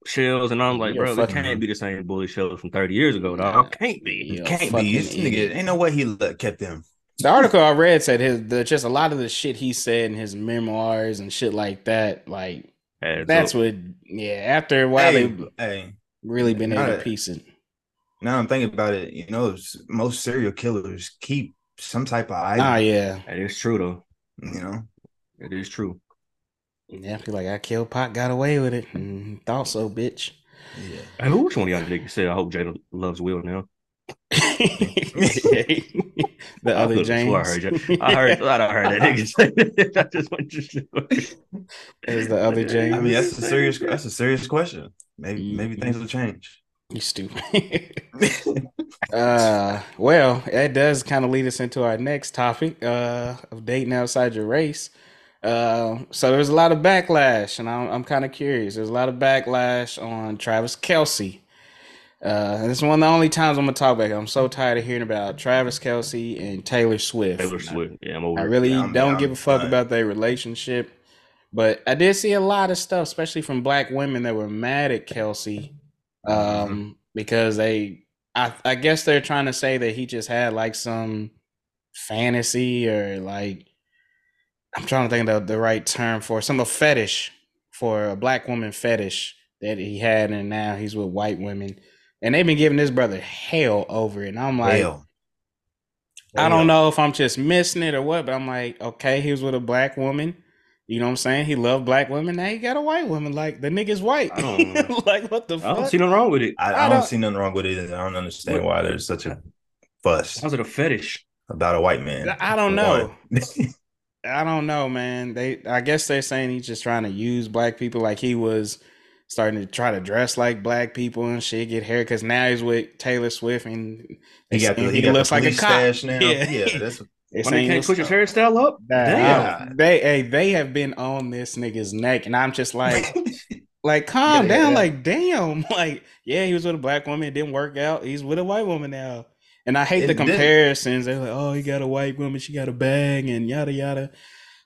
[SPEAKER 3] shells, and I'm like, bro, it can't be the same bullet shells from 30 years ago, dog. Can't be.
[SPEAKER 2] You're
[SPEAKER 4] Can't be. This
[SPEAKER 2] idiot.
[SPEAKER 4] nigga ain't no way he let, kept them.
[SPEAKER 2] The article I read said his the just a lot of the shit he said in his memoirs and shit like that. Like
[SPEAKER 3] Adds
[SPEAKER 2] that's
[SPEAKER 3] up.
[SPEAKER 2] what yeah. After a while,
[SPEAKER 4] hey,
[SPEAKER 2] they
[SPEAKER 4] hey,
[SPEAKER 2] really been able to piece it.
[SPEAKER 4] now I'm thinking about it. You know, most serial killers keep some type of
[SPEAKER 2] Ah, yeah.
[SPEAKER 3] That is true though.
[SPEAKER 4] You know,
[SPEAKER 3] It is true.
[SPEAKER 2] Yeah, feel like I killed Pot, got away with it. Mm, thought so, bitch.
[SPEAKER 4] Yeah.
[SPEAKER 3] Hey, who which one of y'all niggas said I hope Jada loves Will now?
[SPEAKER 2] the
[SPEAKER 3] I
[SPEAKER 2] other
[SPEAKER 3] could've
[SPEAKER 2] James.
[SPEAKER 3] I heard, you. I heard, I heard that nigga say that. I just want you to know.
[SPEAKER 2] Is the other James.
[SPEAKER 4] I mean, that's a serious. That's a serious question. Maybe, maybe
[SPEAKER 2] Mhm.
[SPEAKER 4] things will change.
[SPEAKER 2] You stupid. uh, well, that does kind of lead us into our next topic uh, of dating outside your race. Uh, so there's a lot of backlash, and I'm, I'm kind of curious. There's a lot of backlash on Travis Kelce. Uh, this is one of the only times I'm gonna talk about. It. I'm so tired of hearing about Travis Kelce and Taylor Swift.
[SPEAKER 3] Taylor Swift. Yeah, I'm over.
[SPEAKER 2] I really
[SPEAKER 4] Yeah, I'm-
[SPEAKER 2] don't
[SPEAKER 4] I'm
[SPEAKER 2] give a fuck
[SPEAKER 4] fine.
[SPEAKER 2] about their relationship. But I did see a lot of stuff, especially from black women that were mad at Kelce um,
[SPEAKER 4] Mm-hmm.
[SPEAKER 2] because they, I, I guess they're trying to say that he just had like some fantasy or like, I'm trying to think of the, the right term for some a fetish for a black woman fetish that he had, and now he's with white women, and they've been giving this brother hell over it, and I'm like.
[SPEAKER 4] Hell.
[SPEAKER 2] I don't know if I'm just missing it or what, but I'm like, okay, he was with a black woman. You know what I'm saying? He loved black women. Now he got a white woman. Like the nigga's white. Like what the
[SPEAKER 3] I
[SPEAKER 2] fuck?
[SPEAKER 3] don't see nothing wrong with it.
[SPEAKER 4] I,
[SPEAKER 2] I
[SPEAKER 4] I don't
[SPEAKER 2] don't-
[SPEAKER 4] see nothing wrong with it. I don't understand
[SPEAKER 3] What-
[SPEAKER 4] why there's such a fuss
[SPEAKER 3] How's it a fetish?
[SPEAKER 4] about a white man.
[SPEAKER 2] I don't know. I don't know, man. They I guess they're saying he's just trying to use black people like he was starting to try to dress like black people and shit, get hair because now he's with Taylor Swift and
[SPEAKER 4] he got the,
[SPEAKER 2] and
[SPEAKER 4] he got
[SPEAKER 2] looks
[SPEAKER 4] the
[SPEAKER 2] like a
[SPEAKER 4] police
[SPEAKER 2] cop.
[SPEAKER 4] stash now.
[SPEAKER 2] Yeah.
[SPEAKER 4] Yeah, that's
[SPEAKER 2] They're
[SPEAKER 3] When
[SPEAKER 2] saying
[SPEAKER 3] he can't
[SPEAKER 2] put
[SPEAKER 3] your his hairstyle up?
[SPEAKER 2] Damn.
[SPEAKER 3] Damn.
[SPEAKER 2] They hey, they have been on this nigga's neck, and I'm just like, like, calm
[SPEAKER 4] Yeah, yeah,
[SPEAKER 2] down,
[SPEAKER 4] yeah.
[SPEAKER 2] like, damn, like, yeah, he was with a black woman, it didn't work out. He's with a white woman now, and I hate
[SPEAKER 4] It
[SPEAKER 2] the
[SPEAKER 4] didn't.
[SPEAKER 2] comparisons. They're like, oh, he got a white woman, she got a bag, and yada yada.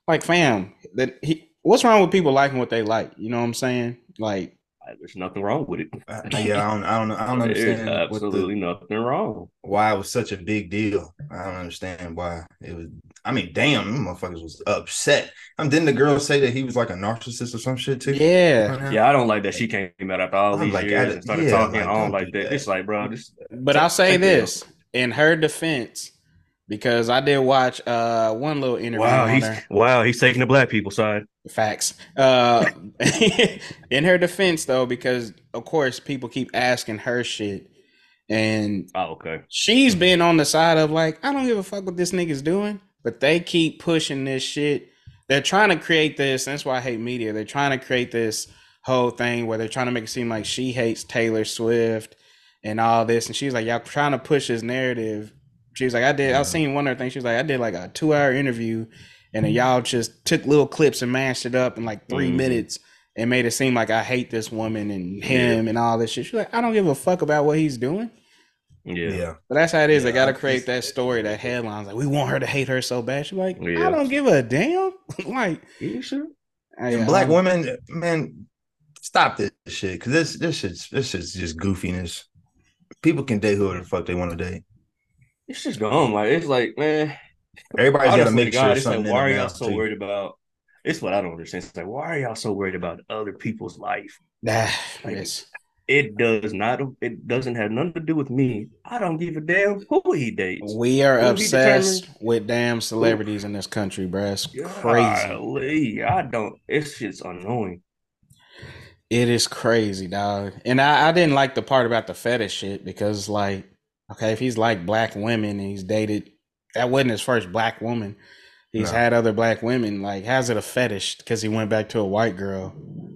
[SPEAKER 2] Like, fam, that he, what's wrong with people liking what they like? You know what I'm saying? Like,
[SPEAKER 3] There's nothing wrong with it.
[SPEAKER 4] Uh, yeah, I don't, I don't know. I don't understand what
[SPEAKER 3] absolutely
[SPEAKER 4] the,
[SPEAKER 3] nothing wrong.
[SPEAKER 4] why it was such a big deal. I don't understand why it was. I mean, damn, them motherfuckers was upset. Um, didn't the girl say that he was like a narcissist or some shit too?
[SPEAKER 2] yeah.
[SPEAKER 3] Yeah, I don't like that she came out after all
[SPEAKER 4] I'm
[SPEAKER 3] these
[SPEAKER 4] like,
[SPEAKER 3] years
[SPEAKER 4] I-
[SPEAKER 3] and started
[SPEAKER 4] yeah,
[SPEAKER 3] talking
[SPEAKER 4] like,
[SPEAKER 3] on like that.
[SPEAKER 4] that.
[SPEAKER 3] It's like, bro, this
[SPEAKER 2] But I'll say
[SPEAKER 3] Take the
[SPEAKER 2] this in her defense, because I did watch uh one little interview
[SPEAKER 3] wow,
[SPEAKER 2] on
[SPEAKER 3] he's
[SPEAKER 2] her.
[SPEAKER 3] wow, he's taking the black people side.
[SPEAKER 2] Facts. Uh, in her defense, though, because of course people keep asking her shit, and
[SPEAKER 3] Oh, okay.
[SPEAKER 2] she's been on the side of like, I don't give a fuck what this nigga's doing, but they keep pushing this shit. They're trying to create this. That's why I hate media. They're trying to create this whole thing where they're trying to make it seem like she hates Taylor Swift and all this. And she's like, y'all trying to push this narrative. She's like, I did. I seen one of her things. She was like, I did like a two hour interview, and then y'all just took little clips and mashed it up in like 3
[SPEAKER 3] Mhm.
[SPEAKER 2] minutes and made it seem like I hate this woman and him and all this shit. She's like, I don't give a fuck about what he's doing.
[SPEAKER 3] Yeah.
[SPEAKER 4] yeah.
[SPEAKER 2] But that's how it is. they got to create that story, that headlines. Like, we want her to hate her so bad. She's like,
[SPEAKER 3] Yeah.
[SPEAKER 2] I don't give a damn. like,
[SPEAKER 3] You sure?
[SPEAKER 2] I-
[SPEAKER 4] And black women, man, stop this shit because this this shit's this shit's just goofiness. People can date whoever the fuck they want to date.
[SPEAKER 3] It's just gone. Like it's like, man,
[SPEAKER 4] Everybody's got to make sure
[SPEAKER 3] God, it's
[SPEAKER 4] something
[SPEAKER 3] like, why are y'all so
[SPEAKER 4] too.
[SPEAKER 3] worried about? It's what I don't understand. It's like, why are y'all so worried about other people's life?
[SPEAKER 2] Nah,
[SPEAKER 3] Like,
[SPEAKER 2] yes.
[SPEAKER 3] It does not. It doesn't have nothing to do with me. I don't give a damn who he dates.
[SPEAKER 2] We are
[SPEAKER 3] Who
[SPEAKER 2] obsessed with damn celebrities in this country, bruh. It's crazy.
[SPEAKER 3] Golly, I don't. It's just annoying.
[SPEAKER 2] It is crazy, dog. And I, I didn't like the part about the fetish shit because, like, okay, if he's like black women and he's dated, that wasn't his first black woman. He's
[SPEAKER 4] No.
[SPEAKER 2] had other black women. Like, how's it a fetish? Because he went back to a white girl.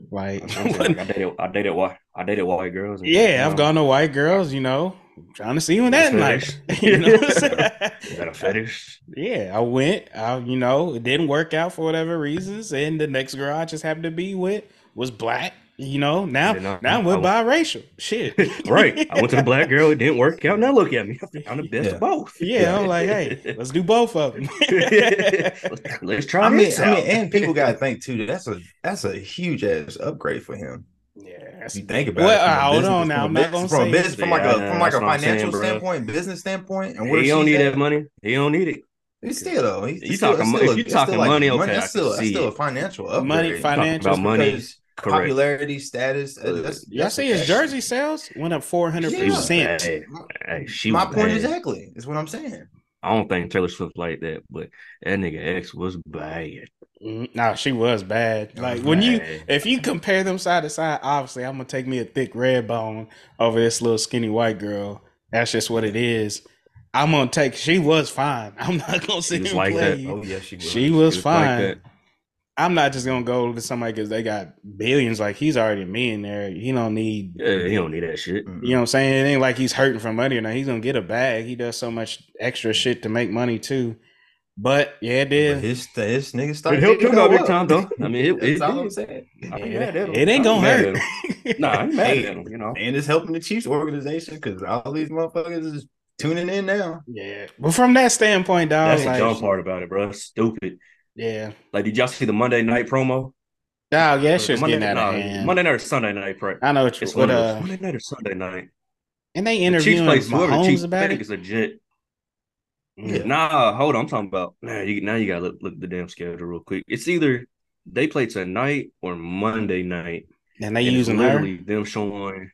[SPEAKER 2] Like,
[SPEAKER 3] I dated. I dated white. I dated white girls.
[SPEAKER 2] yeah, I've
[SPEAKER 3] know,
[SPEAKER 2] gone to white girls, you know, trying to see
[SPEAKER 3] That's
[SPEAKER 2] that
[SPEAKER 3] fetish.
[SPEAKER 2] You know what I'm saying?
[SPEAKER 3] Is that a fetish?
[SPEAKER 2] Yeah, I went. I, you know, it didn't work out for whatever reasons, and the next girl I just happened to be with was black. You know, now
[SPEAKER 3] Did not-
[SPEAKER 2] now I'm with
[SPEAKER 3] I
[SPEAKER 2] biracial. Shit,
[SPEAKER 3] right. I went to the black girl. It didn't work out. Now look at me. I'm the best
[SPEAKER 4] Yeah.
[SPEAKER 3] of both.
[SPEAKER 2] Yeah, I'm like, hey, let's do both of them.
[SPEAKER 3] let's, let's try
[SPEAKER 4] I mean,
[SPEAKER 3] this
[SPEAKER 4] I mean, and people got to think too. That's a that's a huge ass upgrade for him.
[SPEAKER 2] yeah,
[SPEAKER 4] you think about
[SPEAKER 2] Well,
[SPEAKER 4] it, from a
[SPEAKER 2] hold
[SPEAKER 4] business-
[SPEAKER 2] on now.
[SPEAKER 4] from a
[SPEAKER 2] I'm not gonna
[SPEAKER 4] from a
[SPEAKER 2] say
[SPEAKER 4] business, from like a from like a
[SPEAKER 3] that's saying,
[SPEAKER 4] financial standpoint, business standpoint, and where
[SPEAKER 3] he don't need
[SPEAKER 4] at,
[SPEAKER 3] that money. He don't need it.
[SPEAKER 4] He's still though. He's
[SPEAKER 3] You
[SPEAKER 4] still,
[SPEAKER 3] talking
[SPEAKER 4] it's
[SPEAKER 3] mo-
[SPEAKER 4] still
[SPEAKER 3] if
[SPEAKER 4] a-
[SPEAKER 3] you
[SPEAKER 4] it's still
[SPEAKER 3] talking
[SPEAKER 4] like
[SPEAKER 3] money, okay,
[SPEAKER 4] that's
[SPEAKER 3] I
[SPEAKER 4] still
[SPEAKER 3] can
[SPEAKER 4] that's
[SPEAKER 3] see
[SPEAKER 4] still a financial upgrade.
[SPEAKER 2] money, financial.
[SPEAKER 3] about money.
[SPEAKER 4] Because
[SPEAKER 3] Correct.
[SPEAKER 4] popularity, status. uh,
[SPEAKER 2] Y'all
[SPEAKER 4] that's
[SPEAKER 2] see his jersey sales went up four hundred
[SPEAKER 3] She
[SPEAKER 2] percent.
[SPEAKER 3] bad. She
[SPEAKER 4] My point
[SPEAKER 3] bad.
[SPEAKER 4] exactly is what I'm saying.
[SPEAKER 3] I don't think Taylor Swift like that, but that nigga X was bad.
[SPEAKER 2] Mm, No, she was bad. Like when you, if you compare them side to side, obviously I'm gonna take me a thick red bone over this little skinny white girl. That's just what it is. I'm gonna take. She was fine. I'm not gonna sit here and
[SPEAKER 3] like
[SPEAKER 2] play
[SPEAKER 3] that.
[SPEAKER 4] Oh yeah, she was.
[SPEAKER 2] She was
[SPEAKER 3] Just like
[SPEAKER 2] fine.
[SPEAKER 3] that.
[SPEAKER 2] I'm not just gonna go to somebody because they got billions. Like he's already a millionaire. He don't need.
[SPEAKER 3] Yeah, he don't need that shit.
[SPEAKER 2] You know what I'm saying? It ain't like he's hurting for money or not. He's gonna get a bag. He does so much extra shit to make money too. But yeah, it
[SPEAKER 4] But
[SPEAKER 2] did.
[SPEAKER 4] his his niggas
[SPEAKER 3] It
[SPEAKER 4] started
[SPEAKER 3] helped
[SPEAKER 4] getting
[SPEAKER 3] him out
[SPEAKER 4] go
[SPEAKER 3] big time though. I mean, it,
[SPEAKER 4] That's
[SPEAKER 3] it
[SPEAKER 4] all I'm saying.
[SPEAKER 3] I ain't
[SPEAKER 2] Yeah,
[SPEAKER 3] mad at him.
[SPEAKER 2] it ain't gonna
[SPEAKER 3] ain't mad
[SPEAKER 2] hurt.
[SPEAKER 3] at. Nah, I ain't mad at him. You know.
[SPEAKER 4] And it's helping the Chiefs organization because all these motherfuckers is tuning in now.
[SPEAKER 2] Yeah, but from that standpoint, dog,
[SPEAKER 3] That's the dumb part about it, bro. It's stupid.
[SPEAKER 2] Yeah,
[SPEAKER 3] Like, did y'all see the Monday night promo?
[SPEAKER 2] dog, yeah,
[SPEAKER 3] Or
[SPEAKER 2] shit's
[SPEAKER 3] Monday,
[SPEAKER 2] getting out of hand.
[SPEAKER 3] Monday night or Sunday night, right?
[SPEAKER 2] I know what you,
[SPEAKER 3] It's of
[SPEAKER 2] uh.
[SPEAKER 3] Monday night or Sunday night.
[SPEAKER 2] and they
[SPEAKER 3] The Chiefs
[SPEAKER 2] interviewing
[SPEAKER 3] plays whoever the
[SPEAKER 2] Mahomes
[SPEAKER 3] Chiefs. I
[SPEAKER 2] about
[SPEAKER 3] think
[SPEAKER 2] it.
[SPEAKER 3] it's legit.
[SPEAKER 2] Yeah.
[SPEAKER 3] Nah, hold on. I'm talking about nah, you, now. You gotta look, look at the damn schedule real quick. It's either they play tonight or Monday night.
[SPEAKER 2] And they
[SPEAKER 3] and it's
[SPEAKER 2] using her.
[SPEAKER 3] literally them showing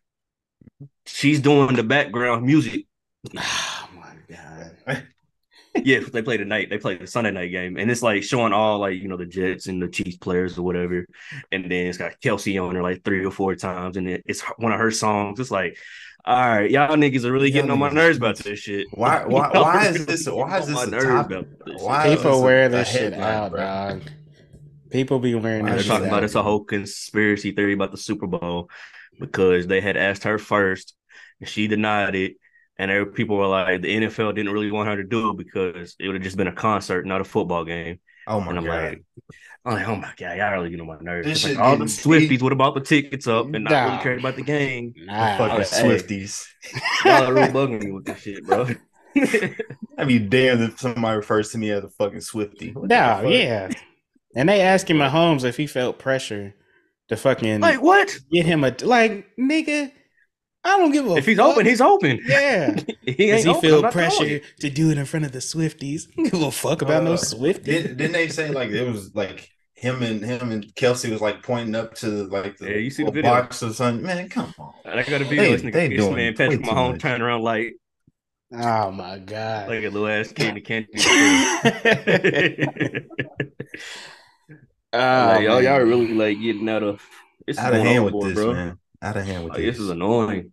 [SPEAKER 3] she's doing the background music.
[SPEAKER 2] My.
[SPEAKER 3] Yeah, they play tonight. They play the Sunday night game, and it's like showing all like you know the Jets and the Chiefs players or whatever. And then it's got Kelce on there like three or four times, and it, it's one of her songs. It's like, all right, y'all niggas are really
[SPEAKER 4] Y'all
[SPEAKER 3] getting on my nerves about this shit.
[SPEAKER 4] Why why
[SPEAKER 3] Y'all
[SPEAKER 4] why is this why is this
[SPEAKER 3] my
[SPEAKER 4] a
[SPEAKER 3] nerves about this.
[SPEAKER 4] Why is
[SPEAKER 2] People wear this shit out,
[SPEAKER 4] bro?
[SPEAKER 2] dog. People be wearing
[SPEAKER 4] Why
[SPEAKER 3] they're
[SPEAKER 2] this
[SPEAKER 4] is
[SPEAKER 3] talking about it's a whole conspiracy theory about the Super Bowl because they had asked her first and she denied it. And there, people were like, the NFL didn't really want her to do it because it would have just been a concert, not a football game.
[SPEAKER 4] Oh my
[SPEAKER 3] And I'm
[SPEAKER 4] god.
[SPEAKER 3] like, I'm like, oh my god, y'all really get on my nerves. Like all the Swifties
[SPEAKER 4] deep.
[SPEAKER 3] would have bought the tickets up and not really
[SPEAKER 2] Nah.
[SPEAKER 3] cared about the game.
[SPEAKER 2] Nah,
[SPEAKER 4] Fucking
[SPEAKER 3] hey.
[SPEAKER 4] Swifties.
[SPEAKER 3] Y'all are really bugging me with this shit, bro.
[SPEAKER 4] I'd be damned if somebody refers to me as a fucking Swifty. What the
[SPEAKER 2] no,
[SPEAKER 4] fuck?
[SPEAKER 2] yeah. And they asking Mahomes if he felt pressure to fucking
[SPEAKER 3] like what?
[SPEAKER 2] get him a like nigga. I don't give a
[SPEAKER 3] If he's
[SPEAKER 2] fuck.
[SPEAKER 3] open, he's open.
[SPEAKER 2] yeah.
[SPEAKER 3] he
[SPEAKER 2] Does
[SPEAKER 3] ain't
[SPEAKER 2] he
[SPEAKER 3] open,
[SPEAKER 2] feel
[SPEAKER 3] I'm not doing
[SPEAKER 2] pressure to do it in front of the Swifties? I give a fuck about no
[SPEAKER 4] Uh,
[SPEAKER 2] Swifties.
[SPEAKER 4] Did, didn't they say like it was like him and him and Kelce was like pointing up to like the
[SPEAKER 3] Yeah, you see the
[SPEAKER 4] little
[SPEAKER 3] video.
[SPEAKER 4] box or something? Man, come on.
[SPEAKER 3] And I got a video.
[SPEAKER 4] They-
[SPEAKER 3] this nigga,
[SPEAKER 4] they
[SPEAKER 3] this
[SPEAKER 4] doing
[SPEAKER 3] man
[SPEAKER 4] way
[SPEAKER 3] Patrick
[SPEAKER 4] too
[SPEAKER 3] Mahomes
[SPEAKER 4] much.
[SPEAKER 3] turning around like
[SPEAKER 2] Oh my god.
[SPEAKER 3] like a little ass kid in the candy.
[SPEAKER 2] Oh,
[SPEAKER 3] like, y'all, y'all are really like getting out of it's
[SPEAKER 4] Out of hand with
[SPEAKER 3] overboard,
[SPEAKER 4] this,
[SPEAKER 3] bro.
[SPEAKER 4] man. Out of hand with
[SPEAKER 3] Like,
[SPEAKER 4] this.
[SPEAKER 3] this is annoying.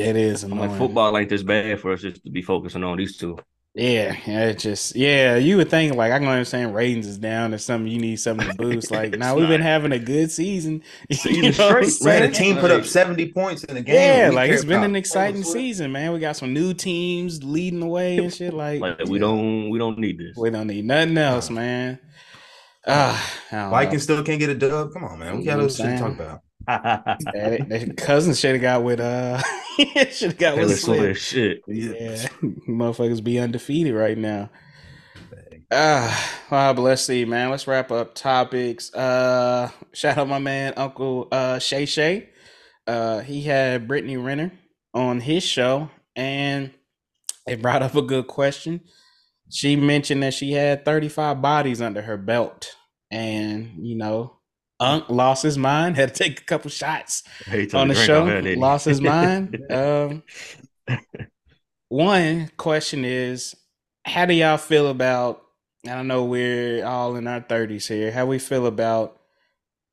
[SPEAKER 2] It is
[SPEAKER 3] I'm
[SPEAKER 2] annoying.
[SPEAKER 3] like football ain't this bad for us just to be focusing on these two.
[SPEAKER 2] Yeah, yeah, it just yeah. You would think like I can understand ratings is down or something. You need something to boost. Like now
[SPEAKER 3] It's
[SPEAKER 2] we've been having a good season.
[SPEAKER 3] Season
[SPEAKER 2] You know
[SPEAKER 3] straight,
[SPEAKER 4] Man, the team put up 70 points in the game.
[SPEAKER 2] Yeah, like it's been an exciting season, man. We got some new teams leading the way and shit. Like,
[SPEAKER 3] Like we don't we don't need this.
[SPEAKER 2] we don't need nothing else, man. Ah, I don't know.
[SPEAKER 4] Vikings still can't get a dub. Come on, man. We got
[SPEAKER 2] what
[SPEAKER 4] shit to talk about.
[SPEAKER 2] Yeah, they, they cousin should have got with uh should have got with
[SPEAKER 3] Swift. shit.
[SPEAKER 2] Yeah, motherfuckers be undefeated right now. Ah, well, but let's see, man. Let's wrap up topics. Uh, shout out my man Uncle uh Shay Shay. Uh, he had Brittany Renner on his show, and it brought up a good question. She mentioned that she had 35 bodies under her belt, and you know, Unc lost his mind, had to take a couple shots
[SPEAKER 3] Hey, he took
[SPEAKER 2] on the show,
[SPEAKER 3] that,
[SPEAKER 2] lost his mind. Um, one question is, how do y'all feel about? I don't know we're all in our thirties here. How we feel about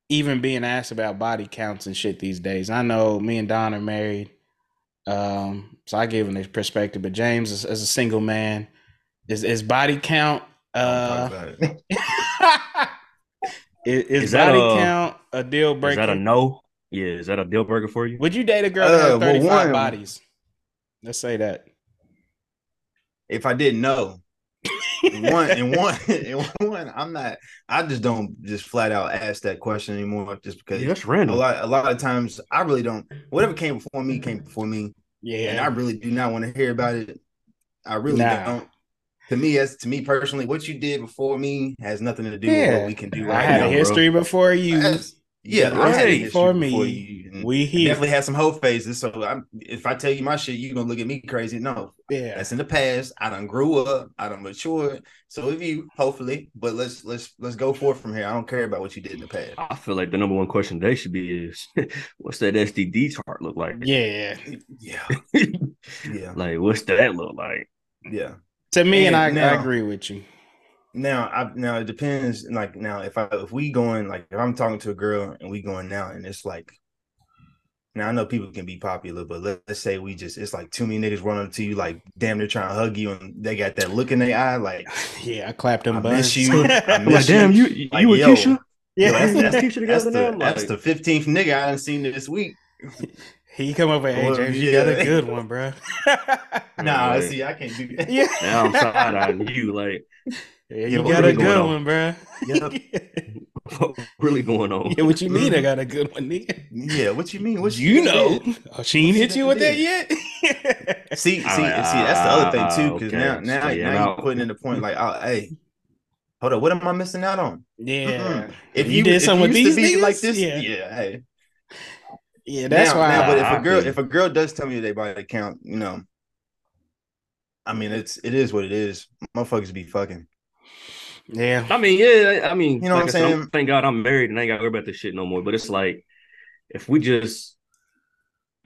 [SPEAKER 2] even being asked about body counts and shit these days? I know me and Don are married, um, so I give him this perspective. But James, as, as a single man, is is body count? Uh,
[SPEAKER 4] talk about it.
[SPEAKER 2] is, is,
[SPEAKER 3] Is that
[SPEAKER 2] body
[SPEAKER 3] a-
[SPEAKER 2] count a deal breaker?
[SPEAKER 3] Is that a no? Yeah, is that a deal breaker for you?
[SPEAKER 2] Would you date a girl that
[SPEAKER 4] Uh,
[SPEAKER 2] has
[SPEAKER 4] well,
[SPEAKER 2] 35
[SPEAKER 4] one-
[SPEAKER 2] bodies? Let's say that.
[SPEAKER 4] if I didn't know, one and one and one, I'm not. I just don't just flat out ask that question anymore, just because
[SPEAKER 3] Yeah, that's
[SPEAKER 4] a
[SPEAKER 3] random.
[SPEAKER 4] lot a lot of times I really don't. Whatever came before me came before me, Yeah. and I really do not want to hear about it. I really
[SPEAKER 2] Nah.
[SPEAKER 4] don't. To me, as to me personally, what you did before me has nothing to do with what we can do
[SPEAKER 2] I had
[SPEAKER 4] now.
[SPEAKER 2] a
[SPEAKER 3] bro.
[SPEAKER 2] history before you.
[SPEAKER 4] That's- yeah,
[SPEAKER 2] You
[SPEAKER 4] I had a history
[SPEAKER 2] For
[SPEAKER 4] before
[SPEAKER 2] me,
[SPEAKER 4] you,
[SPEAKER 2] we here.
[SPEAKER 4] definitely had some hoe phases. So I'm, if I tell you my shit, you gonna look at me crazy. No,
[SPEAKER 2] Yeah.
[SPEAKER 4] that's in the past. I done grew up. I done matured. So if you hopefully, but let's let's let's go forth from here. I don't care about what you did in the past.
[SPEAKER 3] I feel like the number one question they should be is, what's that STD chart look like?
[SPEAKER 2] Yeah.
[SPEAKER 4] Yeah, yeah,
[SPEAKER 3] like, what's that look like?
[SPEAKER 4] yeah.
[SPEAKER 2] To me, and,
[SPEAKER 4] And
[SPEAKER 2] I, I agree with you.
[SPEAKER 4] now I now it depends. Like now, if I if we going like if I'm talking to a girl and we going now and it's like now I know people can be popular, but let, us say we just it's like too many niggas running up to you like damn they're trying to hug you and they got that look in their eye like
[SPEAKER 2] yeah I clapped them.
[SPEAKER 4] I
[SPEAKER 2] buns.
[SPEAKER 4] miss you. I miss
[SPEAKER 3] like, damn, you you,
[SPEAKER 4] Like,
[SPEAKER 3] you and
[SPEAKER 4] yo,
[SPEAKER 3] Keisha?
[SPEAKER 2] Yeah,
[SPEAKER 4] Yo, that's, that's,
[SPEAKER 3] Keisha together
[SPEAKER 4] that's, the, that's the fifteenth nigga I done seen this week.
[SPEAKER 2] he come over. Hey
[SPEAKER 4] Well,
[SPEAKER 2] James, you got a good one, bro.
[SPEAKER 4] Nah,
[SPEAKER 3] Right.
[SPEAKER 4] see, I can't do that.
[SPEAKER 2] yeah,
[SPEAKER 3] Now I'm side eyeing you. Like,
[SPEAKER 2] yeah, you
[SPEAKER 4] Yo,
[SPEAKER 2] got
[SPEAKER 3] what
[SPEAKER 2] a
[SPEAKER 3] really
[SPEAKER 2] good
[SPEAKER 3] on?
[SPEAKER 2] one, bro.
[SPEAKER 3] what really going on?
[SPEAKER 2] yeah, what you mean? I got a good one, nigga.
[SPEAKER 4] Yeah, what you mean? What
[SPEAKER 2] You know, oh, she ain't hit you with that yet.
[SPEAKER 4] See, see, see. That's the other thing too, ah, because
[SPEAKER 3] okay,
[SPEAKER 4] now, now,
[SPEAKER 3] straighten
[SPEAKER 4] now you're putting in the point like, oh, hey, hold up, what am I missing out on?
[SPEAKER 2] yeah,
[SPEAKER 4] Mm-mm. If
[SPEAKER 2] You
[SPEAKER 4] you,
[SPEAKER 2] did
[SPEAKER 4] if
[SPEAKER 2] some with
[SPEAKER 4] used to
[SPEAKER 2] these
[SPEAKER 4] be like this,
[SPEAKER 2] Yeah.
[SPEAKER 4] yeah, hey.
[SPEAKER 2] Yeah. That's
[SPEAKER 4] now,
[SPEAKER 2] why.
[SPEAKER 4] Now, but if
[SPEAKER 3] I
[SPEAKER 4] a girl, if a girl does tell me they buy body count, you know, I mean, it's it is what it is. Motherfuckers be fucking.
[SPEAKER 2] yeah,
[SPEAKER 3] I mean, yeah, I mean,
[SPEAKER 4] You know
[SPEAKER 3] like
[SPEAKER 4] what
[SPEAKER 3] I
[SPEAKER 4] I'm
[SPEAKER 3] said,
[SPEAKER 4] saying?
[SPEAKER 3] Thank God I'm married and I ain't got to worry about this shit no more. But it's like, if we just,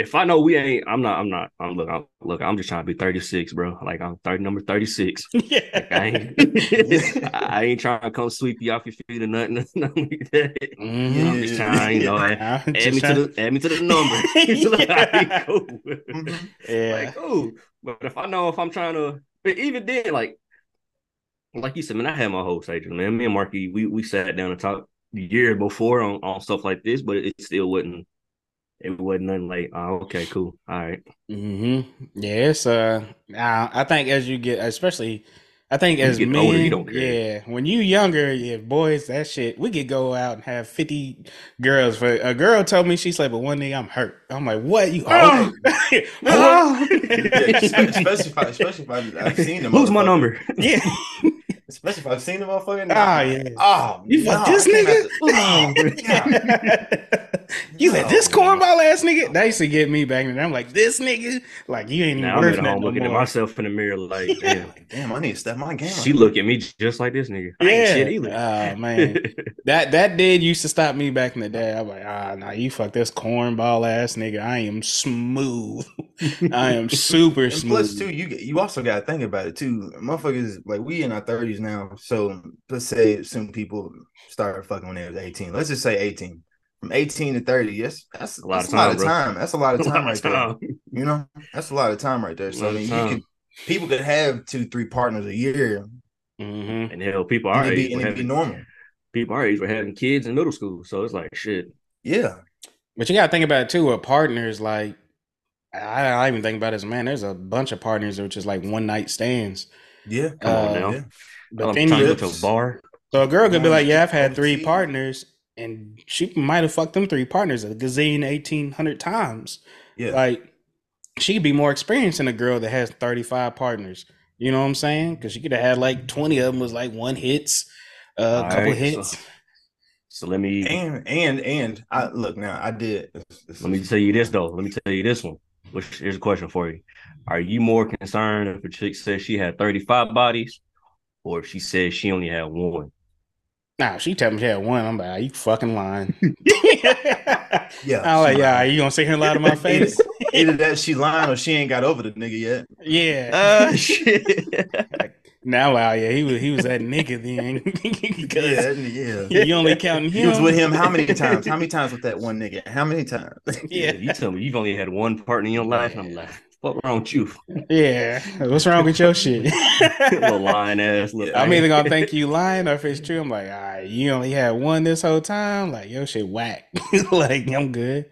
[SPEAKER 3] if I know we ain't, I'm not, I'm not, I'm look, I'm, look, I'm just trying to be 36, bro. Like I'm 30, number 36.
[SPEAKER 2] yeah.
[SPEAKER 3] Like, I ain't, I ain't trying to come sweep you off your feet or nothing, nothing like that.
[SPEAKER 2] Mhm.
[SPEAKER 3] I'm just trying, you know, add,
[SPEAKER 2] I'm
[SPEAKER 3] add
[SPEAKER 2] just
[SPEAKER 3] me to the, add me to the number. like, cool.
[SPEAKER 2] Yeah.
[SPEAKER 3] Like, cool. But if I know if I'm trying to, but even then, like, like you said, man, I had my whole stage, man. Me and Marky, we we sat down and talked year before on, on stuff like this, but it still wasn't. It wasn't nothing like, oh, okay, cool, all right.
[SPEAKER 2] hmm Yeah, it's uh, I I think as you get, especially, I think
[SPEAKER 3] When you
[SPEAKER 2] as
[SPEAKER 3] get
[SPEAKER 2] men,
[SPEAKER 3] older, you don't care.
[SPEAKER 2] yeah, when you younger, yeah, boys, that shit, we could go out and have fifty girls. For a girl told me she slept with one nigga, I'm hurt. I'm like, what? You
[SPEAKER 3] Oh.
[SPEAKER 2] hurt?
[SPEAKER 4] Yeah, especially if I, especially if I, I've seen them.
[SPEAKER 3] Lose my number.
[SPEAKER 2] yeah,
[SPEAKER 4] Especially if I've seen the motherfucker.
[SPEAKER 2] Ah, yeah.
[SPEAKER 4] Oh,
[SPEAKER 2] You fuck
[SPEAKER 4] no,
[SPEAKER 2] this nigga?
[SPEAKER 4] have to-
[SPEAKER 2] you let this
[SPEAKER 4] man.
[SPEAKER 2] cornball ass nigga. That used to get me back in the day. I'm like, this nigga, like you ain't even
[SPEAKER 3] Now I'm at home
[SPEAKER 2] no
[SPEAKER 3] looking at myself in the mirror, like, damn.
[SPEAKER 4] Damn, I need to step my game.
[SPEAKER 3] She
[SPEAKER 4] up.
[SPEAKER 3] look at me just like this nigga. I ain't shit either.
[SPEAKER 2] Oh man, that that did used to stop me back in the day. I'm like, ah, nah, you fuck this cornball ass nigga. I am smooth. I am super
[SPEAKER 4] And
[SPEAKER 2] smooth.
[SPEAKER 4] plus, too, you you also got to think about it too. Motherfuckers, like we in our thirties now. So let's say some people started fucking when they was eighteen. Let's just say eighteen. From eighteen to thirty, yes, that's
[SPEAKER 3] A lot
[SPEAKER 4] that's
[SPEAKER 3] of
[SPEAKER 4] a lot
[SPEAKER 3] time,
[SPEAKER 4] of time. That's a lot of
[SPEAKER 3] A lot
[SPEAKER 4] time
[SPEAKER 3] of
[SPEAKER 4] right there. You know, that's a lot of time right there. So I mean, you could people could have two, three partners a year,
[SPEAKER 2] Mhm.
[SPEAKER 3] And hell, people
[SPEAKER 4] are
[SPEAKER 3] our age
[SPEAKER 4] be, and be
[SPEAKER 3] having,
[SPEAKER 4] normal.
[SPEAKER 3] people our age were having kids in middle school. So it's like shit.
[SPEAKER 4] Yeah,
[SPEAKER 2] But you gotta think about it too. With partners, like I, I even think about it as a man. There's a bunch of partners which is like one night stands.
[SPEAKER 4] yeah.
[SPEAKER 3] Come on
[SPEAKER 2] Uh,
[SPEAKER 3] now.
[SPEAKER 4] yeah.
[SPEAKER 2] But
[SPEAKER 3] I'm
[SPEAKER 2] then you,
[SPEAKER 3] to go to a bar.
[SPEAKER 2] so a girl could be like, yeah, I've had three partners, and she might have fucked them three partners a gazillion, eighteen hundred times.
[SPEAKER 4] Yeah.
[SPEAKER 2] Like she could be more experienced than a girl that has 35 partners. You know what I'm saying? Because she could have had like 20 of them was like one hits, uh, a
[SPEAKER 3] All
[SPEAKER 2] couple
[SPEAKER 3] right,
[SPEAKER 2] hits.
[SPEAKER 3] So, so let me
[SPEAKER 4] and and and I look now. I did.
[SPEAKER 3] let me tell you this though. Let me tell you this one. Which here's a question for you: Are you more concerned if a chick says she had 35 bodies, or if she says she only had one?
[SPEAKER 2] Nah, she tell me she had one. I'm like, are you fucking lying?
[SPEAKER 4] Yeah,
[SPEAKER 2] I'm like, yeah, you gonna sit here and lie to my face?
[SPEAKER 4] Either that she lying or she ain't got over the nigga yet.
[SPEAKER 2] yeah.
[SPEAKER 3] Uh, shit.
[SPEAKER 2] now, wow, yeah, he was he was that nigga then.
[SPEAKER 4] Yeah, yeah.
[SPEAKER 2] You only counting him.
[SPEAKER 4] He was with him how many times? How many times with that one nigga? How many times?
[SPEAKER 2] Yeah.
[SPEAKER 3] You tell me you've only had one partner in your life. I'm like, what wrong with you?
[SPEAKER 2] Yeah. What's wrong with your shit?
[SPEAKER 3] little lying ass. Little
[SPEAKER 2] I'm either gonna think you lying or if it's true, I'm like, all right, you only had one this whole time. Like your shit whack. like I'm good.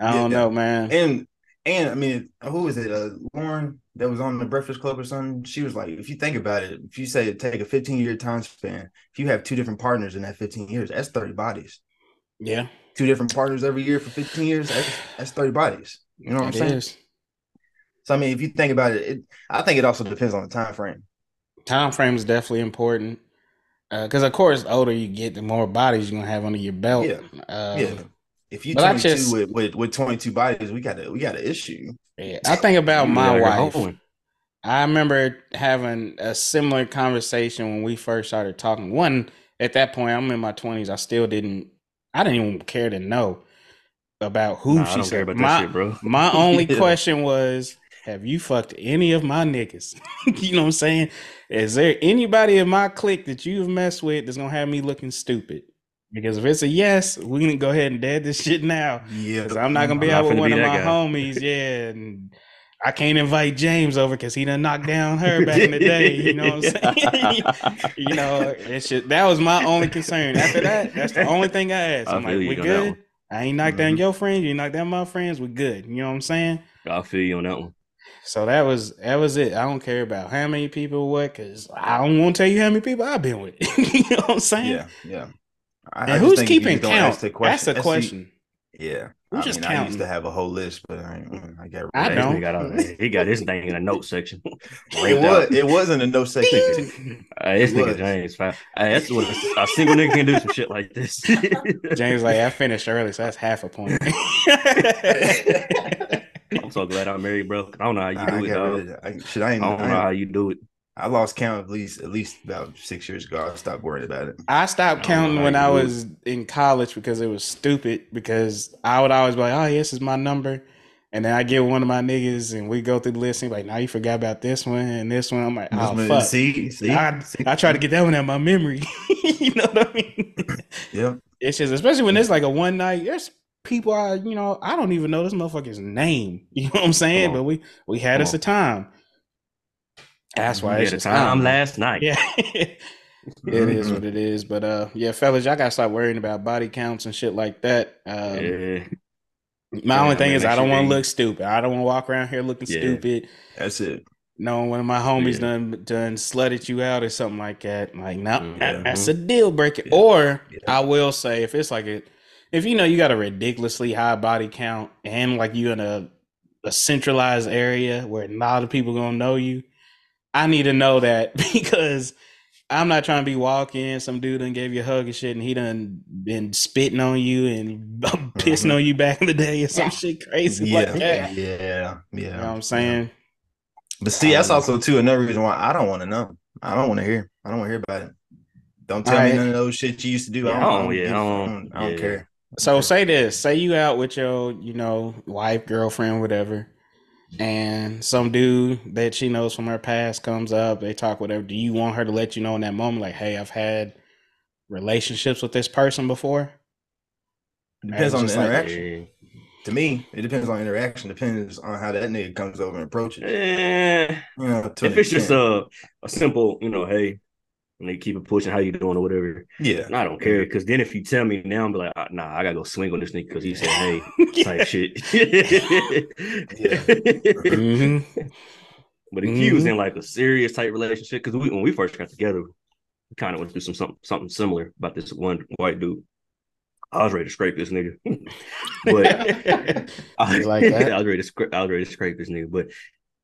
[SPEAKER 2] I don't
[SPEAKER 4] Yeah.
[SPEAKER 2] know, man.
[SPEAKER 4] And and I mean, who was it? Uh, Lauren that was on the Breakfast Club or something. She was like, if you think about it, if you say take a 15 year time span, if you have two different partners in that 15 years, that's 30 bodies.
[SPEAKER 2] Yeah,
[SPEAKER 4] Two different partners every year for 15 years, that's, that's 30 bodies. You know what I'm saying?
[SPEAKER 2] is.
[SPEAKER 4] So I mean, if you think about it, it, I think it also depends on the time frame.
[SPEAKER 2] Time frame is definitely important. Because of course, the older you get, the more bodies you're gonna have under your belt.
[SPEAKER 4] Yeah.
[SPEAKER 2] Um,
[SPEAKER 4] yeah. If you
[SPEAKER 2] but
[SPEAKER 4] 22
[SPEAKER 2] just-
[SPEAKER 4] with, with with 22 bodies, we got a we got an issue.
[SPEAKER 2] yeah. I think about my wife. I remember having a similar conversation when we first started talking. One, at that point, I'm in my 20s. I still didn't, I didn't even care to know about who
[SPEAKER 3] Nah, I
[SPEAKER 2] she
[SPEAKER 3] don't
[SPEAKER 2] said.
[SPEAKER 3] care about
[SPEAKER 2] my,
[SPEAKER 3] that shit, bro.
[SPEAKER 2] my only
[SPEAKER 4] Yeah.
[SPEAKER 2] question was, have you fucked any of my niggas? you know what I'm saying? Is there anybody in my clique that you've messed with that's gonna have me looking stupid? Because if it's a yes, we can go ahead and dead this shit now.
[SPEAKER 4] Yeah,
[SPEAKER 2] Because I'm not gonna be
[SPEAKER 3] I'm
[SPEAKER 2] out with one of my
[SPEAKER 3] guy.
[SPEAKER 2] homies. Yeah, and I can't invite James over because he done knocked down her back in the day. You know what I'm saying? you know, it's just, that was my only concern. After that, that's the only thing I asked.
[SPEAKER 3] I
[SPEAKER 2] I'm like, we good? I ain't knocked down
[SPEAKER 4] Mhm.
[SPEAKER 2] your friends. You knocked down my friends. We good. You know what I'm saying?
[SPEAKER 3] I feel you on that one.
[SPEAKER 2] So that was that was it. I don't care about how many people what because I don't want to tell you how many people I've been with. you know what I'm saying?
[SPEAKER 4] yeah, yeah. I,
[SPEAKER 2] And
[SPEAKER 4] I
[SPEAKER 2] who's
[SPEAKER 4] think if you
[SPEAKER 2] keeping
[SPEAKER 4] don't
[SPEAKER 2] count?
[SPEAKER 4] ask the
[SPEAKER 2] That's the
[SPEAKER 4] that's
[SPEAKER 2] question.
[SPEAKER 4] yeah,
[SPEAKER 2] Who's
[SPEAKER 4] I
[SPEAKER 2] just
[SPEAKER 4] mean, I used to have a whole list, but I, I got.
[SPEAKER 2] I
[SPEAKER 4] rid
[SPEAKER 3] This
[SPEAKER 2] don't.
[SPEAKER 3] nigga got a- he got his thing in a note section.
[SPEAKER 4] It was. It wasn't a no section.
[SPEAKER 3] Uh, this nigga. James, fam. Hey, that's what a, a single nigga can do some shit like this.
[SPEAKER 2] James like I finished early, so that's half a point.
[SPEAKER 3] I'm so glad I'm married, bro. I don't know how you
[SPEAKER 4] I,
[SPEAKER 3] do it,
[SPEAKER 4] got
[SPEAKER 3] dog.
[SPEAKER 4] rid of it. I, shit, I, ain't,
[SPEAKER 3] I don't
[SPEAKER 4] I,
[SPEAKER 3] know how you do it.
[SPEAKER 4] I lost count at least at least about six years ago. I stopped worrying about it.
[SPEAKER 2] I stopped
[SPEAKER 3] I
[SPEAKER 2] counting when I
[SPEAKER 3] do it.
[SPEAKER 2] was in college because it was stupid. Because I would always be like, "Oh, yeah, this is my number," and then I get one of my niggas, and we go through the list. And he like, "Now you forgot about this one and this one." I'm like, "Oh
[SPEAKER 4] Just-
[SPEAKER 2] fuck."
[SPEAKER 4] See, see,
[SPEAKER 2] I,
[SPEAKER 4] see?
[SPEAKER 2] I try to get that one out of my memory. you know what I mean?
[SPEAKER 4] yeah.
[SPEAKER 2] It's just, especially when it's like a one night. There's people I, you know, I don't even know this motherfucker's name. You know what I'm saying? But we we had
[SPEAKER 3] Come
[SPEAKER 2] us a time. That's why
[SPEAKER 3] We
[SPEAKER 2] it's
[SPEAKER 3] had a
[SPEAKER 2] just
[SPEAKER 3] time last night.
[SPEAKER 2] Yeah. it is what it is. But uh yeah, fellas, y'all gotta stop worrying about body counts and shit like that. Um
[SPEAKER 3] Yeah.
[SPEAKER 2] my
[SPEAKER 3] Yeah,
[SPEAKER 2] only thing
[SPEAKER 3] mean,
[SPEAKER 2] is I don't want to look stupid. I don't want to walk around here looking
[SPEAKER 3] Yeah.
[SPEAKER 2] stupid.
[SPEAKER 4] That's it.
[SPEAKER 2] No, one of my homies
[SPEAKER 3] Yeah.
[SPEAKER 2] done done slutted you out or something like that. Like, no,
[SPEAKER 3] Mhm.
[SPEAKER 2] that- that's a deal breaker.
[SPEAKER 4] Yeah.
[SPEAKER 2] Or
[SPEAKER 4] Yeah.
[SPEAKER 2] I will say, if it's like a, if you know you got a ridiculously high body count and like you in a a centralized area where a lot of people gonna know you, I need to know that because I'm not trying to be walking. Some dude done gave you a hug and shit, and he done been spitting on you and pissing
[SPEAKER 4] Mhm.
[SPEAKER 2] on you back in the day or some shit crazy
[SPEAKER 4] Yeah,
[SPEAKER 2] like that.
[SPEAKER 4] yeah, yeah.
[SPEAKER 2] You know what I'm saying?
[SPEAKER 4] But see, that's also too another reason why I don't want to know. I don't want to hear. I don't want to hear about it. Don't tell
[SPEAKER 2] Alright.
[SPEAKER 4] me none of those shit you used to do.
[SPEAKER 3] Yeah,
[SPEAKER 4] I
[SPEAKER 3] I
[SPEAKER 4] don't,
[SPEAKER 3] don't-
[SPEAKER 4] I don't,
[SPEAKER 3] yeah, I
[SPEAKER 4] I
[SPEAKER 3] don't-
[SPEAKER 4] don't, I don't
[SPEAKER 3] yeah.
[SPEAKER 4] care.
[SPEAKER 2] So say this, say you out with your, you know, wife, girlfriend, whatever, and some dude that she knows from her past comes up, they talk whatever. Do you want her to let you know in that moment, like, hey, I've had relationships with this person before?
[SPEAKER 4] It depends on the
[SPEAKER 2] like-
[SPEAKER 4] interaction.
[SPEAKER 3] Yeah.
[SPEAKER 4] to me, it depends on interaction. Depends on how that nigga comes over and approaches.
[SPEAKER 3] Eh,
[SPEAKER 4] You know,
[SPEAKER 3] if it's just a a simple, you know, hey, and they keep it pushing, how you doing or whatever.
[SPEAKER 4] yeah,
[SPEAKER 3] And I don't care because then if you tell me now, I'm like, ah, nah, I gotta go swing on this nigga because he said hey type shit.
[SPEAKER 2] Mhm.
[SPEAKER 3] But if you was
[SPEAKER 2] Mhm.
[SPEAKER 3] in like a serious type relationship, because we, when we first got together, we kind of went through some something, something similar about this one white dude. I was ready to scrape this nigga, but I,
[SPEAKER 2] like that?
[SPEAKER 3] I was ready to scrape. I was ready to scrape this nigga, but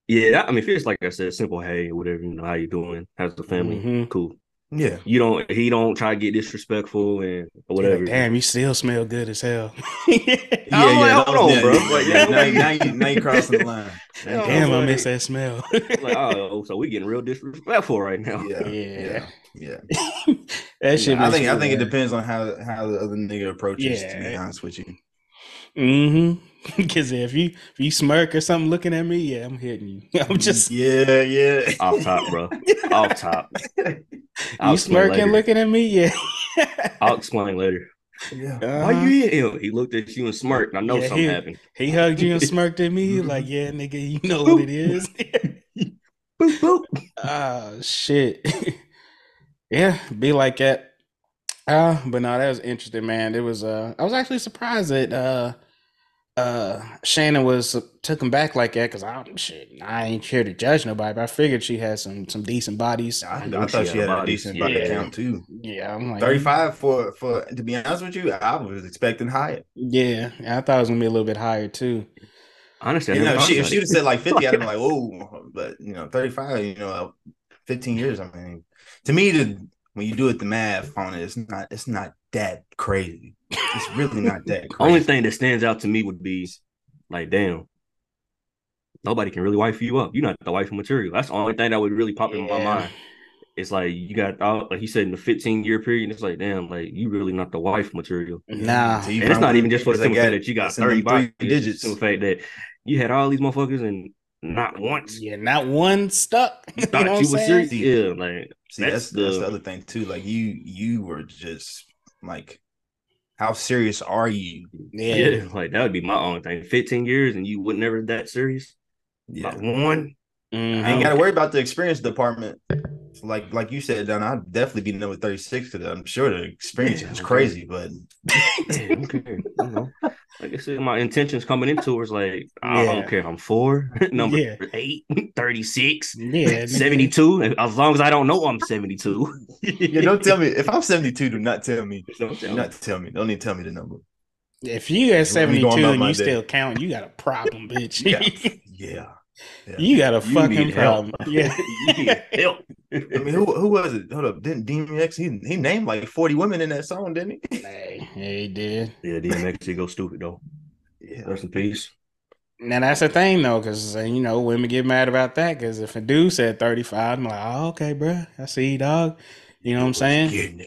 [SPEAKER 3] yeah, I mean, if it's like I said, simple, hey, whatever, you know, how you doing? How's the family?
[SPEAKER 2] Mhm.
[SPEAKER 3] Cool.
[SPEAKER 4] Yeah.
[SPEAKER 3] You don't. He don't try to get disrespectful and whatever.
[SPEAKER 2] like, Damn, you still smell good as hell.
[SPEAKER 3] Yeah,
[SPEAKER 4] Yeah, yeah,
[SPEAKER 3] hold on,
[SPEAKER 4] yeah,
[SPEAKER 3] bro.
[SPEAKER 4] yeah,
[SPEAKER 3] Like,
[SPEAKER 4] yeah,
[SPEAKER 3] yeah,
[SPEAKER 4] now, you- now you now you crossing the line.
[SPEAKER 3] Yeah,
[SPEAKER 2] Damn, I
[SPEAKER 3] like-
[SPEAKER 2] miss that smell.
[SPEAKER 3] like, oh, so we getting real disrespectful right now.
[SPEAKER 4] Yeah,
[SPEAKER 2] Yeah.
[SPEAKER 4] yeah, yeah.
[SPEAKER 2] that shit.
[SPEAKER 4] I think I think it depends on how how the other nigga approaches. To be honest with you,
[SPEAKER 2] Mm-hmm. Because if you if you smirk or something looking at me, yeah, I'm hitting you. I'm just
[SPEAKER 4] yeah, yeah.
[SPEAKER 3] Off top, bro. Off top.
[SPEAKER 2] you
[SPEAKER 3] I'll explain
[SPEAKER 2] smirking
[SPEAKER 3] later.
[SPEAKER 2] looking at me, yeah.
[SPEAKER 3] I'll explain later.
[SPEAKER 4] yeah.
[SPEAKER 3] Why you hit him? He looked at you and smirked. I know
[SPEAKER 2] Yeah,
[SPEAKER 3] something
[SPEAKER 2] he-
[SPEAKER 3] happened.
[SPEAKER 2] He hugged you and smirked at me,
[SPEAKER 4] Mhm.
[SPEAKER 2] like, yeah, nigga, you know what it is.
[SPEAKER 3] Boop, boop.
[SPEAKER 2] Ah, shit. yeah, be like that. Uh, but no, that was interesting, man. It was uh I was actually surprised that uh uh Shannon was took him back like that because I shit, I ain't here to judge nobody, but I figured she had some some decent bodies.
[SPEAKER 4] I, I
[SPEAKER 3] knew
[SPEAKER 4] thought
[SPEAKER 3] she
[SPEAKER 4] she
[SPEAKER 3] had
[SPEAKER 4] had a decent body
[SPEAKER 3] Yeah.
[SPEAKER 4] count too.
[SPEAKER 2] Yeah, I'm like
[SPEAKER 4] Thirty five for for to be honest with you, I was expecting higher.
[SPEAKER 2] Yeah, I thought it was gonna be a little bit higher too.
[SPEAKER 3] Honestly,
[SPEAKER 4] You
[SPEAKER 3] never
[SPEAKER 4] know, she, if she
[SPEAKER 3] it.
[SPEAKER 4] would have said like fifty, I'd have been like, "Whoa!" But you know, thirty five, you know, fifteen years. I mean, to me, the when you do it, the math on it, it's not it's not that crazy. It's really not that crazy.
[SPEAKER 3] Only thing that stands out to me would be like, damn, nobody can really wife you up. You're not the wife material. That's the only thing that would really pop in my mind. It's like you got all like he said in the 15 year period. It's like, damn, like you really not the wife material.
[SPEAKER 2] Nah,
[SPEAKER 4] So
[SPEAKER 3] And it's
[SPEAKER 4] probably
[SPEAKER 3] not even just for the simple fact that you got
[SPEAKER 4] it's
[SPEAKER 3] 30 bodies.
[SPEAKER 4] digits.
[SPEAKER 3] It's the fact that you had all these motherfuckers and not once.
[SPEAKER 2] Yeah, not one stuck.
[SPEAKER 3] You thought you,
[SPEAKER 2] know
[SPEAKER 3] was
[SPEAKER 2] what I'm saying?
[SPEAKER 3] serious? Yeah, like
[SPEAKER 4] See, that's
[SPEAKER 3] That's
[SPEAKER 4] that's
[SPEAKER 3] the-
[SPEAKER 4] the other thing too. Like you, you were just like, how serious are you?
[SPEAKER 3] yeah.
[SPEAKER 2] Yeah.
[SPEAKER 3] like that would be my own thing. Fifteen years and you would never that serious.
[SPEAKER 4] Yeah,
[SPEAKER 3] Not one.
[SPEAKER 2] Mhm.
[SPEAKER 4] I ain't got to worry about the experience department. Like like you said, Don, I'd definitely be number thirty six because I'm sure the experience
[SPEAKER 3] Yeah,
[SPEAKER 4] is
[SPEAKER 3] okay.
[SPEAKER 4] crazy. But
[SPEAKER 3] Yeah, okay. You know, like I said, my intentions coming into it was like, I
[SPEAKER 2] Yeah.
[SPEAKER 3] don't care if I'm four, number
[SPEAKER 2] Yeah.
[SPEAKER 3] eight, 36,
[SPEAKER 2] Yeah.
[SPEAKER 3] 72. As long as I don't know I'm 72.
[SPEAKER 4] yeah, don't tell me if I'm seventy two. Do not tell me.
[SPEAKER 3] Don't
[SPEAKER 4] Do
[SPEAKER 3] tell me.
[SPEAKER 4] tell me. Don't even tell me the number.
[SPEAKER 2] If you at
[SPEAKER 4] me
[SPEAKER 2] seventy
[SPEAKER 4] go
[SPEAKER 2] two
[SPEAKER 4] on about
[SPEAKER 2] and you
[SPEAKER 4] day.
[SPEAKER 2] still count, you got a problem, bitch.
[SPEAKER 4] Yeah, yeah. yeah.
[SPEAKER 2] you got a
[SPEAKER 3] You
[SPEAKER 2] fucking
[SPEAKER 3] need help.
[SPEAKER 2] problem. Yeah.
[SPEAKER 3] You need help.
[SPEAKER 4] I mean, who who was it? Hold up, didn't DMX? He he named like forty women in that song, didn't he?
[SPEAKER 2] hey, yeah, he did.
[SPEAKER 3] Yeah, DMX he go stupid though.
[SPEAKER 4] Yeah,
[SPEAKER 3] Rest in peace.
[SPEAKER 2] Now that's the thing though, because you know women get mad about that. Because if a dude said thirty five, I'm like, oh, okay, bro, I see, you, dog. You know what I'm saying?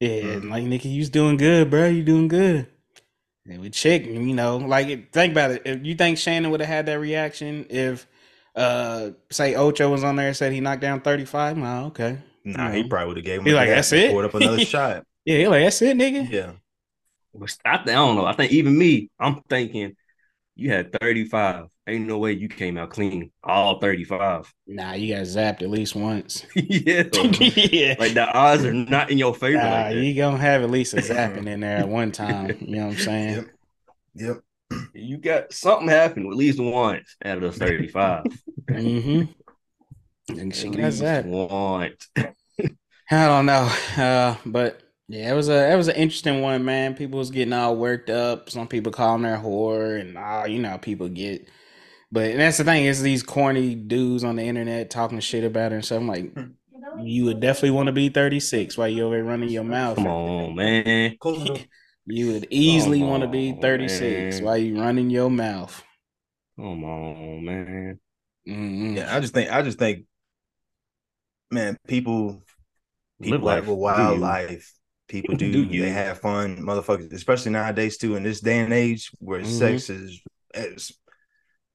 [SPEAKER 2] Yeah,
[SPEAKER 4] Mm.
[SPEAKER 2] like Nikki, you's doing good, bro. You doing good. And with chick, you know, like think about it. If you think Shannon would have had that reaction if, uh, say Ocho was on there and said he knocked down thirty five, well, okay.
[SPEAKER 4] Nah,
[SPEAKER 2] You
[SPEAKER 4] he probably would have gave him.
[SPEAKER 2] He like, "That's it?"
[SPEAKER 4] Poured up another shot.
[SPEAKER 2] Yeah, he like that's it, nigga.
[SPEAKER 4] Yeah,
[SPEAKER 3] But I, think, I don't know. I think even me, I'm thinking you had 35. Ain't no way you came out clean. All 35.
[SPEAKER 2] Nah, you got zapped at least once.
[SPEAKER 3] yeah.
[SPEAKER 2] yeah.
[SPEAKER 3] Like the odds are not in your favor.
[SPEAKER 2] Nah,
[SPEAKER 3] like
[SPEAKER 2] you gonna have at least a zapping in there at one time. You know what I'm saying?
[SPEAKER 4] Yep. yep.
[SPEAKER 3] You got something happened at least once out of those 35.
[SPEAKER 2] Mm-hmm. And she
[SPEAKER 3] At
[SPEAKER 2] got
[SPEAKER 3] least
[SPEAKER 2] zapped.
[SPEAKER 3] once.
[SPEAKER 2] I don't know, uh, but yeah, it was a it was an interesting one, man. People was getting all worked up. Some people calling her whore, and all you know, people get. But and that's the thing is these corny dudes on the internet talking shit about her and stuff. I'm like, you would definitely want to be 36 while you're there running your mouth.
[SPEAKER 3] Come on, man.
[SPEAKER 2] You would easily
[SPEAKER 3] Come
[SPEAKER 2] want to be 36
[SPEAKER 3] man.
[SPEAKER 2] while you running your mouth.
[SPEAKER 3] Come on, man.
[SPEAKER 2] Mm-mm.
[SPEAKER 4] Yeah, I just think I just think, man, people
[SPEAKER 3] Live
[SPEAKER 4] people have
[SPEAKER 3] life.
[SPEAKER 4] a wild
[SPEAKER 3] Do
[SPEAKER 4] life. People do,
[SPEAKER 3] Do you.
[SPEAKER 4] they have fun, motherfuckers, especially nowadays too, in this day and age where
[SPEAKER 2] Mhm.
[SPEAKER 4] sex is as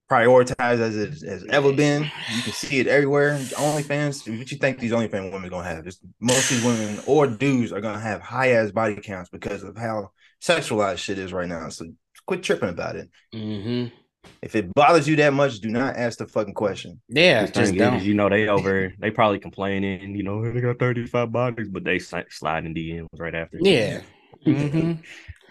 [SPEAKER 4] prioritized as it has ever been. You can see it everywhere. OnlyFans, what you think these OnlyFans women gonna have? It's, most of these women or dudes are gonna have high ass body counts because of how sexualized shit is right now. So quit tripping about it.
[SPEAKER 2] hmm
[SPEAKER 4] If it bothers you that much, do not ask the fucking question.
[SPEAKER 2] Yeah, just don't.
[SPEAKER 3] is, you know, they over, they probably complaining, you know, they got 35 bodies, but they si- slide in DMs right after.
[SPEAKER 2] Yeah. hmm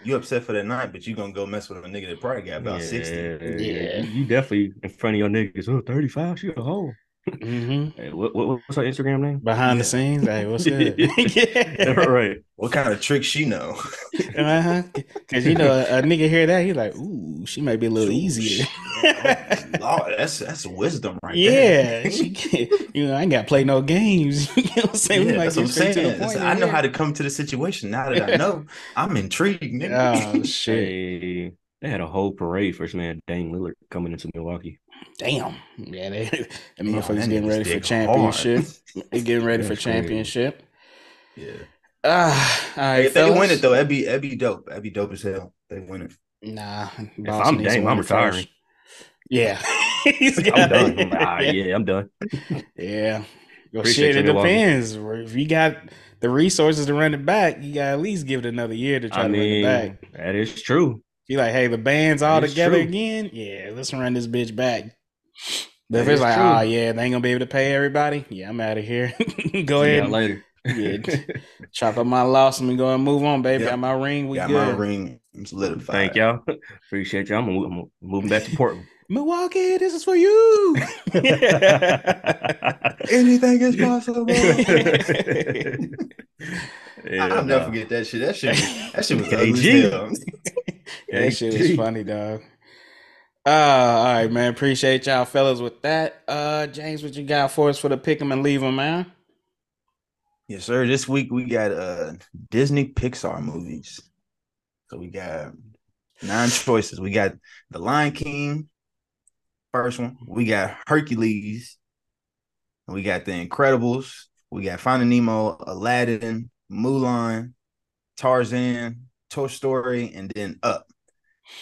[SPEAKER 4] You upset for that night, but you gonna go mess with a nigga that probably got about
[SPEAKER 3] yeah,
[SPEAKER 4] 60.
[SPEAKER 2] Yeah.
[SPEAKER 3] You, you definitely in front of your niggas. Oh, 35, she a hoe.
[SPEAKER 2] Hmm
[SPEAKER 3] Hey, what, what, what's her Instagram name?
[SPEAKER 2] Behind
[SPEAKER 4] Yeah.
[SPEAKER 2] the scenes, hey, what's good? yeah.
[SPEAKER 3] right.
[SPEAKER 4] What kind of tricks she know?
[SPEAKER 2] Uh-huh. Cause you know a, a nigga hear that he's like, ooh, she might be a little easier.
[SPEAKER 4] Lord, that's that's wisdom right there.
[SPEAKER 2] yeah, she you know I ain't got to play no games. you know what I'm saying?
[SPEAKER 4] Yeah,
[SPEAKER 2] might
[SPEAKER 4] that's what I'm
[SPEAKER 2] get straight to
[SPEAKER 4] saying.
[SPEAKER 2] the point.
[SPEAKER 4] I know how to come to the situation now that I know. I'm intrigued, nigga.
[SPEAKER 2] Oh shit!
[SPEAKER 3] They had a whole parade for this man Dame Lillard coming into Milwaukee.
[SPEAKER 2] Damn. Yeah, they the
[SPEAKER 4] Damn,
[SPEAKER 2] motherfuckers getting ready for championship. They getting ready for championship.
[SPEAKER 4] yeah.
[SPEAKER 2] Ah, all right,
[SPEAKER 4] if they win it though, that'd be that'd be dope. That'd be dope as hell. They win it.
[SPEAKER 2] Nah,
[SPEAKER 3] If I'm
[SPEAKER 2] needs to
[SPEAKER 3] Dame,
[SPEAKER 2] win
[SPEAKER 3] I'm
[SPEAKER 2] it first.
[SPEAKER 3] retiring.
[SPEAKER 2] Yeah, He's
[SPEAKER 3] I'm done. I'm ah, yeah, I'm done.
[SPEAKER 2] Yeah. Well,
[SPEAKER 3] Appreciate
[SPEAKER 2] shit, it
[SPEAKER 3] Milwaukee.
[SPEAKER 2] depends. If you got the resources to run it back, you got to at least give it another year to try
[SPEAKER 3] I
[SPEAKER 2] to
[SPEAKER 3] mean,
[SPEAKER 2] run it back.
[SPEAKER 3] that is true.
[SPEAKER 2] If you like, hey, the band's all
[SPEAKER 3] That is
[SPEAKER 2] together
[SPEAKER 3] true.
[SPEAKER 2] again, yeah, let's run this bitch back. But
[SPEAKER 3] That
[SPEAKER 2] if it's like,
[SPEAKER 3] true.
[SPEAKER 2] oh yeah, they ain't gonna be able to pay everybody, yeah, I'm out of here. go
[SPEAKER 3] See
[SPEAKER 2] ahead,
[SPEAKER 3] later.
[SPEAKER 2] Yeah. chop up my loss and go and move on, baby.
[SPEAKER 4] Yeah.
[SPEAKER 2] Got my ring, we
[SPEAKER 4] Got
[SPEAKER 2] good.
[SPEAKER 4] my ring solidified.
[SPEAKER 3] Thank y'all. Appreciate y'all. I'm, I'm moving back to Portland.
[SPEAKER 2] Milwaukee, this is for you.
[SPEAKER 4] Anything is possible.
[SPEAKER 3] Yeah,
[SPEAKER 4] I'll
[SPEAKER 3] nah.
[SPEAKER 4] never forget that shit. That shit, was- that shit was ugly as hell.
[SPEAKER 2] Yeah, that shit was funny, dog. Uh, all right, man. Appreciate y'all fellas with that. Uh, James, what you got for us for the pick 'em and leave 'em, man?
[SPEAKER 4] Yes, sir. This week we got uh Disney Pixar movies. So we got nine choices. We got The Lion King, first one. We got Hercules. We got The Incredibles. We got Finding Nemo, Aladdin, Mulan, Tarzan, Toy Story, and then Up.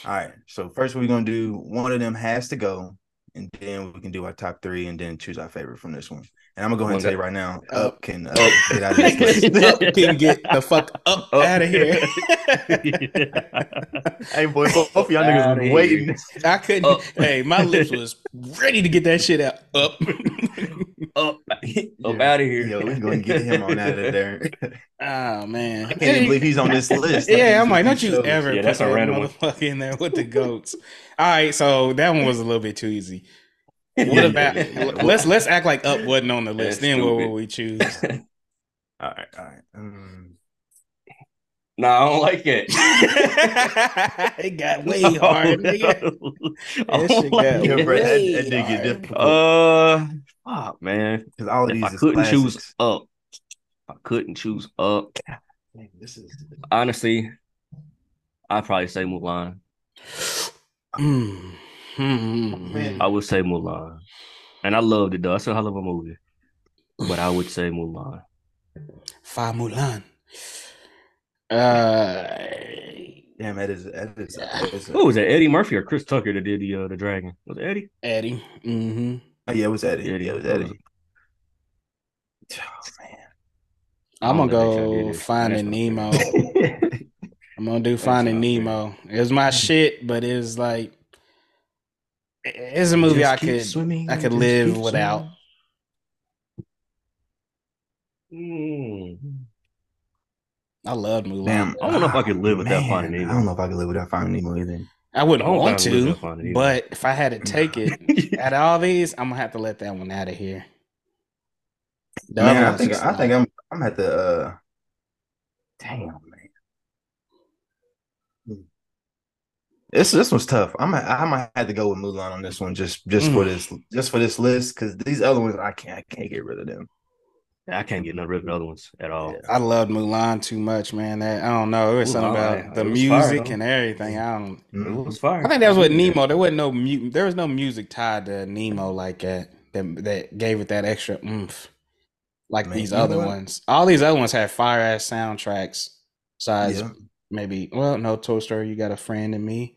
[SPEAKER 4] All right. So first we're gonna do one of them has to go, and then we can do our top three, and then choose our favorite from this one. And I'm gonna go ahead and tell you right now,
[SPEAKER 2] Up.
[SPEAKER 4] Up can uh, get out of this list.
[SPEAKER 2] up can get the fuck up,
[SPEAKER 3] Up.
[SPEAKER 2] out of here.
[SPEAKER 4] hey, boy, both of y'all niggas been waiting.
[SPEAKER 2] I couldn't.
[SPEAKER 3] Up.
[SPEAKER 2] Hey, my lips was ready to get that shit out. Up.
[SPEAKER 3] up, up out of here.
[SPEAKER 4] Yo, we going to get him on out of there.
[SPEAKER 2] oh man,
[SPEAKER 4] I can't even believe he's on this list.
[SPEAKER 2] Yeah, I'm like, don't you
[SPEAKER 4] Shows.
[SPEAKER 2] ever
[SPEAKER 3] Yeah,
[SPEAKER 2] put
[SPEAKER 3] that's a
[SPEAKER 2] that
[SPEAKER 3] random one.
[SPEAKER 2] motherfucker in there with the goats. All right, so that one was a little bit too easy. What about let's let's act like up wasn't on the list.
[SPEAKER 3] That's
[SPEAKER 2] then what would we choose?
[SPEAKER 4] All right, all right. Um,
[SPEAKER 3] Nah, I don't like it.
[SPEAKER 2] it got way hard, nigga.
[SPEAKER 3] I
[SPEAKER 2] That
[SPEAKER 3] don't
[SPEAKER 2] shit
[SPEAKER 3] like
[SPEAKER 2] got
[SPEAKER 3] it.
[SPEAKER 4] yeah, bro, that,
[SPEAKER 2] way
[SPEAKER 4] that did get
[SPEAKER 2] hard.
[SPEAKER 4] difficult.
[SPEAKER 3] Uh, fuck, man.
[SPEAKER 4] Because all of
[SPEAKER 3] If
[SPEAKER 4] these
[SPEAKER 3] I
[SPEAKER 4] is
[SPEAKER 3] couldn't choose up, I couldn't choose up.
[SPEAKER 4] Dang, This is
[SPEAKER 3] Honestly, I'd probably say Mulan.
[SPEAKER 2] Mm. Mm.
[SPEAKER 4] Man.
[SPEAKER 3] I would say Mulan, and I loved it though. It's a hell of a movie, but I would say Mulan.
[SPEAKER 2] Fa Mulan. Uh,
[SPEAKER 4] damn. That is that is. That is
[SPEAKER 3] Who was that? Eddie Murphy or Chris Tucker that did the uh, the dragon? Was it Eddie?
[SPEAKER 2] Eddie. Mm-hmm.
[SPEAKER 4] oh, yeah, it was Eddie.
[SPEAKER 3] Eddie.
[SPEAKER 4] Yeah, it was Eddie. Oh man.
[SPEAKER 2] I'm gonna
[SPEAKER 3] don't know if they
[SPEAKER 2] go
[SPEAKER 3] did it.
[SPEAKER 2] Finding Nemo. I'm gonna do Finding
[SPEAKER 3] not fair.
[SPEAKER 2] Nemo. It was my shit, but it was like it's a movie I could I could live without.
[SPEAKER 3] Mm.
[SPEAKER 2] I love Mulan.
[SPEAKER 4] Damn.
[SPEAKER 3] I don't know if I could live without
[SPEAKER 4] Man,
[SPEAKER 3] Finding Nemo.
[SPEAKER 4] I don't know if I could live without Finding Nemo either.
[SPEAKER 2] I wouldn't
[SPEAKER 3] I don't
[SPEAKER 2] want
[SPEAKER 3] think I would live
[SPEAKER 2] to,
[SPEAKER 3] without Finding Nemo.
[SPEAKER 2] but if I had to take it out of all these, I'm gonna have to let that one out of here. The
[SPEAKER 4] Man, I think I think I'm I'm at the uh damn This this was tough. I'm I might have to go with Mulan on this one just just for
[SPEAKER 2] Mm.
[SPEAKER 4] this just for this list because these other ones I can't I can't get rid of them.
[SPEAKER 3] I can't get none rid of the other ones at all.
[SPEAKER 2] I loved Mulan too much, man. That I don't know. It was something
[SPEAKER 3] Mulan,
[SPEAKER 2] about the
[SPEAKER 3] it was fire,
[SPEAKER 2] music and everything. I don't.
[SPEAKER 3] It was fire.
[SPEAKER 2] I think that was with Nemo. There wasn't no mu- There was no music tied to Nemo like that. That that gave it that extra oomph, like
[SPEAKER 4] Man,
[SPEAKER 2] these
[SPEAKER 4] you know
[SPEAKER 2] other ones. All these other ones had fire ass soundtracks. Besides,
[SPEAKER 4] Yeah.
[SPEAKER 2] maybe well, no Toy Story. You got a friend in me.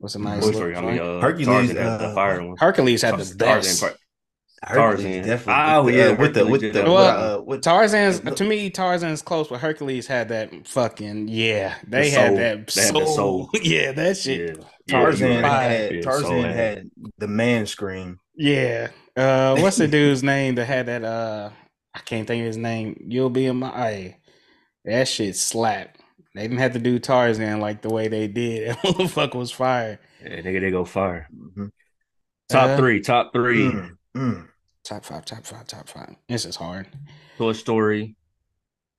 [SPEAKER 2] Was a nice
[SPEAKER 3] Toy
[SPEAKER 2] little
[SPEAKER 3] Story. I mean, uh,
[SPEAKER 4] Hercules,
[SPEAKER 3] Tarzan had the
[SPEAKER 4] uh,
[SPEAKER 3] fire one.
[SPEAKER 2] Hercules had the
[SPEAKER 3] Tarzan
[SPEAKER 2] best.
[SPEAKER 3] part-
[SPEAKER 4] Hercules
[SPEAKER 3] Tarzan.
[SPEAKER 4] definitely.
[SPEAKER 3] Ah,
[SPEAKER 4] with the,
[SPEAKER 3] yeah,
[SPEAKER 4] uh, with the with the
[SPEAKER 3] did
[SPEAKER 4] with,
[SPEAKER 2] Well,
[SPEAKER 4] uh, with
[SPEAKER 2] Tarzan's to me, Tarzan's close, but Hercules had that fucking yeah. They
[SPEAKER 3] The
[SPEAKER 2] had that
[SPEAKER 3] They had
[SPEAKER 2] soul.
[SPEAKER 3] the soul.
[SPEAKER 2] yeah, that shit.
[SPEAKER 3] Yeah.
[SPEAKER 4] Tarzan
[SPEAKER 3] Yeah,
[SPEAKER 4] had
[SPEAKER 3] Yeah,
[SPEAKER 4] Tarzan
[SPEAKER 3] soul
[SPEAKER 4] had the man scream.
[SPEAKER 2] Yeah. Uh, what's the dude's name that had that? Uh, I can't think of his name. You'll be in my eye. That shit slapped. They didn't have to do Tarzan like the way they did. That motherfucker was fire.
[SPEAKER 3] Yeah, nigga, they go fire.
[SPEAKER 4] Mhm.
[SPEAKER 3] Top
[SPEAKER 2] Uh,
[SPEAKER 3] three, top three.
[SPEAKER 4] Mm, mm.
[SPEAKER 2] Top five, top five, top five. This is hard.
[SPEAKER 3] Toy Story,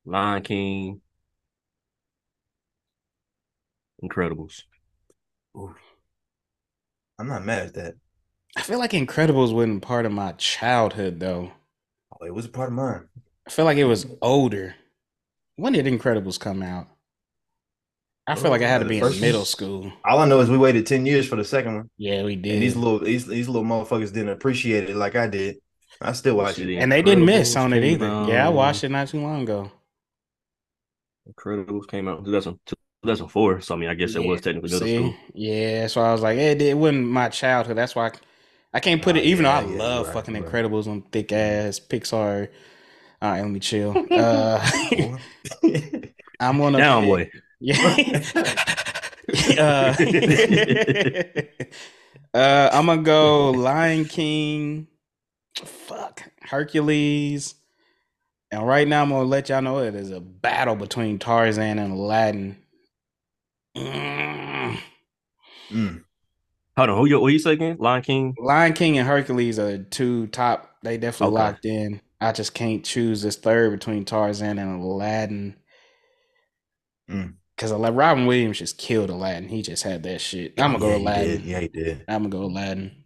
[SPEAKER 3] Lion King, Incredibles.
[SPEAKER 4] I'm not mad at that.
[SPEAKER 2] I feel like Incredibles wasn't part of my childhood though.
[SPEAKER 4] Oh, it was a part of mine.
[SPEAKER 2] I feel like it was older. When did Incredibles come out? I feel like I had to be in middle
[SPEAKER 4] one?
[SPEAKER 2] school.
[SPEAKER 4] All I know is we waited ten years for the second one,
[SPEAKER 2] Yeah, we did.
[SPEAKER 4] and these little these, these little motherfuckers didn't appreciate it like I did. I still watch it.
[SPEAKER 2] and they didn't miss on it
[SPEAKER 3] came
[SPEAKER 2] either. Yeah, I watched it not too long ago.
[SPEAKER 3] Incredibles came out in 2004. So I mean, I guess it was technically middle
[SPEAKER 2] See?
[SPEAKER 3] school.
[SPEAKER 2] Yeah, so I was like, it, it wasn't my childhood. That's why I, I can't put
[SPEAKER 4] Oh,
[SPEAKER 2] it. Even
[SPEAKER 4] yeah,
[SPEAKER 2] though I
[SPEAKER 4] yeah,
[SPEAKER 2] love
[SPEAKER 4] right,
[SPEAKER 2] fucking
[SPEAKER 4] you're right.
[SPEAKER 2] Incredibles on thick ass Pixar. All right, let me chill. Uh, I'm gonna
[SPEAKER 3] Down,
[SPEAKER 2] pick-
[SPEAKER 3] boy.
[SPEAKER 2] Yeah. uh, uh, I'm gonna go Lion King. Fuck Hercules. And right now, I'm gonna let y'all know it is a battle between Tarzan and Aladdin. Mm.
[SPEAKER 4] Mm.
[SPEAKER 3] Hold on, who you what you say again? Lion King.
[SPEAKER 2] Lion King and Hercules are two top. They definitely
[SPEAKER 3] Okay.
[SPEAKER 2] locked in. I just can't choose this third between Tarzan and Aladdin.
[SPEAKER 4] Mm.
[SPEAKER 2] Because Robin Williams just killed Aladdin. He just had that shit. I'm gonna go
[SPEAKER 4] yeah, he
[SPEAKER 2] Aladdin.
[SPEAKER 4] did. Yeah, he did.
[SPEAKER 2] I'm gonna go Aladdin.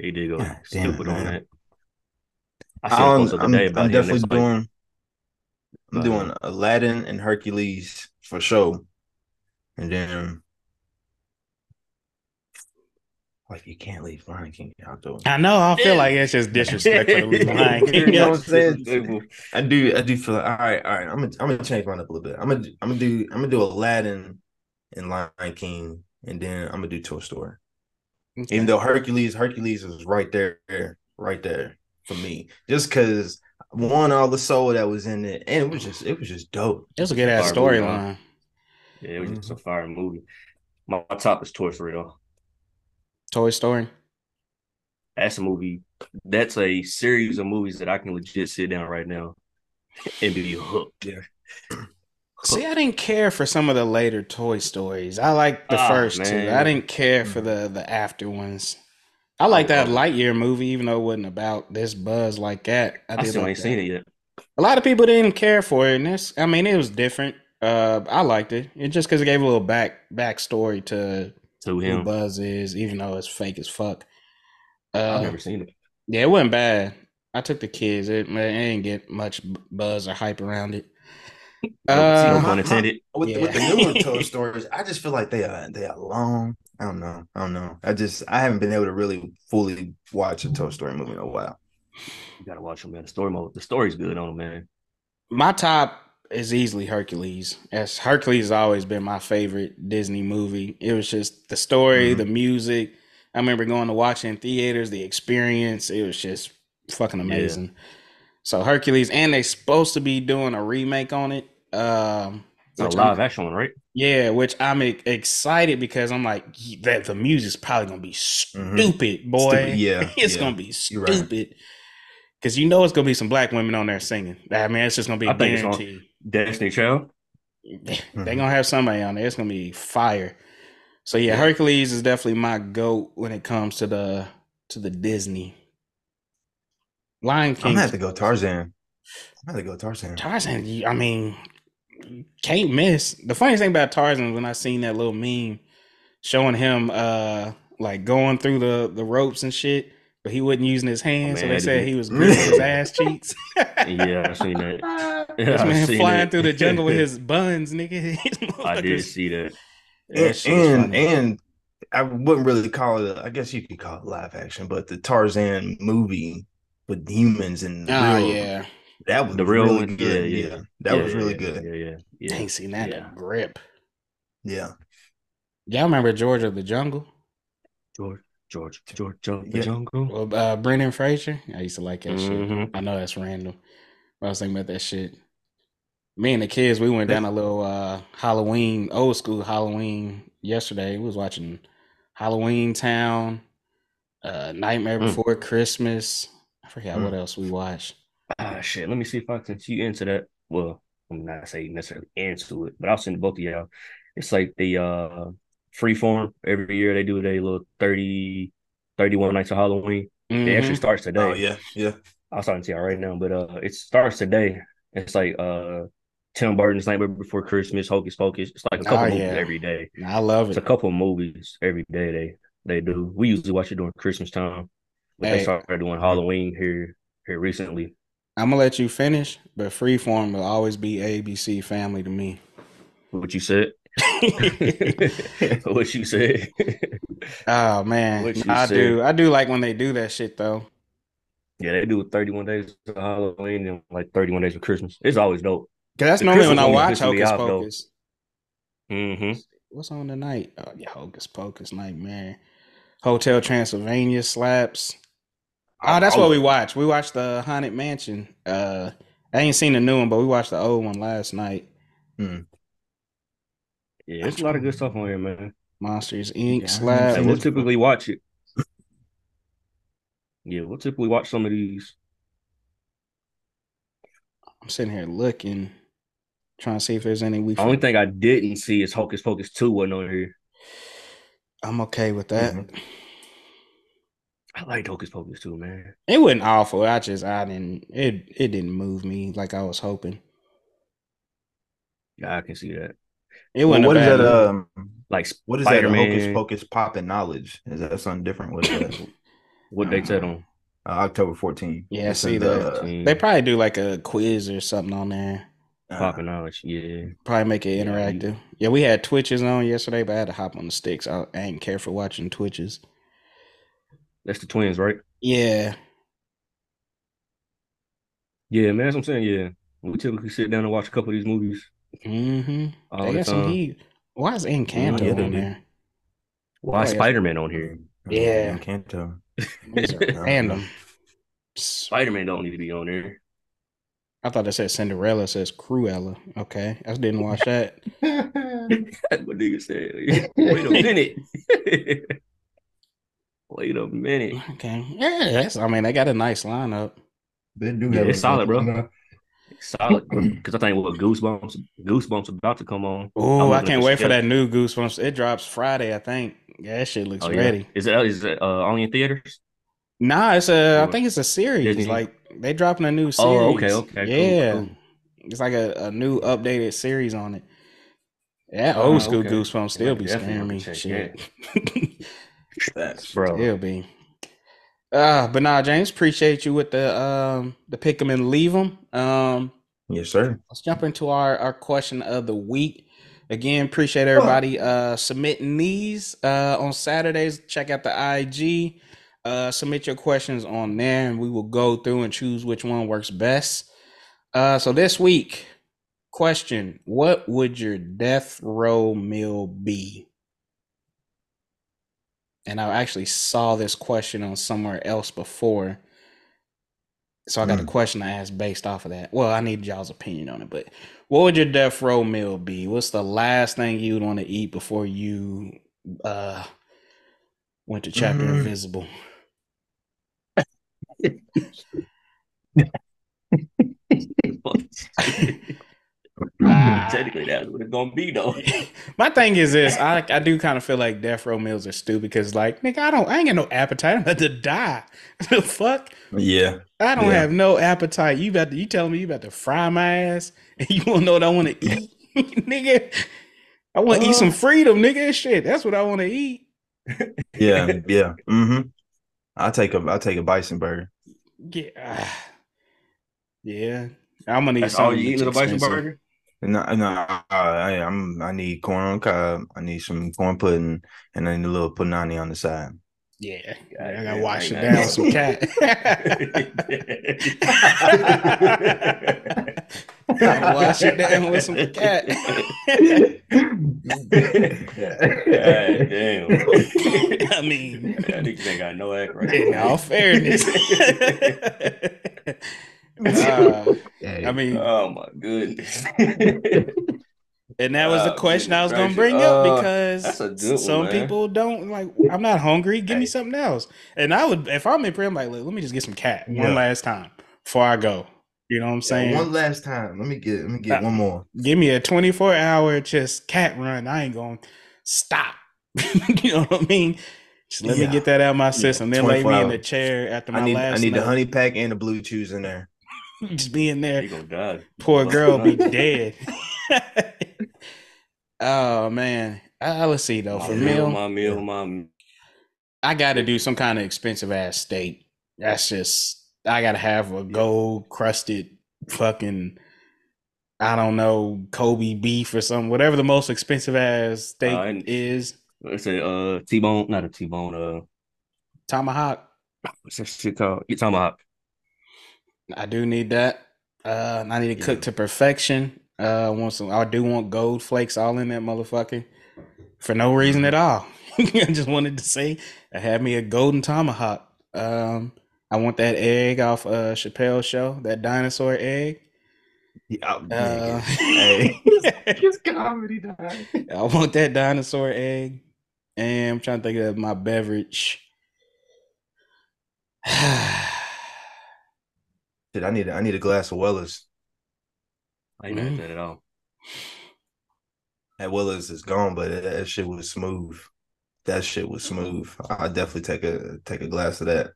[SPEAKER 3] He did go
[SPEAKER 4] God damn
[SPEAKER 3] stupid on
[SPEAKER 4] man.
[SPEAKER 3] that. I said
[SPEAKER 4] I'm,
[SPEAKER 3] post the
[SPEAKER 4] I'm,
[SPEAKER 3] day
[SPEAKER 4] I'm definitely
[SPEAKER 3] That's like-
[SPEAKER 4] doing. I'm
[SPEAKER 3] Uh,
[SPEAKER 4] doing Aladdin and Hercules for sure, and then like you can't leave Lion King out though.
[SPEAKER 2] I know. I feel like it's just disrespectful to leave Lion King.
[SPEAKER 4] You know what I'm saying? I do. I do feel like all right. All right. I'm gonna. I'm gonna change mine up a little bit. I'm gonna. I'm gonna do. I'm gonna do Aladdin and Lion King, and then I'm gonna do Toy Story.
[SPEAKER 2] Okay.
[SPEAKER 4] Even though Hercules, Hercules is right there, right there for me. Just because one, all the soul that was in it, and it was just, it was just dope.
[SPEAKER 2] It was a good ass
[SPEAKER 3] Fire movie, huh?
[SPEAKER 2] storyline.
[SPEAKER 3] Yeah, it was just a
[SPEAKER 2] Mm-hmm.
[SPEAKER 3] fire movie. My, my top is Toy Story though.
[SPEAKER 2] Toy Story.
[SPEAKER 3] That's a movie. That's a series of movies that I can legit sit down right now and be hooked.
[SPEAKER 4] Yeah.
[SPEAKER 2] See, I didn't care for some of the later Toy Stories. I like the
[SPEAKER 3] Ah,
[SPEAKER 2] first two. I didn't care for the the after ones. I like that
[SPEAKER 3] Oh.
[SPEAKER 2] Lightyear movie, even though it wasn't about this buzz like that. I,
[SPEAKER 3] I
[SPEAKER 2] did
[SPEAKER 3] still
[SPEAKER 2] like
[SPEAKER 3] ain't
[SPEAKER 2] that.
[SPEAKER 3] seen it yet.
[SPEAKER 2] A lot of people didn't care for it, and this, I mean, it was different. Uh, I liked it. It just because it gave a little back backstory to
[SPEAKER 3] To
[SPEAKER 2] who
[SPEAKER 3] him,
[SPEAKER 2] Buzz is, even though it's fake as fuck.
[SPEAKER 3] I've
[SPEAKER 2] Uh,
[SPEAKER 3] never seen it.
[SPEAKER 2] yeah, it wasn't bad. I took the kids. It, man, it didn't get much buzz or hype around it.
[SPEAKER 3] no
[SPEAKER 2] Uh,
[SPEAKER 3] pun intended.
[SPEAKER 4] With, with the
[SPEAKER 2] Yeah.
[SPEAKER 4] newer Toy Stories, I just feel like they are they are long. I don't know. I don't know. I just I haven't been able to really fully watch a Toy Story movie in a while.
[SPEAKER 3] You gotta watch them, man. The story mode, the story's good on them, man.
[SPEAKER 2] my top is easily Hercules. As Hercules has always been my favorite Disney movie. It was just the story,
[SPEAKER 4] Mhm.
[SPEAKER 2] the music. I remember going to watch in theaters, the experience. It was just fucking amazing. So Hercules, and they're supposed to be doing a remake on it. Um,
[SPEAKER 3] It's a
[SPEAKER 2] which I'm-
[SPEAKER 3] live action one, right?
[SPEAKER 2] yeah, which I'm excited because I'm like that. The music's probably gonna be stupid, boy.
[SPEAKER 4] Stupid, yeah,
[SPEAKER 2] it's
[SPEAKER 4] yeah.
[SPEAKER 2] gonna be stupid. Because you know it's gonna be some black women on there singing. I mean, it's just gonna be
[SPEAKER 3] I it's
[SPEAKER 2] guaranteed.
[SPEAKER 3] Destiny Child.
[SPEAKER 2] They're gonna have somebody on there. It's gonna be fire. So yeah, Hercules is definitely my goat when it comes to the to the Disney. Lion King.
[SPEAKER 4] I'm gonna have to go Tarzan. I'm gonna have to go Tarzan.
[SPEAKER 2] Tarzan. I mean, you can't miss. The funniest thing about Tarzan when I seen that little meme showing him uh like going through the the ropes and shit, but he wasn't using his hands. so
[SPEAKER 3] man,
[SPEAKER 2] they said he was gripping his ass cheeks.
[SPEAKER 3] Yeah, I seen that. Yeah,
[SPEAKER 2] this
[SPEAKER 3] I
[SPEAKER 2] man flying
[SPEAKER 3] it.
[SPEAKER 2] through the jungle with his buns, nigga. These
[SPEAKER 3] I did see that.
[SPEAKER 2] That
[SPEAKER 4] and and, and I wouldn't really call it. I guess you could call it live action, but the Tarzan movie with demons and
[SPEAKER 2] Oh
[SPEAKER 4] real,
[SPEAKER 2] yeah,
[SPEAKER 4] that was
[SPEAKER 3] The real
[SPEAKER 4] really
[SPEAKER 3] one?
[SPEAKER 4] good.
[SPEAKER 3] Yeah,
[SPEAKER 4] Yeah,
[SPEAKER 3] yeah.
[SPEAKER 4] that
[SPEAKER 3] Yeah,
[SPEAKER 4] was
[SPEAKER 3] yeah,
[SPEAKER 4] really
[SPEAKER 3] yeah,
[SPEAKER 4] good.
[SPEAKER 3] Yeah, yeah,
[SPEAKER 2] I
[SPEAKER 3] yeah.
[SPEAKER 2] ain't seen that
[SPEAKER 3] Yeah.
[SPEAKER 2] grip.
[SPEAKER 4] Yeah,
[SPEAKER 2] Y'all remember George of the Jungle?
[SPEAKER 3] George, George, George, George,
[SPEAKER 4] Yeah.
[SPEAKER 3] jungle.
[SPEAKER 2] Well, uh, Brendan Fraser. I used to like that shit.
[SPEAKER 3] Mhm.
[SPEAKER 2] I know that's random. But I was thinking about that shit. Me and the kids, we went down a little uh, Halloween, old school Halloween yesterday. We was watching Halloween Town, uh, Nightmare
[SPEAKER 3] Mm.
[SPEAKER 2] Before Christmas. I forgot
[SPEAKER 4] Mm.
[SPEAKER 2] what else we watched.
[SPEAKER 3] Ah, shit. Let me see if I can see you into that. Well, I'm not saying necessarily into it, but I'll send both of y'all. It's like the uh freeform. Every year they do their little 30, 31 nights of Halloween. It actually
[SPEAKER 2] Mhm.
[SPEAKER 3] starts today.
[SPEAKER 4] oh yeah, yeah.
[SPEAKER 3] I'll start to y'all right now, but uh, it starts today. It's like uh, Tim Burton's Nightmare Before Christmas, Hocus Pocus. It's like a couple
[SPEAKER 2] Oh,
[SPEAKER 3] movies
[SPEAKER 2] yeah.
[SPEAKER 3] every day.
[SPEAKER 2] I love it.
[SPEAKER 3] It's a couple movies every day. They they do. We usually watch it during Christmas time, but
[SPEAKER 2] Hey.
[SPEAKER 3] they started doing Halloween here here recently.
[SPEAKER 2] I'm gonna let you finish, but Freeform will always be ABC Family to me.
[SPEAKER 3] What you said? what you said?
[SPEAKER 2] Oh man, I
[SPEAKER 3] said.
[SPEAKER 2] do. I do like when they do that shit though.
[SPEAKER 3] yeah, they do 31 days of Halloween and like 31 days of Christmas. It's always dope.
[SPEAKER 2] Cause that's
[SPEAKER 3] The
[SPEAKER 2] normally when I watch Hocus
[SPEAKER 3] off, though.
[SPEAKER 2] Pocus.
[SPEAKER 3] hmm
[SPEAKER 2] What's on tonight? Oh yeah, Hocus Pocus Nightmare. Hotel Transylvania slaps. Oh, that's what we watched. We watched the Haunted Mansion. Uh, I ain't seen the new one, but we watched the old one last night.
[SPEAKER 3] Yeah, it's a lot of good stuff on here, man.
[SPEAKER 2] Monsters Inc.
[SPEAKER 4] Yeah, I.
[SPEAKER 3] And we'll
[SPEAKER 4] it's-
[SPEAKER 3] typically watch it. Yeah, we'll typically watch some of these.
[SPEAKER 2] I'm sitting here looking, trying to see if there's any we.
[SPEAKER 3] The only thing I didn't see is Hocus Pocus 2 wasn't on here.
[SPEAKER 2] I'm okay with that.
[SPEAKER 4] Mhm.
[SPEAKER 3] I liked Hocus Pocus 2, man.
[SPEAKER 2] It wasn't awful. I just I didn't it it didn't move me like I was hoping.
[SPEAKER 3] Yeah, I can see that.
[SPEAKER 2] It wasn't
[SPEAKER 4] what
[SPEAKER 2] a
[SPEAKER 4] is that?
[SPEAKER 2] movie.
[SPEAKER 4] Um,
[SPEAKER 3] Like
[SPEAKER 4] what is that? A
[SPEAKER 3] Spider-Man,
[SPEAKER 4] Hocus Pocus Pop and Knowledge? Is that something different? What is that?
[SPEAKER 3] what they said on.
[SPEAKER 4] uh, October 14th.
[SPEAKER 2] Yeah,
[SPEAKER 4] It's
[SPEAKER 2] see
[SPEAKER 4] in
[SPEAKER 2] that.
[SPEAKER 4] the,
[SPEAKER 2] They probably do like a quiz or something on there.
[SPEAKER 4] uh,
[SPEAKER 3] Popping knowledge, yeah.
[SPEAKER 2] Probably make it
[SPEAKER 3] Yeah,
[SPEAKER 2] interactive. Yeah, we had Twitches on yesterday, but I had to hop on the sticks. I, I ain't care for watching Twitches.
[SPEAKER 3] That's the twins, right?
[SPEAKER 2] Yeah.
[SPEAKER 3] Yeah, man, that's what I'm saying. Yeah. We typically sit down and watch a couple of these movies
[SPEAKER 2] Mm-hmm.
[SPEAKER 3] all
[SPEAKER 2] They
[SPEAKER 3] the
[SPEAKER 2] got some
[SPEAKER 3] time.
[SPEAKER 2] heat. Why is Encanto
[SPEAKER 4] Yeah, they
[SPEAKER 2] on
[SPEAKER 4] do.
[SPEAKER 2] there?
[SPEAKER 3] Why
[SPEAKER 2] yeah.
[SPEAKER 3] Spider Man on here?
[SPEAKER 2] Yeah.
[SPEAKER 4] I can't tell.
[SPEAKER 2] These are random.
[SPEAKER 3] Spider Man don't need to be on there.
[SPEAKER 2] I thought it said Cinderella. It says Cruella. Okay, I didn't watch that.
[SPEAKER 3] That's what nigga said. Wait a minute. Wait a minute.
[SPEAKER 2] Okay, yeah, that's. I mean, they got a nice lineup.
[SPEAKER 4] They do
[SPEAKER 3] Yeah,
[SPEAKER 4] have
[SPEAKER 3] it's
[SPEAKER 4] a-
[SPEAKER 3] solid, bro. Solid. Because I think what Goosebumps, Goosebumps about to come on.
[SPEAKER 2] Oh,
[SPEAKER 3] I'm
[SPEAKER 2] I can't wait for that new Goosebumps. It drops Friday, I think. Yeah, that shit looks
[SPEAKER 3] Oh, yeah.
[SPEAKER 2] ready.
[SPEAKER 3] Is it is it uh, only in theaters?
[SPEAKER 2] Nah, it's a. I
[SPEAKER 3] Or
[SPEAKER 2] think it's a series.
[SPEAKER 3] Disney?
[SPEAKER 2] Like they dropping a new series.
[SPEAKER 3] Oh, okay, okay,
[SPEAKER 2] yeah,
[SPEAKER 3] cool.
[SPEAKER 2] it's like a, a new updated series on it. Yeah,
[SPEAKER 3] Oh,
[SPEAKER 2] old school
[SPEAKER 3] okay.
[SPEAKER 2] Goosebumps still be
[SPEAKER 3] Definitely
[SPEAKER 2] scaring me. Shit.
[SPEAKER 4] Facts.
[SPEAKER 3] Bro.
[SPEAKER 2] Still be. Uh, but nah, James, appreciate you with the um the pick 'em and leave 'em. Um,
[SPEAKER 4] Yes, sir.
[SPEAKER 2] let's jump into our our question of the week. Again, appreciate everybody uh submitting these uh on Saturdays. Check out the IG. Uh submit your questions on there and we will go through and choose which one works best. Uh so this week, question, what would your death row meal be? And I actually saw this question on somewhere else before. So I got a
[SPEAKER 4] Mm.
[SPEAKER 2] question to ask based off of that. Well, I need y'all's opinion on it, but what would your death row meal be? What's the last thing you'd want to eat before you uh went to chapter
[SPEAKER 4] Mm.
[SPEAKER 2] invisible?
[SPEAKER 3] Technically, that's what it's gonna be though.
[SPEAKER 2] My thing is this: I I do kind of feel like death row meals are stupid because, like, nigga, I don't, I ain't got no appetite. I'm about to die. the fuck?
[SPEAKER 4] Yeah.
[SPEAKER 2] I don't
[SPEAKER 4] Yeah.
[SPEAKER 2] have no appetite. You about to, you telling me you about to fry my ass and you want to know what I want to eat, nigga? I want to eat some freedom, nigga. Shit, that's what I want to eat.
[SPEAKER 4] Yeah. Yeah. Mm-hmm. I'll take a I'll take a bison burger.
[SPEAKER 2] Yeah, ah. yeah. I'm gonna need
[SPEAKER 3] That's all you eat with a bison burger?
[SPEAKER 4] No, no, I, I'm I need corn on cob. I need some corn pudding, and then a little punani on the side.
[SPEAKER 2] Yeah, I gotta
[SPEAKER 3] damn,
[SPEAKER 2] wash it down with some cat. Wash it down with some cat.
[SPEAKER 3] God damn.
[SPEAKER 2] I mean,
[SPEAKER 3] That niggas ain't got no act right.
[SPEAKER 2] in all fairness. Uh, I mean,
[SPEAKER 3] oh my goodness.
[SPEAKER 2] and that was the question I was gonna
[SPEAKER 3] gracious.
[SPEAKER 2] bring up
[SPEAKER 3] Uh,
[SPEAKER 2] because
[SPEAKER 3] that's a one,
[SPEAKER 2] some people don't like. I'm not hungry. Give me something else. And I would, if I'm in prayer, I'm like, let me just get some cat
[SPEAKER 4] Yeah.
[SPEAKER 2] one last time before I go. You know what I'm saying?
[SPEAKER 4] one last time. Let me get let me get
[SPEAKER 2] Uh,
[SPEAKER 4] one more.
[SPEAKER 2] Give me a 24 hour just cat run. I ain't gonna stop. you know what I mean? Just let
[SPEAKER 4] Yeah.
[SPEAKER 2] me get that out of my system. Then lay
[SPEAKER 4] 24
[SPEAKER 2] me in the chair after my
[SPEAKER 4] I need
[SPEAKER 2] last.
[SPEAKER 4] I need the honey pack and the blue chews in there.
[SPEAKER 2] just be in there.
[SPEAKER 3] You gonna die.
[SPEAKER 2] Poor girl be dead. oh man. Uh, let's see though.
[SPEAKER 3] My
[SPEAKER 2] For
[SPEAKER 3] meal,
[SPEAKER 2] meal,
[SPEAKER 3] my meal, my
[SPEAKER 2] I got to do some kind of expensive ass steak. That's just I got to have a gold crusted fucking I don't know Kobe beef or something. Whatever the most expensive ass steak
[SPEAKER 3] Uh,
[SPEAKER 2] is.
[SPEAKER 3] let's say uh T-bone, not a T-bone, uh
[SPEAKER 2] Tomahawk.
[SPEAKER 3] what's that shit called? Tomahawk.
[SPEAKER 2] I do need that. Uh, I need to cook to perfection. Uh, I want some. I do want gold flakes all in that motherfucker for no reason at all. I just wanted to say I had me a golden tomahawk. Um, I want that egg off uh Chappelle's show, that dinosaur egg.
[SPEAKER 4] Yeah,
[SPEAKER 2] Uh,
[SPEAKER 4] hey. His comedy died.
[SPEAKER 2] I want that dinosaur egg. And I'm trying to think of my beverage.
[SPEAKER 4] Shit, I need I need a glass of Weller's.
[SPEAKER 3] I ain't
[SPEAKER 2] Mm.
[SPEAKER 3] at that at all.
[SPEAKER 4] That Weller's is gone, but that, that shit was smooth. That shit was smooth. I'll definitely take a take a glass of that.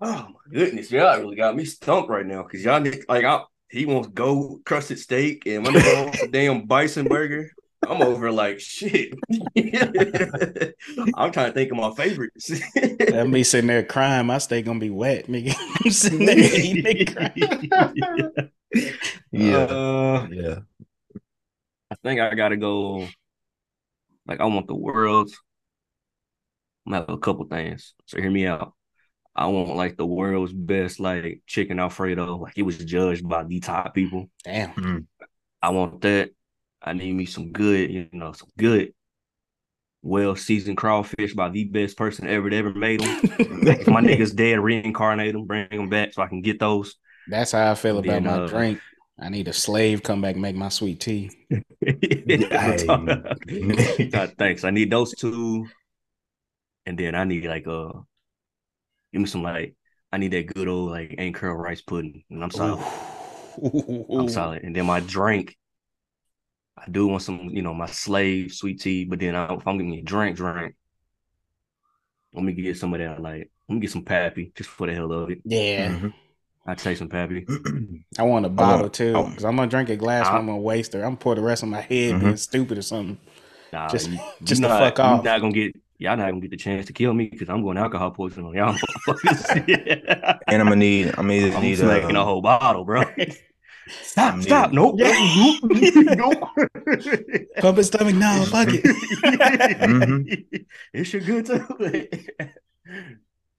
[SPEAKER 3] Oh my goodness, y'all really got me stumped right now because y'all like I, he wants gold crusted steak and my nigga wants a damn bison burger. I'm over like shit. I'm trying to think of my favorites.
[SPEAKER 2] That me sitting there crying. My steak gonna be wet, nigga. I'm sitting there eating it crying.
[SPEAKER 4] Yeah,
[SPEAKER 3] Uh,
[SPEAKER 4] yeah.
[SPEAKER 3] I think I gotta go. Like I want the world. I'm gonna have a couple things. So hear me out. I want like the world's best like chicken Alfredo. Like it was judged by the top people.
[SPEAKER 2] Damn.
[SPEAKER 3] I want that. I need me some good, you know, some good well seasoned crawfish by the best person ever to ever made them. if my niggas dead, reincarnate them, bring them back so I can get those.
[SPEAKER 2] That's how I feel about
[SPEAKER 3] Then,
[SPEAKER 2] my
[SPEAKER 3] uh,
[SPEAKER 2] drink. I need a slave come back and make my sweet tea.
[SPEAKER 3] God, thanks. I need those two, and then I need like uh, give me some like I need that good old like ain't curl rice pudding, and I'm solid. I'm solid. And then my drink, I do want some, you know, my slave sweet tea. But then I, if I'm getting a drink, drink, let me get some of that. Like, let me get some pappy just for the hell of it.
[SPEAKER 2] Yeah,
[SPEAKER 4] Mhm.
[SPEAKER 3] I take some pappy.
[SPEAKER 2] I want a bottle
[SPEAKER 4] want-
[SPEAKER 2] too because I'm gonna drink a glass.
[SPEAKER 3] I-
[SPEAKER 2] I'm gonna waste it. I'm gonna pour the rest of my head
[SPEAKER 4] Mhm.
[SPEAKER 2] being stupid or something.
[SPEAKER 3] Nah,
[SPEAKER 2] Just-
[SPEAKER 3] you-
[SPEAKER 2] just
[SPEAKER 3] you
[SPEAKER 2] to
[SPEAKER 3] not,
[SPEAKER 2] fuck
[SPEAKER 3] you
[SPEAKER 2] off.
[SPEAKER 3] not gonna get. Y'all not gonna get the chance to kill me because I'm going alcohol poisoning on y'all. motherfuckers.
[SPEAKER 4] And I'm gonna need. I'm gonna either
[SPEAKER 3] I'm
[SPEAKER 4] need
[SPEAKER 3] smacking
[SPEAKER 4] a,
[SPEAKER 3] a whole bottle, bro. Stop!
[SPEAKER 4] I'm
[SPEAKER 3] Stop! Nope!
[SPEAKER 2] Yeah.
[SPEAKER 3] nope!
[SPEAKER 2] Pump his stomach now. Fuck it.
[SPEAKER 4] Mhm.
[SPEAKER 3] It's your good too.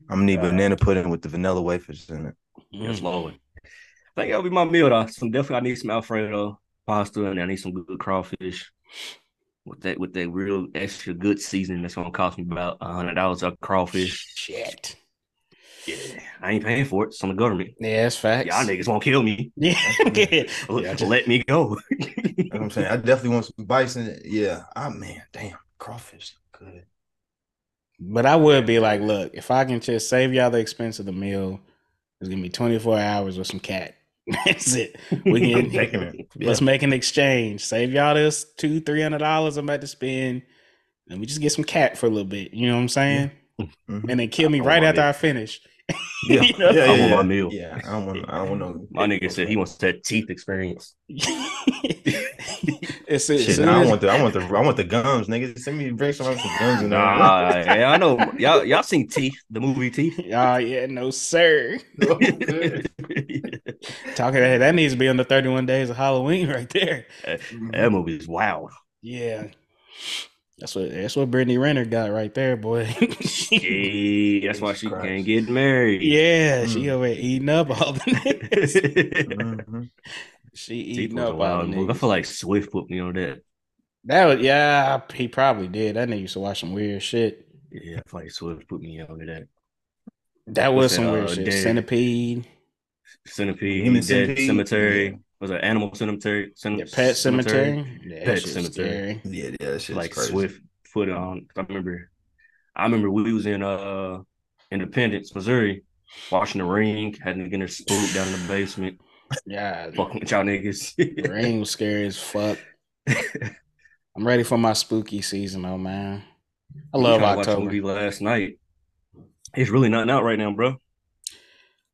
[SPEAKER 4] I'm gonna need
[SPEAKER 3] Uh,
[SPEAKER 4] banana pudding with the vanilla wafers in it.
[SPEAKER 3] Yes, Lord. I think that'll be my meal though. Some definitely I need some Alfredo pasta and I need some good crawfish. With that with that real extra good seasoning that's gonna cost me about a hundred dollars a crawfish.
[SPEAKER 2] Shit.
[SPEAKER 3] Yeah. I ain't paying for it. It's on the government.
[SPEAKER 2] Yeah, it's facts.
[SPEAKER 3] Y'all niggas won't kill me.
[SPEAKER 2] Yeah.
[SPEAKER 3] Let,
[SPEAKER 2] Yeah, just-
[SPEAKER 3] let me go.
[SPEAKER 4] That's what I'm saying. I definitely want some bison. Yeah. I man, damn, crawfish good.
[SPEAKER 2] But I would be like, look, if I can just save y'all the expense of the meal, it's gonna be 24 hours with some cat. That's it. We can
[SPEAKER 4] it. Yeah.
[SPEAKER 2] let's make an exchange. Save y'all this two, three hundred dollars I'm about to spend. And we just get some cat for a little bit. You know what I'm saying?
[SPEAKER 4] Mhm.
[SPEAKER 2] And then kill me right after
[SPEAKER 3] it.
[SPEAKER 2] I finish.
[SPEAKER 4] Yeah.
[SPEAKER 2] You know?
[SPEAKER 4] yeah,
[SPEAKER 3] I
[SPEAKER 4] yeah,
[SPEAKER 3] want
[SPEAKER 4] yeah.
[SPEAKER 3] my meal.
[SPEAKER 4] Yeah, I don't want. I don't want no.
[SPEAKER 3] My nigga said he wants that teeth experience.
[SPEAKER 2] it's, it's,
[SPEAKER 4] Shit, nah, I want the. I want the. I want the gums, nigga. Send me bring some some gums in.
[SPEAKER 3] Nah, yeah, I know. Y'all y'all seen Teeth, the movie Teeth?
[SPEAKER 2] Oh yeah, no sir.
[SPEAKER 4] Oh.
[SPEAKER 2] Talking that that needs to be on the 31 days of Halloween right there.
[SPEAKER 3] that movie is wild.
[SPEAKER 2] Yeah. That's what that's what Brittany Renner got right there, boy.
[SPEAKER 3] Yeah, that's why she
[SPEAKER 4] Christ.
[SPEAKER 3] can't get married.
[SPEAKER 2] yeah, she
[SPEAKER 4] Mm.
[SPEAKER 2] over eating up all the niggas.
[SPEAKER 4] Mhm.
[SPEAKER 2] She
[SPEAKER 3] Teeth
[SPEAKER 2] eating
[SPEAKER 3] was a
[SPEAKER 2] up all
[SPEAKER 3] wild
[SPEAKER 2] the
[SPEAKER 3] movie. I feel like Swift put me on that.
[SPEAKER 2] That was yeah, he probably did. That nigga used to watch some weird shit.
[SPEAKER 3] Yeah, I feel like Swift put me on that.
[SPEAKER 2] That was
[SPEAKER 3] What's
[SPEAKER 2] some
[SPEAKER 3] that,
[SPEAKER 2] weird
[SPEAKER 3] uh,
[SPEAKER 2] shit.
[SPEAKER 3] Dead-
[SPEAKER 2] Centipede,
[SPEAKER 3] Centipede,
[SPEAKER 4] Human
[SPEAKER 3] Dead
[SPEAKER 4] Centipede?
[SPEAKER 3] Cemetery.
[SPEAKER 4] Yeah.
[SPEAKER 3] Was it Animal Cemetery? Cem-
[SPEAKER 2] the Pet Sematary. Yeah,
[SPEAKER 3] Pet Sematary.
[SPEAKER 2] scary.
[SPEAKER 4] Yeah, yeah, that shit's
[SPEAKER 3] like
[SPEAKER 4] crazy.
[SPEAKER 3] Swift put it on. I remember, I remember we was in uh Independence, Missouri, watching the ring, had to get her spooked down in the basement,
[SPEAKER 2] Yeah,
[SPEAKER 3] fucking with y'all niggas.
[SPEAKER 2] the ring was scary as fuck. I'm ready for my spooky season, though, man. I love
[SPEAKER 3] tried to watch a
[SPEAKER 2] October.
[SPEAKER 3] movie last night. It's really nothing out right now, bro.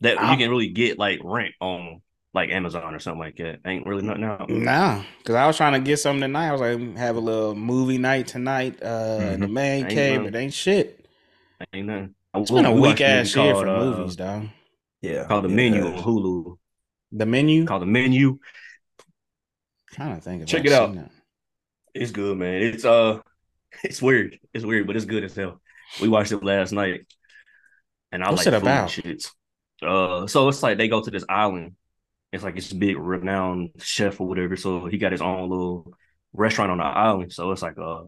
[SPEAKER 3] That
[SPEAKER 2] I-
[SPEAKER 3] you can really get like rent on like Amazon or something like that. Ain't really nothing out.
[SPEAKER 2] Nah, because I was trying to get something tonight. I was like, have a little movie night tonight uh, in the man
[SPEAKER 3] Ain't
[SPEAKER 2] cave,
[SPEAKER 3] nothing.
[SPEAKER 2] but ain't shit.
[SPEAKER 3] Ain't nothing.
[SPEAKER 2] It's been a
[SPEAKER 3] We
[SPEAKER 2] weak ass
[SPEAKER 3] movie
[SPEAKER 2] year for
[SPEAKER 3] called, uh,
[SPEAKER 2] movies, dog.
[SPEAKER 4] Yeah,
[SPEAKER 3] Called the
[SPEAKER 4] yeah.
[SPEAKER 3] menu on Hulu.
[SPEAKER 2] The menu.
[SPEAKER 3] Called the menu.
[SPEAKER 2] trying to think. If
[SPEAKER 3] Check it out.
[SPEAKER 2] seen that.
[SPEAKER 3] It's good, man. It's uh, it's weird. It's weird, but it's good as hell. We watched it last night, and I
[SPEAKER 2] What's
[SPEAKER 3] like
[SPEAKER 2] it
[SPEAKER 3] food and
[SPEAKER 2] about?
[SPEAKER 3] Shits. Uh, so it's like they go to this island. It's like this big renowned chef or whatever. So he got his own little restaurant on the island. So it's like uh,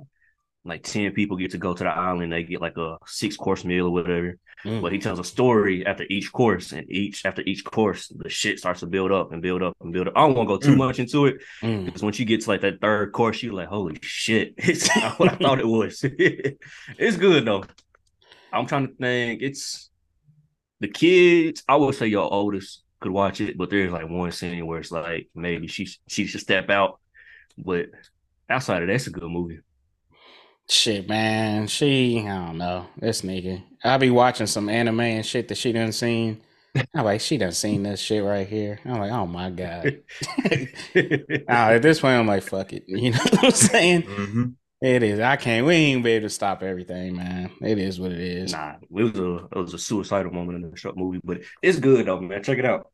[SPEAKER 3] like ten people get to go to the island. They get like a six course meal or whatever.
[SPEAKER 2] Mm.
[SPEAKER 3] But he tells a story after each course, and each after each course, the shit starts to build up and build up and build up. I don't want to go too
[SPEAKER 4] Mm.
[SPEAKER 3] much into it
[SPEAKER 2] Mm.
[SPEAKER 3] because once you get to like that third course, you're like, holy shit, it's not what I thought it was. it's good though. I'm trying to think. It's the kids. I would say your oldest could watch it, but there's like one scene where it's like maybe she she should step out. But outside of that, it's a good movie.
[SPEAKER 2] Shit, man. She, I don't know. This nigga. I'll be watching some anime and shit that she done seen. I'm like, she done seen this shit right here. I'm like, oh my god. Ah, at this point, I'm like, fuck it. You know what I'm saying?
[SPEAKER 4] Mhm.
[SPEAKER 2] It is. I can't. We ain't be able to stop everything, man. It is what it is.
[SPEAKER 3] Nah, it was a it was a suicidal moment in the short movie, but it's good though, man. Check it out.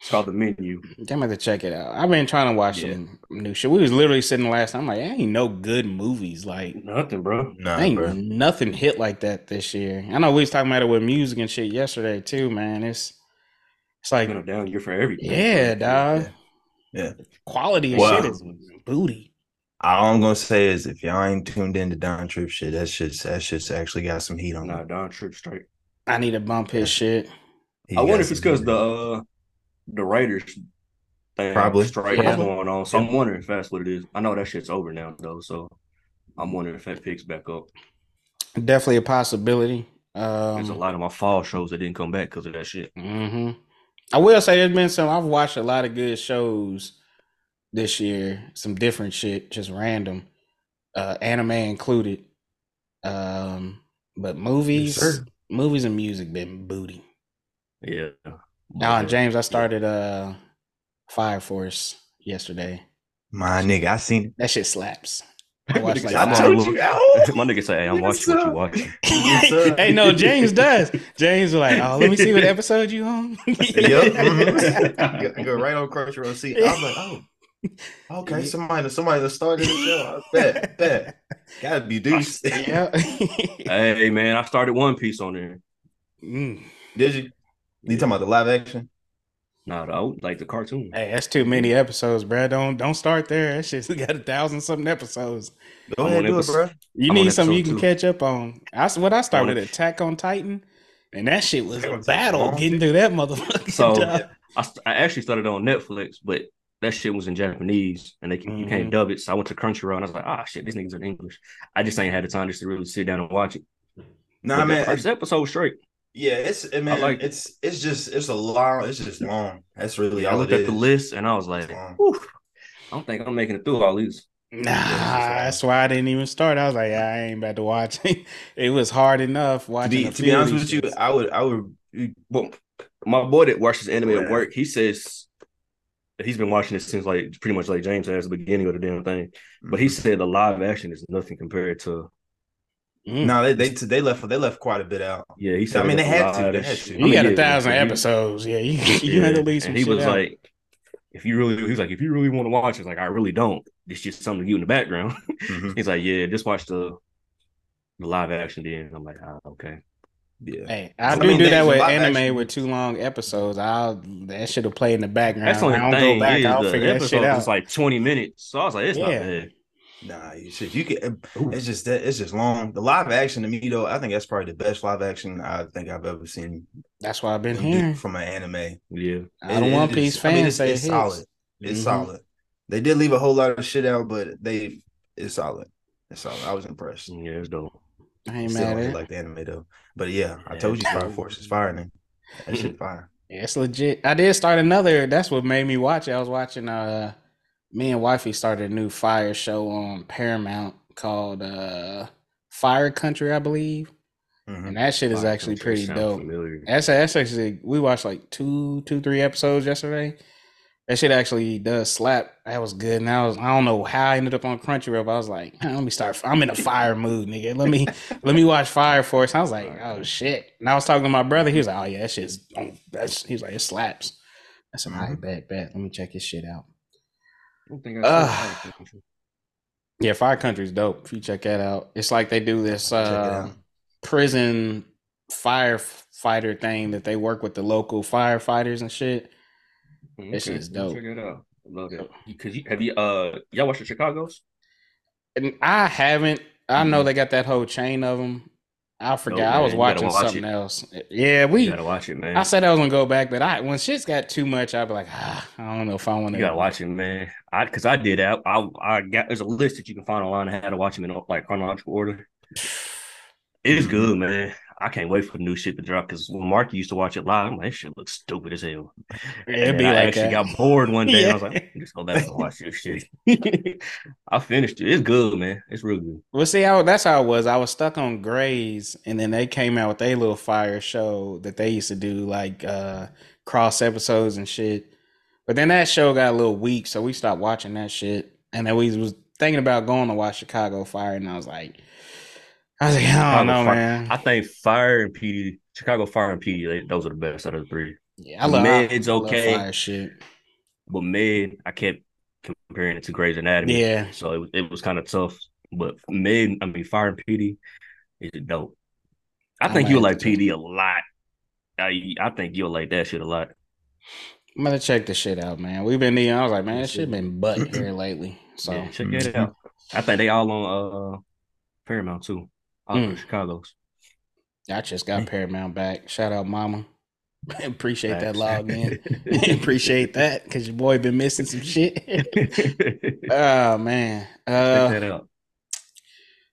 [SPEAKER 3] It's called the menu.
[SPEAKER 2] I'm gonna have to check it out. I've been trying to watch
[SPEAKER 3] Yeah.
[SPEAKER 2] some new shit. We was literally sitting last time. I'm like, ain't no good movies. Like,
[SPEAKER 3] Nothing, bro.
[SPEAKER 4] Nah,
[SPEAKER 2] ain't
[SPEAKER 4] bro.
[SPEAKER 2] nothing hit like that this year. I know we was talking about it with music and shit yesterday too, man. It's it's like,
[SPEAKER 3] Been a down year for everything.
[SPEAKER 2] yeah, dog.
[SPEAKER 4] Yeah.
[SPEAKER 2] Quality of
[SPEAKER 3] Wow.
[SPEAKER 2] shit is booty.
[SPEAKER 4] All I'm gonna say is if y'all ain't tuned in to Don Trip shit, that shit's that shit's actually got some heat on
[SPEAKER 3] Nah,
[SPEAKER 4] it.
[SPEAKER 3] Don Trip straight.
[SPEAKER 2] I need to bump his shit.
[SPEAKER 4] He
[SPEAKER 3] I wonder if it's because the
[SPEAKER 4] on
[SPEAKER 3] uh, the Raiders thing
[SPEAKER 4] Probably.
[SPEAKER 3] strike
[SPEAKER 2] Yeah.
[SPEAKER 3] is going on. So I'm wondering if that's what it is. I know that shit's over now though, so I'm wondering if that picks back up.
[SPEAKER 2] Definitely a possibility.
[SPEAKER 3] There's a
[SPEAKER 2] Um,
[SPEAKER 3] lot of my fall shows that didn't come back because of that shit.
[SPEAKER 2] hmm I will say there's been some. I've watched a lot of good shows this year. Some different shit, just random, uh, anime included. Um, but movies,
[SPEAKER 4] sir.
[SPEAKER 2] movies and music been booty.
[SPEAKER 3] Yeah.
[SPEAKER 2] Now, and James, I started uh, Fire Force yesterday.
[SPEAKER 4] My nigga, I seen it.
[SPEAKER 2] That shit slaps. I watched like
[SPEAKER 4] I
[SPEAKER 2] five-
[SPEAKER 4] told you.
[SPEAKER 3] My nigga say, "Hey, I'm watching what you watching."
[SPEAKER 2] Hey, no, James does. James was like, "Oh, let me see what episode you on."
[SPEAKER 4] Yep. mhm. go, go right on Crunchyroll. See, I'm like, oh, okay. Somebody, somebody that started the show. I bet, bet. Gotta be deuce.
[SPEAKER 2] yeah.
[SPEAKER 3] Hey man, I started One Piece on there.
[SPEAKER 2] Mm.
[SPEAKER 4] Did you? You talking about the live action?
[SPEAKER 3] Nah, though, like the cartoon.
[SPEAKER 2] Hey, that's too many episodes, bro. Don't don't start there. That shit's got a thousand something episodes.
[SPEAKER 4] Go ahead,
[SPEAKER 3] on
[SPEAKER 4] do it, bro.
[SPEAKER 2] You
[SPEAKER 3] I'm
[SPEAKER 2] need something you can
[SPEAKER 3] two.
[SPEAKER 2] catch up on. That's what I started
[SPEAKER 3] on
[SPEAKER 2] with Attack on Titan, and that shit was a battle getting through that motherfucker.
[SPEAKER 3] So- I, I actually started on Netflix, but that shit was in Japanese, and they you
[SPEAKER 2] Mhm.
[SPEAKER 3] can't dub it. So I went to Crunchyroll, and I was like, "Ah, shit, these niggas in English." I just ain't had the time just to really sit down and watch it.
[SPEAKER 4] Nah,
[SPEAKER 3] But the
[SPEAKER 4] man.
[SPEAKER 3] first episode straight.
[SPEAKER 4] Yeah, it's it, man.
[SPEAKER 3] like it.
[SPEAKER 4] it's it's just it's a long. It's just long. That's really
[SPEAKER 3] I
[SPEAKER 4] all
[SPEAKER 3] looked
[SPEAKER 4] it
[SPEAKER 3] at the list, and I was like,
[SPEAKER 4] It's long.
[SPEAKER 3] Whew, "I don't think I'm making it through all these."
[SPEAKER 2] Nah, that's why I didn't even start. I was like, I ain't about to watch it. It was hard enough
[SPEAKER 4] To
[SPEAKER 2] watching.
[SPEAKER 4] be to be honest with you. I would I would
[SPEAKER 3] Well, my boy that watches anime
[SPEAKER 4] Yeah.
[SPEAKER 3] at work, he says that he's been watching it since like pretty much like James has the beginning of the damn thing. But he said the live action is nothing compared to
[SPEAKER 2] Mm.
[SPEAKER 4] no, they they they left they left quite a bit out.
[SPEAKER 3] yeah. He said
[SPEAKER 4] I mean, they had to,
[SPEAKER 3] live
[SPEAKER 4] they had
[SPEAKER 3] shit.
[SPEAKER 4] to.
[SPEAKER 3] I mean,
[SPEAKER 2] got a thousand
[SPEAKER 3] he-
[SPEAKER 2] episodes. Yeah, you you
[SPEAKER 3] Yeah,
[SPEAKER 2] had to leave some
[SPEAKER 3] and he
[SPEAKER 2] shit
[SPEAKER 3] was
[SPEAKER 2] out.
[SPEAKER 3] like, if you really, he's like, if you really want to watch, it's like I really don't. It's just something to you in the background.
[SPEAKER 4] Mhm.
[SPEAKER 3] he's like, yeah, just watch the the live action. Then I'm like, ah, okay.
[SPEAKER 4] Yeah,
[SPEAKER 2] Hey, I
[SPEAKER 4] I
[SPEAKER 2] do
[SPEAKER 4] mean,
[SPEAKER 2] do that with anime
[SPEAKER 4] action-
[SPEAKER 2] with too long episodes. I'll that shit'll play in the background.
[SPEAKER 3] That's the only
[SPEAKER 2] I don't
[SPEAKER 3] thing.
[SPEAKER 2] go back.
[SPEAKER 3] is
[SPEAKER 2] I'll
[SPEAKER 3] the
[SPEAKER 2] figure that shit
[SPEAKER 3] episode
[SPEAKER 2] out.
[SPEAKER 3] is like 20 minutes. So I was like, it's not
[SPEAKER 2] Yeah.
[SPEAKER 3] bad.
[SPEAKER 4] nah, you should you can. It's just that it's just long. The live action to me though, I think that's probably the best live action I think I've ever seen
[SPEAKER 2] That's why I've been
[SPEAKER 4] them do
[SPEAKER 2] here.
[SPEAKER 4] from an anime.
[SPEAKER 3] Yeah.
[SPEAKER 2] I don't
[SPEAKER 4] It-
[SPEAKER 2] One Piece
[SPEAKER 4] is- I mean, it's,
[SPEAKER 2] say
[SPEAKER 4] it's
[SPEAKER 2] it
[SPEAKER 4] solid. It's
[SPEAKER 2] Mhm.
[SPEAKER 4] solid. They did leave a whole lot of shit out, but they it's solid. It's solid. I was impressed.
[SPEAKER 3] Yeah, it's dope.
[SPEAKER 2] I ain't
[SPEAKER 4] Still
[SPEAKER 2] mad at it.
[SPEAKER 4] like the anime though. But yeah, I told you Fire. Force is fire, man. That shit fire.
[SPEAKER 2] Yeah, it's legit. I did start another. That's what made me watch it. I was watching. Uh, me and wifey started a new fire show on Paramount called uh Fire Country, I believe.
[SPEAKER 4] Mhm.
[SPEAKER 2] And that shit is
[SPEAKER 3] Fire
[SPEAKER 2] actually pretty dope.
[SPEAKER 3] familiar.
[SPEAKER 2] That's that's actually we watched like two, two, three episodes yesterday. That shit actually does slap. That was good. And I was I don't know how I ended up on Crunchyroll, but I was like, let me start. I'm in a fire mood, nigga. Let me let me watch Fire Force. I was like, oh shit. And I was talking to my brother. He was like, oh yeah, that shit's on. That's he was like, it slaps. I said, all right, bet, bet. Let me check his shit out.
[SPEAKER 3] I don't think
[SPEAKER 2] Uh,
[SPEAKER 3] saw Fire Country.
[SPEAKER 2] Yeah, Fire Country's dope. If you check that out, it's like they do this uh, prison firefighter thing that they work with the local firefighters and shit. That shit's
[SPEAKER 3] let me
[SPEAKER 2] dope.
[SPEAKER 3] Check it out. I love that. Because you have you uh y'all watch the Chicago's?
[SPEAKER 2] And I haven't. I know
[SPEAKER 3] Mhm.
[SPEAKER 2] they got that whole chain of them. I forgot. I was watching
[SPEAKER 3] watch
[SPEAKER 2] something
[SPEAKER 3] it.
[SPEAKER 2] else. Yeah, we.
[SPEAKER 3] You gotta watch it, man.
[SPEAKER 2] I said I was gonna go back, but I when shit's got too much, I'd be like, ah, I don't know if I want
[SPEAKER 3] You
[SPEAKER 2] to.
[SPEAKER 3] gotta watch it, man. I because I did that. I I got there's a list that you can find online. I had to watch them in like chronological order. It's good, man. I can't wait for the new shit to drop because when Mark used to watch it live, I'm like, this shit looks stupid as hell.
[SPEAKER 2] It'd
[SPEAKER 3] And
[SPEAKER 2] be
[SPEAKER 3] I
[SPEAKER 2] like
[SPEAKER 3] actually
[SPEAKER 2] that.
[SPEAKER 3] got bored one day. and I was
[SPEAKER 2] Yeah.
[SPEAKER 3] like, just go back and watch this shit. I finished it. It's good, man. It's real good.
[SPEAKER 2] Well, see, how that's how it was. I was stuck on Grey's, and then they came out with a little fire show that they used to do, like uh cross episodes and shit. But then that show got a little weak, so we stopped watching that shit. And then we was thinking about going to watch Chicago Fire, and I was like, I was like, I don't
[SPEAKER 3] Chicago
[SPEAKER 2] know,
[SPEAKER 3] Fire-
[SPEAKER 2] man.
[SPEAKER 3] I think Fire and PD, Chicago Fire and PD, they, those are the best out of the three.
[SPEAKER 2] yeah, I love,
[SPEAKER 3] Med's
[SPEAKER 2] I love
[SPEAKER 3] okay.
[SPEAKER 2] fire shit.
[SPEAKER 3] But Med, I kept comparing it to Grey's Anatomy.
[SPEAKER 2] Yeah,
[SPEAKER 3] So it, was- it was kind of tough. But Med, I mean, Fire and PD is dope. I
[SPEAKER 2] I
[SPEAKER 3] think you'll like. PD a lot. I I think you'll like that shit a lot.
[SPEAKER 2] I'm gonna check this shit out, man. We've been needing. I was like, man, this shit been butting here lately. So
[SPEAKER 3] yeah, check it out. I think they all on uh Paramount too. All
[SPEAKER 2] Mm.
[SPEAKER 3] Chicago's.
[SPEAKER 2] I just got Paramount back. Shout out, Mama. Appreciate that
[SPEAKER 3] Facts.
[SPEAKER 2] login. Appreciate that because your boy been missing some shit. oh man.
[SPEAKER 3] Check
[SPEAKER 2] Uh,
[SPEAKER 3] that out.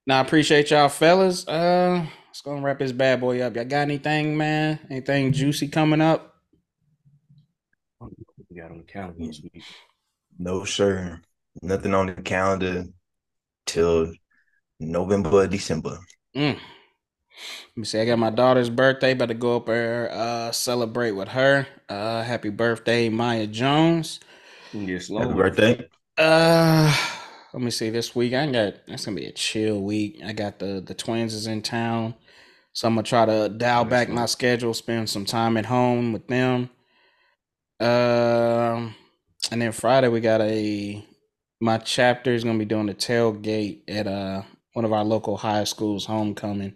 [SPEAKER 2] now I appreciate y'all fellas. Uh, let's go and wrap this bad boy up. Y'all got anything, man? Anything juicy coming up?
[SPEAKER 3] We got on the calendar this week.
[SPEAKER 4] No, sir. Nothing on the calendar till November or December.
[SPEAKER 2] Mm. Let me see. I got my daughter's birthday. About to go up there, uh, celebrate with her. Uh, happy birthday, Maya Jones.
[SPEAKER 3] You can slow.
[SPEAKER 4] Happy birthday.
[SPEAKER 2] Uh, let me see. This week I got. It's gonna be a chill week. I got the the twins is in town, so I'm gonna try to dial
[SPEAKER 3] Nice,
[SPEAKER 2] back my schedule, spend some time at home with them. Um, and then Friday we got a. My chapter is gonna be doing a tailgate at uh one of our local high schools homecoming.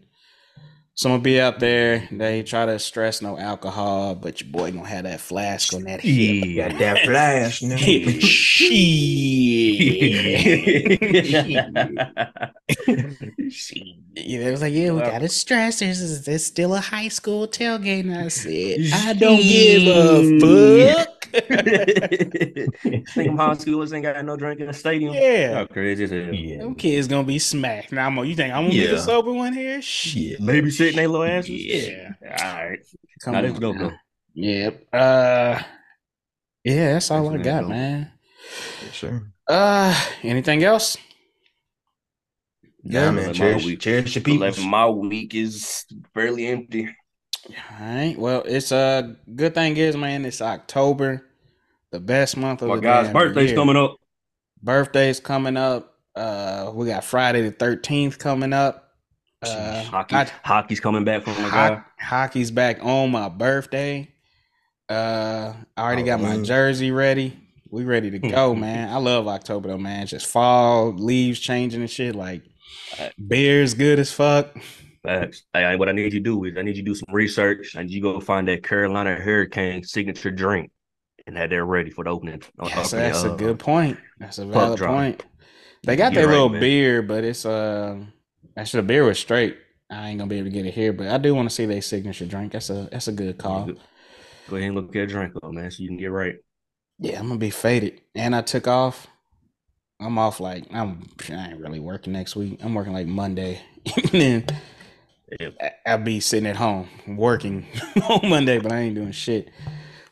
[SPEAKER 2] So I'm be out there. They try to stress no alcohol, but your boy gonna have that flask on that hip.
[SPEAKER 3] Yeah.
[SPEAKER 4] Got that flash. nigga.
[SPEAKER 2] Shit. Yeah, it was like, yeah, we got to stress. There's, there's still a high school tailgate. And I said, I don't give a fuck.
[SPEAKER 3] Think high schoolers ain't got no drink in the stadium.
[SPEAKER 2] yeah.
[SPEAKER 3] How crazy is it?
[SPEAKER 4] Yeah.
[SPEAKER 2] Them kids gonna be smacked. Now, I'm, gonna, you think I'm gonna be
[SPEAKER 4] Yeah.
[SPEAKER 2] the sober one here? Shit.
[SPEAKER 4] Yeah.
[SPEAKER 3] Babysitting they little asses.
[SPEAKER 2] Yeah.
[SPEAKER 3] All right.
[SPEAKER 2] Come
[SPEAKER 3] Now let's
[SPEAKER 2] on
[SPEAKER 3] go,
[SPEAKER 2] now.
[SPEAKER 3] bro.
[SPEAKER 2] Yep. Uh, yeah, that's all I got,
[SPEAKER 3] go.
[SPEAKER 2] man.
[SPEAKER 4] Sure.
[SPEAKER 2] Uh, anything else?
[SPEAKER 4] Yeah,
[SPEAKER 3] Yeah,
[SPEAKER 4] man.
[SPEAKER 3] my
[SPEAKER 4] Cherish,
[SPEAKER 3] week.
[SPEAKER 4] cherish your people.
[SPEAKER 3] My week is fairly empty.
[SPEAKER 2] All right. Well, it's a good thing is, man, it's October, the best month of
[SPEAKER 3] My
[SPEAKER 2] the
[SPEAKER 3] guy's birthday's
[SPEAKER 2] year.
[SPEAKER 3] coming up.
[SPEAKER 2] Birthday's coming up. Uh, we got Friday the thirteenth coming up. Uh,
[SPEAKER 3] Hockey,
[SPEAKER 2] I-
[SPEAKER 3] hockey's coming back from my
[SPEAKER 2] ho- hockey's back on my birthday. Uh, I already got my
[SPEAKER 4] Halloween.
[SPEAKER 2] jersey ready. We ready to go, man. I love October though, man. It's just fall, leaves changing and shit. Like beer's good as fuck.
[SPEAKER 3] Facts. Hey, what I need you to do is I need you to do some research. and you go find that Carolina Hurricane signature drink and have that ready for the opening.
[SPEAKER 2] Yes,
[SPEAKER 3] opening,
[SPEAKER 2] that's a
[SPEAKER 3] uh,
[SPEAKER 2] good point. That's a valid point. They got
[SPEAKER 3] You're
[SPEAKER 2] their
[SPEAKER 3] right,
[SPEAKER 2] little
[SPEAKER 3] man.
[SPEAKER 2] beer, but it's uh actually the beer was straight. I ain't gonna be able to get it here, but I do want to see their signature drink. That's a that's a good call.
[SPEAKER 3] Go ahead and look at that drink though, man, so you can get right.
[SPEAKER 2] Yeah, I'm gonna be faded. And I took off. I'm off like I'm I ain't really working next week. I'm working like Monday. and then. I- I'll be sitting at home working on Monday, but I ain't doing shit.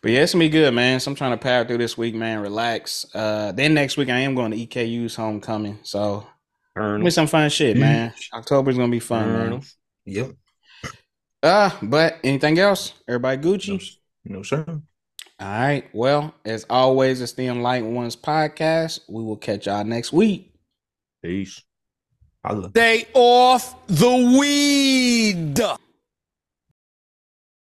[SPEAKER 2] But yeah, it's gonna be good, man. So I'm trying to power through this week, man. Relax. Uh then next week I am going to EKU's homecoming. So
[SPEAKER 3] Earn
[SPEAKER 2] Give me some fun shit, man. October's gonna be fun,
[SPEAKER 3] Earn
[SPEAKER 2] man.
[SPEAKER 3] 'em.
[SPEAKER 4] Yep.
[SPEAKER 2] Uh, but anything else? Everybody
[SPEAKER 4] No,
[SPEAKER 2] Gucci?
[SPEAKER 4] s- no, sir.
[SPEAKER 2] All right. Well, as always, it's the Enlightened Ones podcast. We will catch y'all next week.
[SPEAKER 3] Peace.
[SPEAKER 4] Holla.
[SPEAKER 1] Stay off the weed.